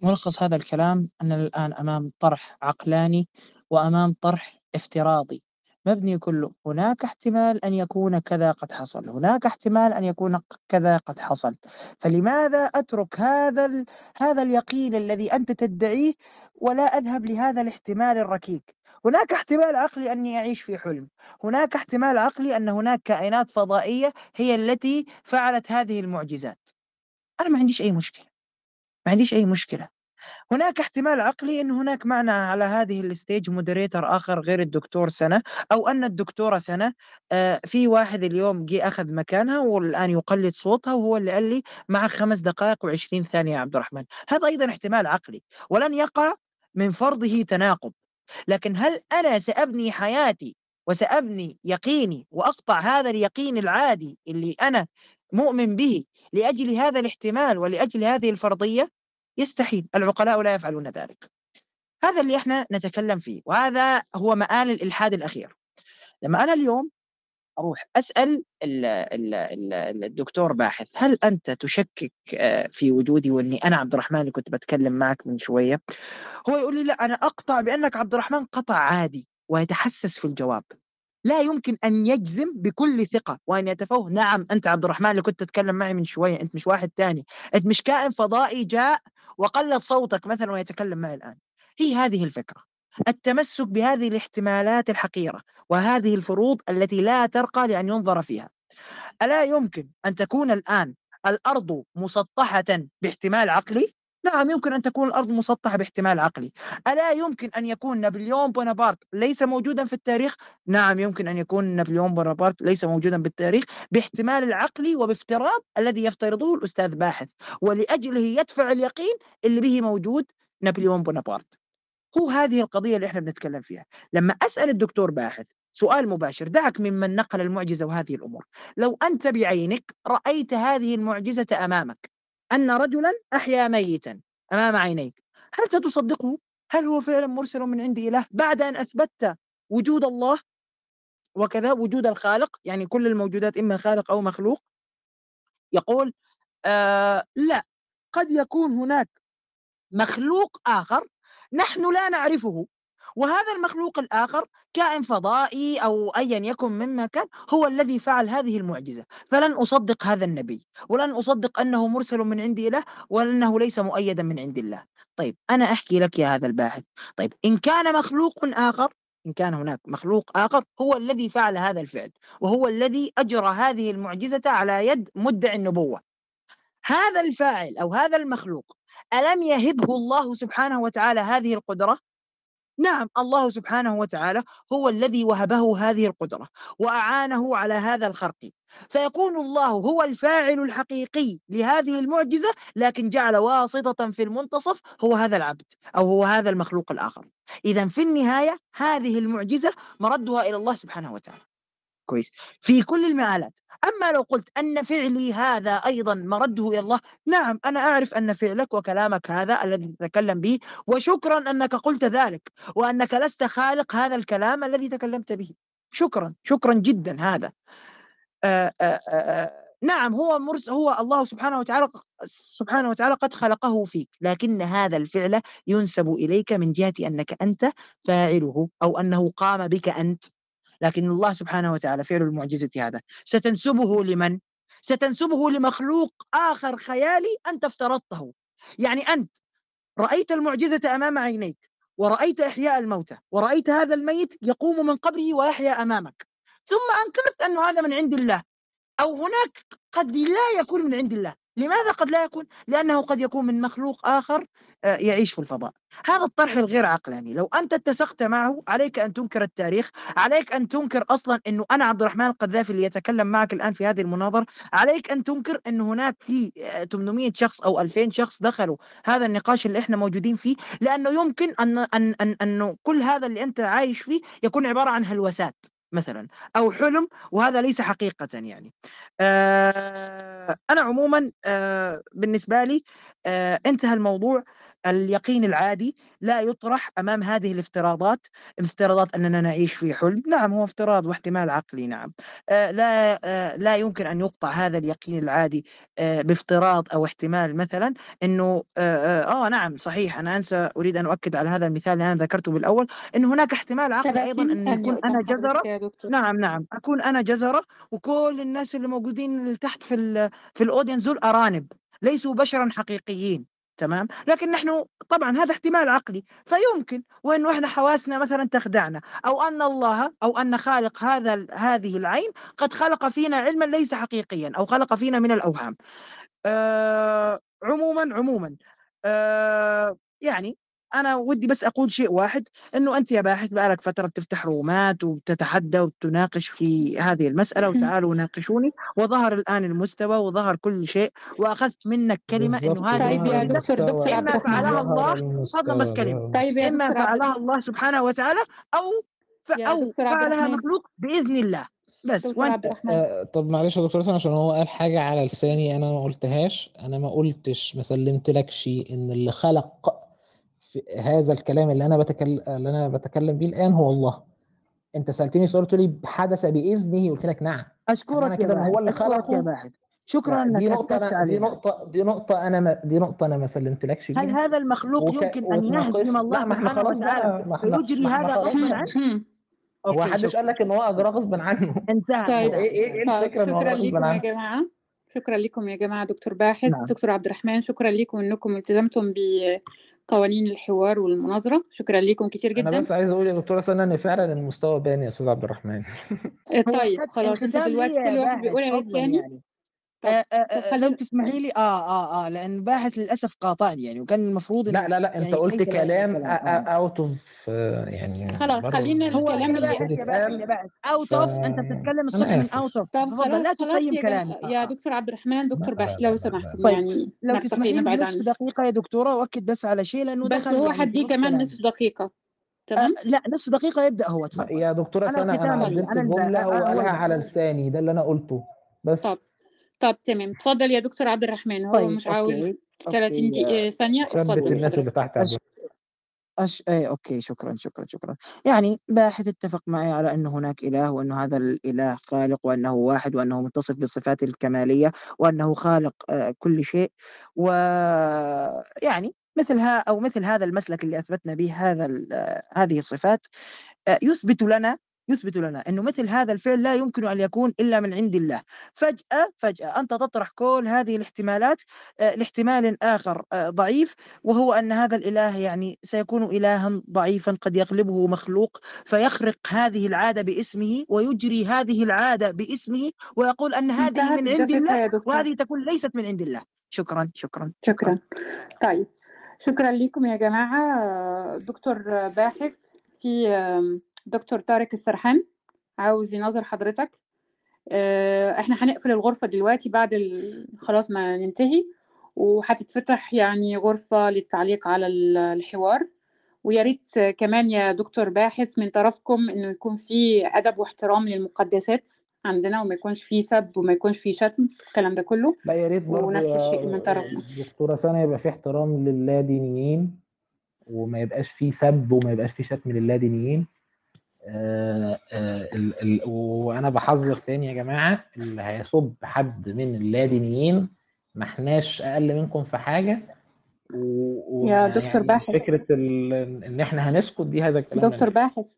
S4: ملخص هذا الكلام أننا الآن أمام طرح عقلاني وأمام طرح افتراضي. مبني كله. هناك احتمال أن يكون كذا قد حصل. هناك احتمال أن يكون كذا قد حصل. فلماذا أترك هذا ال... هذا اليقين الذي أنت تدعيه ولا أذهب لهذا الاحتمال الركيك؟ هناك احتمال عقلي أني أعيش في حلم. هناك احتمال عقلي أن هناك كائنات فضائية هي التي فعلت هذه المعجزات. أنا ما عنديش أي مشكلة. ما عنديش أي مشكلة. هناك احتمال عقلي أن هناك معنا على هذه ال stage moderator آخر غير الدكتور سنة أو أن الدكتورة سنة آه، في واحد اليوم جه أخذ مكانها والآن يقلد صوتها وهو اللي قال لي معك خمس دقائق وعشرين ثانية يا عبد الرحمن. هذا أيضا احتمال عقلي ولن يقع من فرضه تناقض. لكن هل أنا سأبني حياتي وسأبني يقيني وأقطع هذا اليقين العادي اللي أنا مؤمن به لأجل هذا الاحتمال ولأجل هذه الفرضية؟ يستحيل العقلاء لا يفعلون ذلك. هذا اللي إحنا نتكلم فيه وهذا هو مآل الإلحاد الأخير. لما أنا اليوم أروح أسأل ال ال ال الدكتور باحث هل أنت تشكك آه، في وجودي وأني أنا عبد الرحمن اللي كنت بتكلم معك من شوية؟ هو يقول لي لا أنا أقطع بأنك عبد الرحمن قطع عادي ويتحسس في الجواب. لا يمكن أن يجزم بكل ثقة وأن يتفوه نعم أنت عبد الرحمن اللي كنت تتكلم معي من شوية أنت مش واحد تاني أنت مش كائن فضائي جاء وقلد صوتك مثلا ويتكلم معي الآن. هي هذه الفكرة. التمسك بهذه الاحتمالات الحقيرة وهذه الفروض التي لا ترقى لأن ينظر فيها. ألا يمكن أن تكون الآن الأرض مسطحة باحتمال عقلي؟ نعم يمكن أن تكون الأرض مسطحة باحتمال عقلي. ألا يمكن أن يكون نابليون بونابرت ليس موجودا في التاريخ؟ نعم يمكن أن يكون نابليون بونابرت ليس موجودا بالتاريخ باحتمال العقلي وبافتراض الذي يفترضه الأستاذ باحث. ولأجله يدفع اليقين اللي به موجود نابليون بونابرت. هو هذه القضية اللي إحنا بنتكلم فيها. لما أسأل الدكتور باحث سؤال مباشر دعك ممن نقل المعجزة وهذه الأمور. لو أنت بعينك رأيت هذه المعجزة أمامك أن رجلا أحيا ميتا أمام عينيك. هل ستصدقه؟ هل هو فعلا مرسل من عند إله بعد أن أثبتت وجود الله وكذا وجود الخالق؟ يعني كل الموجودات إما خالق أو مخلوق. يقول آه لا قد يكون هناك مخلوق آخر نحن لا نعرفه. وهذا المخلوق الآخر كائن فضائي أو أيا يكن مما كان هو الذي فعل هذه المعجزة. فلن أصدق هذا النبي ولن أصدق أنه مرسل من عند الله وأنه ليس مؤيدا من عند الله. طيب أنا أحكي لك يا هذا الباحث. طيب إن كان مخلوق آخر إن كان هناك مخلوق آخر هو الذي فعل هذا الفعل وهو الذي أجرى هذه المعجزة على يد مدعي النبوة. هذا الفاعل أو هذا المخلوق ألم يهبه الله سبحانه وتعالى هذه القدرة؟ نعم الله سبحانه وتعالى هو الذي وهبه هذه القدرة وأعانه على هذا الخرق. فيكون الله هو الفاعل الحقيقي لهذه المعجزة لكن جعل واسطة في المنتصف هو هذا العبد أو هو هذا المخلوق الآخر. إذا في النهاية هذه المعجزة مردها إلى الله سبحانه وتعالى. كويس. في كل المآلات. أما لو قلت أن فعلي هذا أيضا مرده إلى الله نعم أنا أعرف أن فعلك وكلامك هذا الذي تتكلم به وشكرا أنك قلت ذلك وأنك لست خالق هذا الكلام الذي تكلمت به. شكرا شكرا جدا هذا. آآ آآ نعم هو مرس هو الله سبحانه وتعالى سبحانه وتعالى قد خلقه فيك لكن هذا الفعل ينسب إليك من جهة أنك أنت فاعله أو أنه قام بك أنت. لكن الله سبحانه وتعالى فعل المعجزة هذا. ستنسبه لمن؟ ستنسبه لمخلوق آخر خيالي أنت افترضته. يعني أنت رأيت المعجزة أمام عينيك ورأيت إحياء الموتى ورأيت هذا الميت يقوم من قبره ويحيا أمامك. ثم أنكرت أنه هذا من عند الله أو هناك قد لا يكون من عند الله. لماذا قد لا يكون؟ لأنه قد يكون من مخلوق آخر آه، يعيش في الفضاء. هذا الطرح الغير عقلاني. لو أنت اتسقت معه عليك أن تنكر التاريخ عليك أن تنكر أصلا أنه أنا عبد الرحمن القذافي اللي يتكلم معك الآن في هذه المناظرة عليك أن تنكر أنه هناك في 800 شخص أو 2000 شخص دخلوا هذا النقاش اللي إحنا موجودين فيه لأنه يمكن أن, أن, أن أنه كل هذا اللي أنت عايش فيه يكون عبارة عن هلوسات. مثلا أو حلم وهذا ليس حقيقة يعني. آه أنا عموما آه بالنسبة لي آه انتهى الموضوع. اليقين العادي لا يطرح أمام هذه الافتراضات افتراضات أننا نعيش في حلم. نعم هو افتراض واحتمال عقلي نعم. آه لا آه لا يمكن أن يقطع هذا اليقين العادي آه بافتراض أو احتمال مثلا إنه آه, آه, آه نعم صحيح أنا أنسى أريد أن أؤكد على هذا المثال اللي أنا ذكرته بالأول إن هناك احتمال عقلي أيضا أن يكون أنا جزرة. نعم نعم أكون أنا جزرة وكل الناس اللي موجودين تحت في في الأودينس دول أرانب ليسوا بشرا حقيقيين. تمام؟ لكن نحن طبعا هذا احتمال عقلي فيمكن وانه إحنا حواسنا مثلا تخدعنا أو أن الله أو أن خالق هذا هذه العين قد خلق فينا علما ليس حقيقيا أو خلق فينا من الأوهام. آه عموما عموما آه يعني أنا ودي بس أقول شيء واحد إنه أنت يا باحث بقالك فترة بتفتح رومات وبتتحدى وبتناقش في هذه المسألة وتعالوا ناقشوني وظهر الآن المستوى وظهر كل شيء وأخذت منك
S3: كلمة
S4: إنه هذه
S2: طيب يا دكتور دكتور عبد
S4: اما فعلها الله تفضل بس
S3: كلمة.
S2: طيب يا إما
S4: فعلها الله سبحانه وتعالى
S2: أو أو
S4: فعلها. مخلوق بإذن الله بس
S2: وأنت
S3: آه، طب معلش يا دكتور حسن عشان هو قال حاجة على لساني أنا ما قلتهاش أنا ما قلتش ما سلمتلكش إن اللي خلق في هذا الكلام اللي أنا بتكلم اللي أنا بتكلم بيه الآن هو الله أنت سألتني سؤال قلت لي حدث بإذنه قلت لك نعم أشكرك
S4: يا
S3: كده إن هو اللي
S4: يا
S3: خلقه؟
S4: باحث شكرا انك
S3: دي نقطة أنا دي نقطة دي نقطة أنا ما دي نقطة أنا ما سلمتلكش
S4: هل هذا المخلوق
S3: وك-
S4: يمكن أن
S3: وتناقش-
S4: يهزم الله
S3: لا ما إحنا
S4: سبحانه
S3: خلاص بقى
S4: وتعالى
S3: إحنا
S4: هذا غصبا. عنه؟
S3: هو
S4: شكرا
S3: قال لك إن هو اجراه غصب عنه
S4: انتهى
S2: طيب.
S3: إيه إيه إيه
S2: طيب
S3: الفكرة ان هو
S2: شكرا
S3: غصب
S2: لكم يا
S3: عنه
S2: جماعة شكرا لكم يا جماعة دكتور باحث
S4: نعم.
S2: دكتور عبد الرحمن شكرا لكم إنكم التزمتم بقوانين الحوار والمناظرة. شكرا لكم كتير
S3: أنا
S2: جدا.
S3: بس عايز أقول يا دكتورة سنة إن فعلا المستوى بان يا أستاذ عبد الرحمن.
S2: طيب <laughs> خلاص
S4: الختام
S2: دلوقتي كل واحد بيقول على
S4: فضلا
S2: التاني
S4: يعني.
S2: طب
S4: آه، آه، آه، لو
S2: خلينا
S4: تسمحي لي آه آه آه لأن باحث للأسف قاطعني يعني وكان المفروض
S3: لا لا لا أنت
S4: يعني
S3: قلت
S4: ليس
S3: كلام
S4: كلام. آه.
S3: اوت اوف يعني
S2: خلاص،
S3: بره
S2: خلينا
S4: هو
S2: الكلام
S4: يا
S2: اللي
S4: باحث يا باحث يا باحث اوت
S3: ف-
S4: اوف أنت بتتكلم
S3: أنا
S4: الصبح من
S3: آسف.
S4: اوت اوف
S2: طب
S4: تفضل لا
S2: خلاص خلاص
S4: تقيم
S2: يا
S4: كلامي
S2: يا دكتور عبد الرحمن دكتور
S3: لا،
S2: باحث
S3: لا،
S2: لو
S3: لا، لا.
S2: سمحتم
S4: طيب،
S2: يعني
S4: لو
S2: نرتقي
S4: تسمحي لي
S2: نبعد
S4: بنصف
S2: عن
S4: دقيقة يا دكتورة واكد بس على شيء لأنه
S2: بس
S4: دخل
S2: هو
S4: يعني
S2: كمان
S4: كلامي.
S2: نصف دقيقة
S4: آه
S2: تمام
S4: لا نصف دقيقة يبدأ هو
S3: يا دكتورة
S4: أنا
S3: عدلت
S4: أنا الب-
S3: الجملة
S4: آه،
S3: هو
S4: هو
S3: قالها
S4: الب-
S3: على لساني ده اللي أنا قلته بس
S2: طب طب تمام اتفضل يا دكتور عبد الرحمن هو
S4: طيب
S2: مش عاوز
S4: okay
S2: 30
S4: okay.
S2: دقيقة ثانية
S3: ثبت
S2: اتفضل.
S3: الناس اللي تحت
S4: أش... أي okay شكرا شكرا شكرا. يعني باحث اتفق معي على أن هناك إله وأن هذا الإله خالق وأنه واحد وأنه متصف بالصفات الكمالية وأنه خالق آه، كل شيء. ويعني مثل ها أو مثل هذا المسلك اللي أثبتنا به هذا ال- آه، هذه الصفات آه، يثبت لنا يثبت لنا أنه مثل هذا الفعل لا يمكن أن يكون إلا من عند الله. فجأة فجأة أنت تطرح كل هذه الاحتمالات آه، لاحتمال آخر آه، ضعيف وهو أن هذا الإله يعني سيكون إلها ضعيفا قد يغلبه مخلوق فيخرق هذه العادة باسمه ويجري هذه العادة باسمه ويقول أن هذه من عند الله وهذه تكون ليست من عند الله. شكرا شكرا.
S2: شكرا. طيب شكرا لكم يا جماعة. دكتور باحث في دكتور طارق السرحان عاوز يناظر حضرتك. آه، إحنا هنقفل الغرفة دلوقتي بعد ال... خلاص ما ننتهي وهتتفتح يعني غرفة للتعليق على ال- الحوار. ويا ريت كمان يا دكتور باحث من طرفكم إنه يكون في أدب واحترام للمقدسات عندنا وما يكونش فيه سب وما يكونش فيه شتم الكلام ده كله.
S3: لا يا ريت برضه
S2: ونفس الشيء من طرفنا.
S3: دكتورة سنه يبقى في احترام للادينيين وما يبقاش في سب وما يبقاش في شتم للادينيين. آه آه ال ال وأنا بحذر تاني يا جماعة اللي هيسب حد من اللادينيين ما احناش أقل منكم في حاجة و و-
S2: يا دكتور
S3: يعني
S2: باحث.
S3: فكرة ال- إن إحنا هنسكت دي هذا الكلام
S2: دكتور. باحث.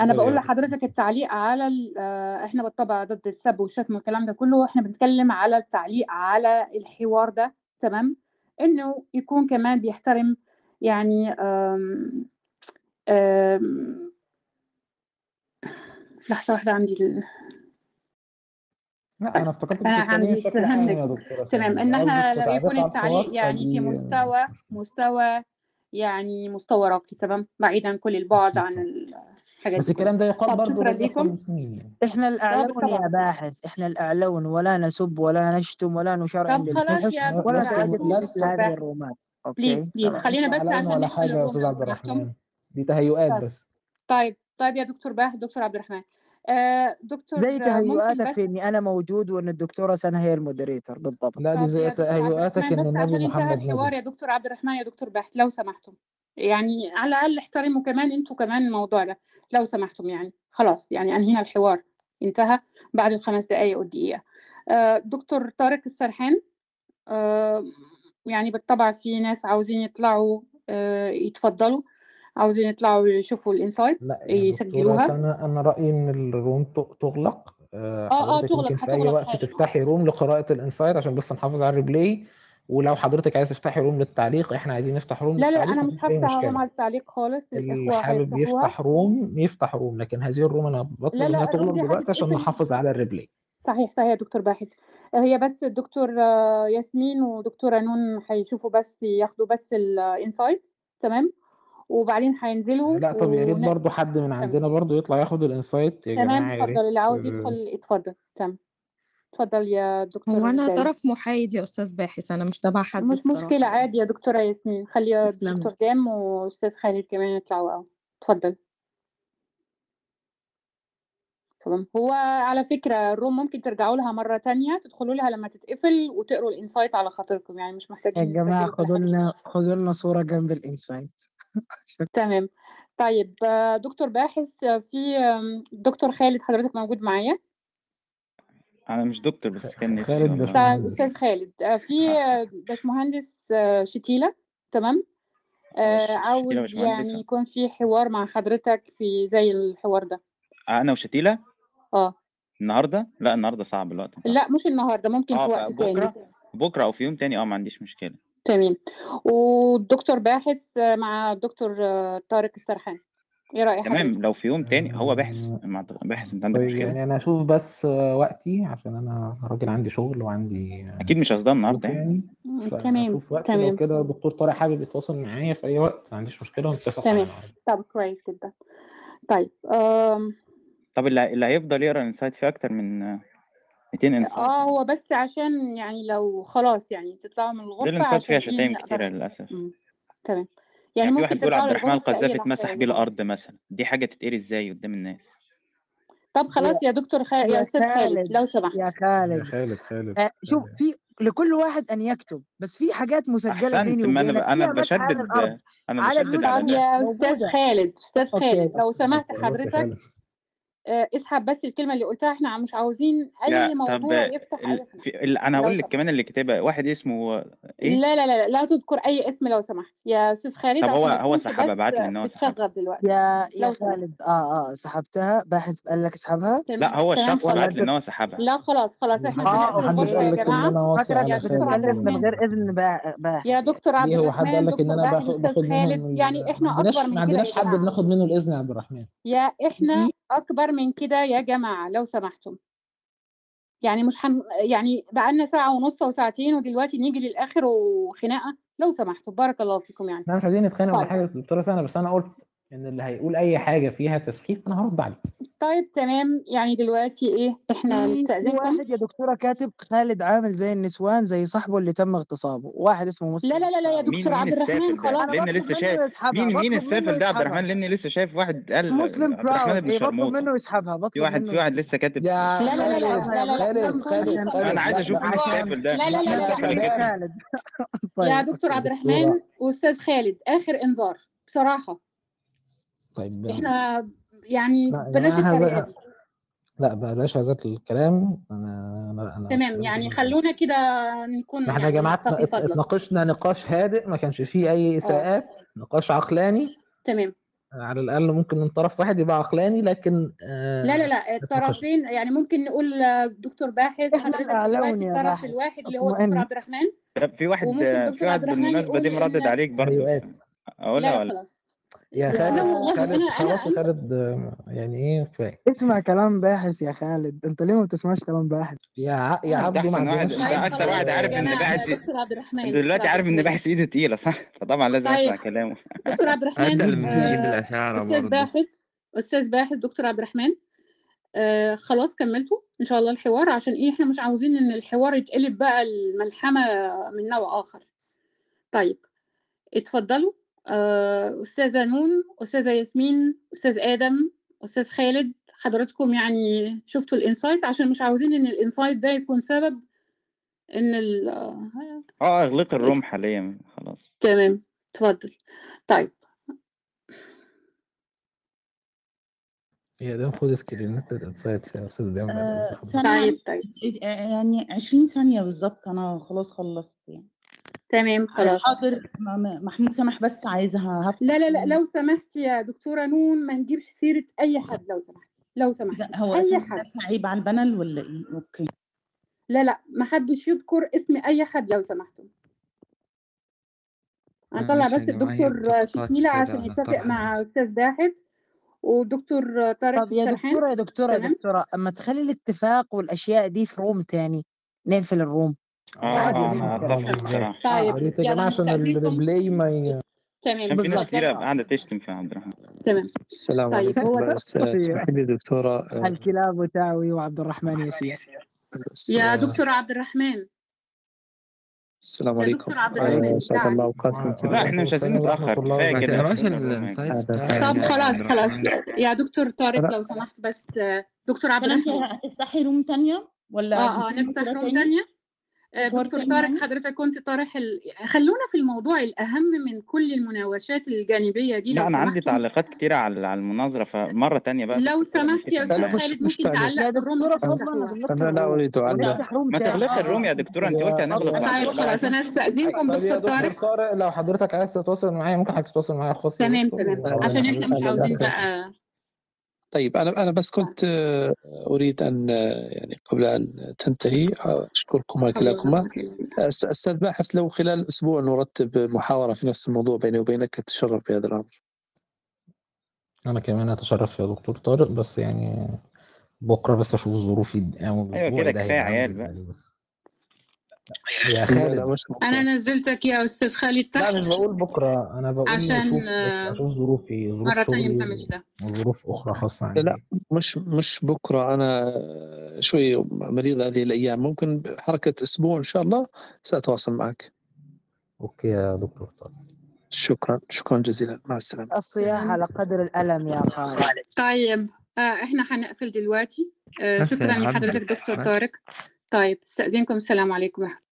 S3: أنا
S2: بقول لحضرتك التعليق على ال- آه، إحنا بالطبع ضد السب والشتم والكلام ده كله إحنا بنتكلم على التعليق على الحوار ده تمام إنه يكون كمان بيحترم يعني آم آم لحظة واحدة عندي ال...
S3: لا أنا افتكرت
S2: أنا
S3: بتتكلمي
S2: عندي
S3: دكتورة
S2: تمام
S3: سامي.
S2: إن
S3: قصدك
S2: إحنا
S3: في
S2: لما يكون التعليق يعني في مستوى. مستوى يعني مستوى راقي تمام بعيدا كل البعد عن. الحاجات
S3: بس الكلام ده يقال برضه
S2: شكرا لكم.
S3: يعني
S4: إحنا الأعلون
S2: بالطبع.
S4: يا باحث إحنا الأعلون ولا نسب ولا نشتم ولا نشرع
S2: طب خلاص يا
S4: ولا هذه. الرومات
S2: please
S4: please.
S2: خلينا بس عشان
S3: ولا يا عبد
S2: سمحتم
S3: الرحمن دي تهيؤات. بس
S2: طيب طيب يا دكتور باح دكتور عبد الرحمن. آه دكتور
S4: زي
S2: ممكن
S4: تهيؤاتك في إني أنا موجود وإن الدكتورة سنة هي ال moderator بالضبط.
S3: لا دي زي تهيؤاتك
S2: بس
S3: النبي محمد
S2: الحوار يا دكتور عبد الرحمن يا دكتور باح لو سمحتم. يعني على الأقل احترموا كمان أنتوا كمان الموضوع ده لو سمحتم يعني. خلاص يعني أنهينا الحوار. انتهى بعد الخمس دقايق والدقيقة. آه دكتور طارق السرحان آه يعني بالطبع في ناس عاوزين يطلعوا آه يتفضلوا. عاوزين يطلعوا يشوفوا ال insight
S3: لا يا دكتورة
S2: يسجلوها
S3: سنة أنا رأيي إن ال room ت- تغلق. آه،
S2: آه،
S3: حضرتك
S2: تغلق،
S3: ممكن في أي
S2: هتغلق
S3: وقت
S2: حالا.
S3: تفتحي room لقراءة ال insight عشان بس نحافظ على ال replay ولو حضرتك عايز تفتحي room للتعليق إحنا عايزين نفتح room
S2: لا لا
S3: للتعليق
S2: أنا مش
S3: مفيش
S2: هفتح
S3: room
S2: على التعليق خالص
S3: اللي
S2: الإخوة
S3: حابب
S2: هيفتحوها.
S3: يفتح room يفتح room. لكن هذه ال room أنا
S2: بطلب
S3: انها
S2: لا ال room
S3: تغلق
S2: دي
S3: دلوقتي عشان
S2: هتتقفل.
S3: نحافظ على ال replay
S2: صحيح صحيح يا دكتور باحث. هي بس الدكتور آه، ياسمين ودكتورة نون هيشوفوا بس ياخدوا بس ال insights تمام؟ وبعدين هينزلوا
S3: لا طب يا ريت
S2: ون...
S3: برضو حد من عندنا برضو يطلع ياخد ال insight يا
S2: تمام
S3: جماعة يا ريت.
S2: اتفضل اللي عاوز يدخل اتفضل تمام. اتفضل يا
S6: هو
S2: دكتور
S6: أنا
S2: داوود
S6: طرف محايد يا أستاذ باحث أنا مش تبع حد
S2: مش
S6: الصراحة. يعني
S2: عادي يا دكتورة ياسمين. خلي
S6: تسلم.
S2: الدكتور جام وأستاذ خالد كمان يطلعوا أو. اتفضل. تمام. هو على فكرة ال room ممكن ترجعوا لها مرة تانية تدخلوا لها لما تتقفل وتقروا ال insight على خاطركم يعني مش
S4: يا
S2: محتاجين تسجلوا كل
S4: خدوا لنا خدوا لنا صورة جنب ال insight.
S2: تمام. طيب آه، دكتور باحث آه، في دكتور خالد حضرتك موجود معايا؟
S1: أنا مش دكتور بس كان نفسي
S3: خالد
S2: طيب
S3: باشمهندس
S2: أستاذ خالد آه، في آه، باشمهندس آه، شتيلة تمام؟ آه، عاوز يعني يكون في حوار مع حضرتك في زي الحوار ده.
S1: أنا وشتيلة؟
S2: آه.
S1: النهارده؟ لا النهارده صعب الوقت.
S2: لا مش النهارده ممكن في
S1: آه
S2: وقت تاني.
S1: بكرة؟ بكرة أو في يوم تاني؟ آه ما عنديش مشكلة.
S2: تمام. والدكتور باحث آه، مع الدكتور آه، طارق السرحان إيه رأي
S1: تمام. لو في يوم تاني هو باحث
S3: آه،
S1: مع باحث انت عندك
S3: طيب
S1: مشكلة؟
S3: يعني أنا أشوف بس آه، وقتي عشان أنا راجل عندي شغل وعندي آه،
S1: أكيد مش قصدها النهارده يعني.
S2: تمام
S3: فاشوف وقتي لو
S2: تمام.
S3: كده. دكتور طارق حابب يتواصل معايا في أي وقت ما عنديش مشكلة ونتفق
S2: تمام. طب كويس جدا. طيب آم،
S1: طب اللي, هيفضل يقرأ الانسايت فيه أكتر من آه، 200 انسايت آه
S2: هو بس عشان يعني لو خلاص يعني تطلعوا من الغرفة
S1: الانسايت فيها
S2: عشان إيه
S1: شتايم
S2: نقدر
S1: كتيرة للأسف.
S2: مم. تمام. يعني
S1: يعني في
S2: ممكن
S1: واحد بيقول
S2: تطلعوا
S1: عبد الرحمن
S2: في
S1: القذافي
S2: لحظة
S1: اتمسح
S2: يا
S1: بيه الأرض مثلا. دي حاجة تتقري إزاي قدام الناس؟
S2: طب
S4: يا
S2: خلاص يا دكتور خ... يا
S4: يا
S2: أستاذ خالد
S4: خالد
S2: لو
S4: يا
S2: سمحت.
S3: يا
S4: خالد
S3: خالد خالد
S4: آه، شوف
S3: خالد.
S4: في لكل واحد أن يكتب بس في حاجات مسجلة
S1: أحسنت
S4: بيني
S1: ما أنا
S4: وبينك.
S1: أنا
S4: فيها على
S1: بشدد أنا
S4: على
S1: بشدد على ده
S2: يا أستاذ
S4: موجودة.
S2: خالد أستاذ
S4: أوكي
S2: خالد لو سمحت
S3: خلاص يا
S2: حضرتك
S3: خالد.
S2: آه، اسحب بس الكلمة اللي قلتها إحنا مش عاوزين
S1: لا
S2: اي
S1: طب
S2: موضوع يفتح
S1: ال... في... ال... أنا
S2: لو
S1: هقول لك
S2: سمحت
S1: كمان اللي كتبها واحد اسمه إيه؟
S2: لا لا لا لا تذكر أي اسم لو سمحت. يا أستاذ خالد
S1: طب هو
S2: عشان ما
S1: هو
S2: تكونش
S1: سحبها
S2: بس
S1: بعت لي إن هو سحبها
S2: بتشغب دلوقتي.
S4: يا يا
S2: لو سمحت.
S4: خالد آه آه سحبتها باحث قال لك اسحبها؟
S1: لا
S2: تمام
S1: هو
S2: تمام
S1: الشخص بعت لي إن هو سحبها
S2: لا خلاص خلاص
S4: إحنا
S2: آه
S3: محدش قال
S2: يا
S3: لك إن
S2: جماعة.
S3: أنا واصي
S4: فاكرك
S3: على
S2: يا دكتور عبد
S4: بتتكلم من
S2: الرحمن.
S4: غير إذن با- باحث
S2: يا دكتور عبد
S3: ليه؟ هو حد قال
S2: الرحمن
S3: لك إن
S2: دكتور
S3: أنا
S2: باحث
S3: باخد
S2: أستاذ
S3: باخد
S2: خالد.
S3: منهم
S2: يعني.
S3: ما
S2: إحنا
S3: عندناش
S2: أكبر
S3: ما
S2: من كده
S3: عندناش
S2: يا
S3: حد بناخد منه الإذن يا عبد الرحمن.
S2: يا إحنا
S4: في
S2: أكبر من كده يا جماعة لو سمحتم. يعني مش هن... يعني بقالنا ساعة ونص وساعتين ودلوقتي نيجي للآخر وخناقة لو سمحتوا بارك الله فيكم يعني.
S3: إحنا مش عايزين نتخانق ولا
S2: طيب.
S3: حاجة دكتوره سنه بس أنا قلت ان اللي هيقول اي حاجة فيها تسخيف أنا هرد عليه
S2: طيب تمام يعني دلوقتي إيه إحنا
S4: في في
S2: نستأذنكم
S4: واحد يا دكتوره كاتب خالد عامل زي النسوان زي صاحبه اللي تم اغتصابه واحد اسمه
S2: لا
S4: مسلم
S2: لا لا لا يا دكتور
S1: مين
S2: عبد الرحمن
S1: السافل ده
S2: خلاص
S4: لأن
S1: لسه شايف مين مين السافل ده عبد الرحمن لاني لسه شايف واحد قال
S4: مسلم براود اي بطلب منه يسحبها
S1: في
S4: بطلب
S1: واحد
S4: منه
S1: في واحد لسه كاتب
S3: يا
S2: لا لا لا لا
S3: خالد
S1: أنا عايز
S3: لا
S1: أشوف
S3: لا
S1: مين السافل ده
S2: لا لا لا
S3: لا
S2: لا
S3: لا
S1: مين
S2: لا
S1: السافل اللي
S3: يا
S4: طيب
S2: دكتور عبد الرحمن واستاذ خالد آخر إنذار بصراحة
S3: طيب
S2: إحنا يعني
S3: لا يا
S2: بلاش دي
S3: لا بلاش هذا الكلام. أنا أنا أنا
S2: تمام
S3: الكلام
S2: يعني خلونا كده نكون
S3: إحنا يا
S2: يعني جماعة
S3: اتناقشنا نقاش هادئ ما كانش فيه أي
S2: آه.
S3: إساءات نقاش عقلاني.
S2: تمام.
S3: على الأقل ممكن من طرف واحد يبقى عقلاني لكن
S2: لا لا
S3: آه
S2: لا
S3: اتناقشنا
S2: الطرفين يعني ممكن نقول آه، دكتور باحث
S4: إحنا
S2: حضرتك دلوقتي الطرف الواحد اللي هو الدكتور
S4: اطمئن
S2: عبد الرحمن.
S1: طب في واحد في واحد بالمناسبة دي مردد عليك برضو.
S3: تهيؤات
S1: أقولها
S2: لا
S1: ولا؟
S2: خلاص.
S3: يا خالد خالد خلاص خالد يعني إيه كفاية.
S4: اسمع كلام باحث يا خالد. أنت ليه ما بتسمعش كلام باحث؟
S3: يا ع- يا عبده ما عندناش
S1: أكتر واحد عارف
S2: إن
S1: باحث دلوقتي عارف
S2: إن
S1: باحث إيده تقيلة صح؟ فطبعا لازم اسمع
S2: طيب
S1: كلامه.
S2: دكتور عبد الرحمن. آه،
S7: أستاذ
S2: باحث أستاذ باحث دكتور عبد الرحمن. آه خلاص كملتوا إن شاء الله الحوار عشان إيه إحنا مش عاوزين إن الحوار يتقلب بقى الملحمة من نوع آخر. طيب اتفضلوا. أستاذة نون أستاذة ياسمين أستاذ آدم أستاذ خالد حضراتكم يعني شفتوا ال insight؟ عشان مش عاوزين إن ال insight ده يكون سبب إن ال آه،
S1: آه أغلق ال room حاليا خلاص.
S2: تمام. اتفضل. طيب.
S3: يا ده خد سكرينات ال insights يا أستاذ دايما بعد
S8: آه،
S2: طيب طيب.
S8: آه، يعني 20 ثانية بالظبط أنا خلاص خلصت يعني.
S2: تمام خلاص.
S8: حاضر. محمود سامح بس عايزها هفتح
S2: لا لا لا لو سمحتي يا دكتورة نون ما نجيبش سيرة أي حد لو سمحتي لو سمحتي.
S8: هو
S2: أي
S8: اسم
S2: حد.
S8: عيب على ال panel ولا إيه؟ okay.
S2: لا لا ما حدش يذكر اسم أي حد لو سمحتم. هنطلع بس الدكتور شكيلة عشان يتفق مع
S7: الناس
S2: أستاذ باحث ودكتور طارق
S4: طب يا دكتورة يا دكتورة يا
S2: تمام.
S4: دكتورة أما تخلي الاتفاق والأشياء دي في room تاني نقفل الروم.
S3: آه
S1: بصراحة
S2: طيب
S3: جماعة عشان الريبلاي ما.
S2: تمام
S1: عشان في ناس
S2: يلا
S1: قاعدة تشتم في عبد الرحمن.
S2: تمام.
S9: السلام
S2: طيب
S9: عليكم.
S2: هو
S9: بس اسمح لي دكتورة آه،
S4: الكلاب وتاوي وعبد الرحمن ياسين.
S2: يا
S9: آه،
S2: دكتور عبد الرحمن.
S9: السلام
S2: يا
S9: عليكم.
S2: دكتور عبد
S9: آه،
S2: الرحمن.
S9: أسعد
S2: بالله
S9: الله
S2: عليك
S9: أوقاتكم
S1: لا إحنا مش عايزين كفاية
S7: ما
S1: كده يعني
S2: طب
S7: يا
S2: خلاص. خلاص يا دكتور طارق لو سمحت بس دكتور عبد الرحمن.
S8: هتفتحي room تانية ولا
S2: آه
S8: آه
S2: نفتح room آه،
S8: حوار
S2: دكتور
S8: تاني
S2: طارق حضرتك كنت طارح ال... خلونا في الموضوع الأهم من كل المناوشات الجانبية دي
S1: لا
S2: لو
S1: أنا عندي تعليقات كتيرة على على المناظرة فمرة تانية بقى
S2: لو
S1: دكتور
S2: سمحت يا
S9: مش
S2: خالد
S9: مش
S2: ممكن تعلق
S4: يا
S2: في ال
S4: room
S9: أنا لا
S4: ونفتح room
S1: ما تغلق ال room يا دكتور أنت قلت هنغلق
S2: طيب خلاص
S3: طب يا
S2: دكتور
S3: دكتور
S2: طارق
S3: طارق. لو حضرتك عايز تتواصل معايا ممكن حضرتك تتواصل معايا خاص
S2: تمام
S3: دكتور
S2: تمام عشان إحنا مش عاوزين بقى
S9: طيب أنا أنا بس كنت آه، أريد أن آه، يعني قبل أن تنتهي آه، أشكركم على
S2: حول ولا
S9: كلاكما أستاذ باحث لو خلال أسبوع نرتب محاورة في نفس الموضوع بيني وبينك أتشرف بهذا الأمر.
S3: أنا كمان أتشرف يا دكتور طارق بس يعني بكرة بس أشوف ظروفي أيوه
S1: كده
S3: عامل
S1: عيال بقى.
S3: بس. يا
S9: لا لا
S3: خالد
S9: بكرة.
S2: نزلتك يا أستاذ خالد
S3: لا
S2: تحت
S3: مش بقول بكرة. أنا بقول
S2: عشان
S3: أشوف ظروفي ظروف
S2: مرة تانية ما
S3: شغلي
S2: تعملش ده
S3: وظروف أخرى خاصة
S9: لا
S3: عندي
S9: مش مش بكرة. أنا شوي مريض هذه الأيام. ممكن بحركة أسبوع إن شاء الله سأتواصل معك.
S3: أوكي يا دكتور. طارق
S9: شكرا شكرا جزيلا. مع السلامة.
S4: الصياح على قدر الألم يا خالد.
S2: طيب آه إحنا هنقفل دلوقتي. آه شكرا لحضرتك دكتور طارق. طيب استأذنكم السلام عليكم ورحمة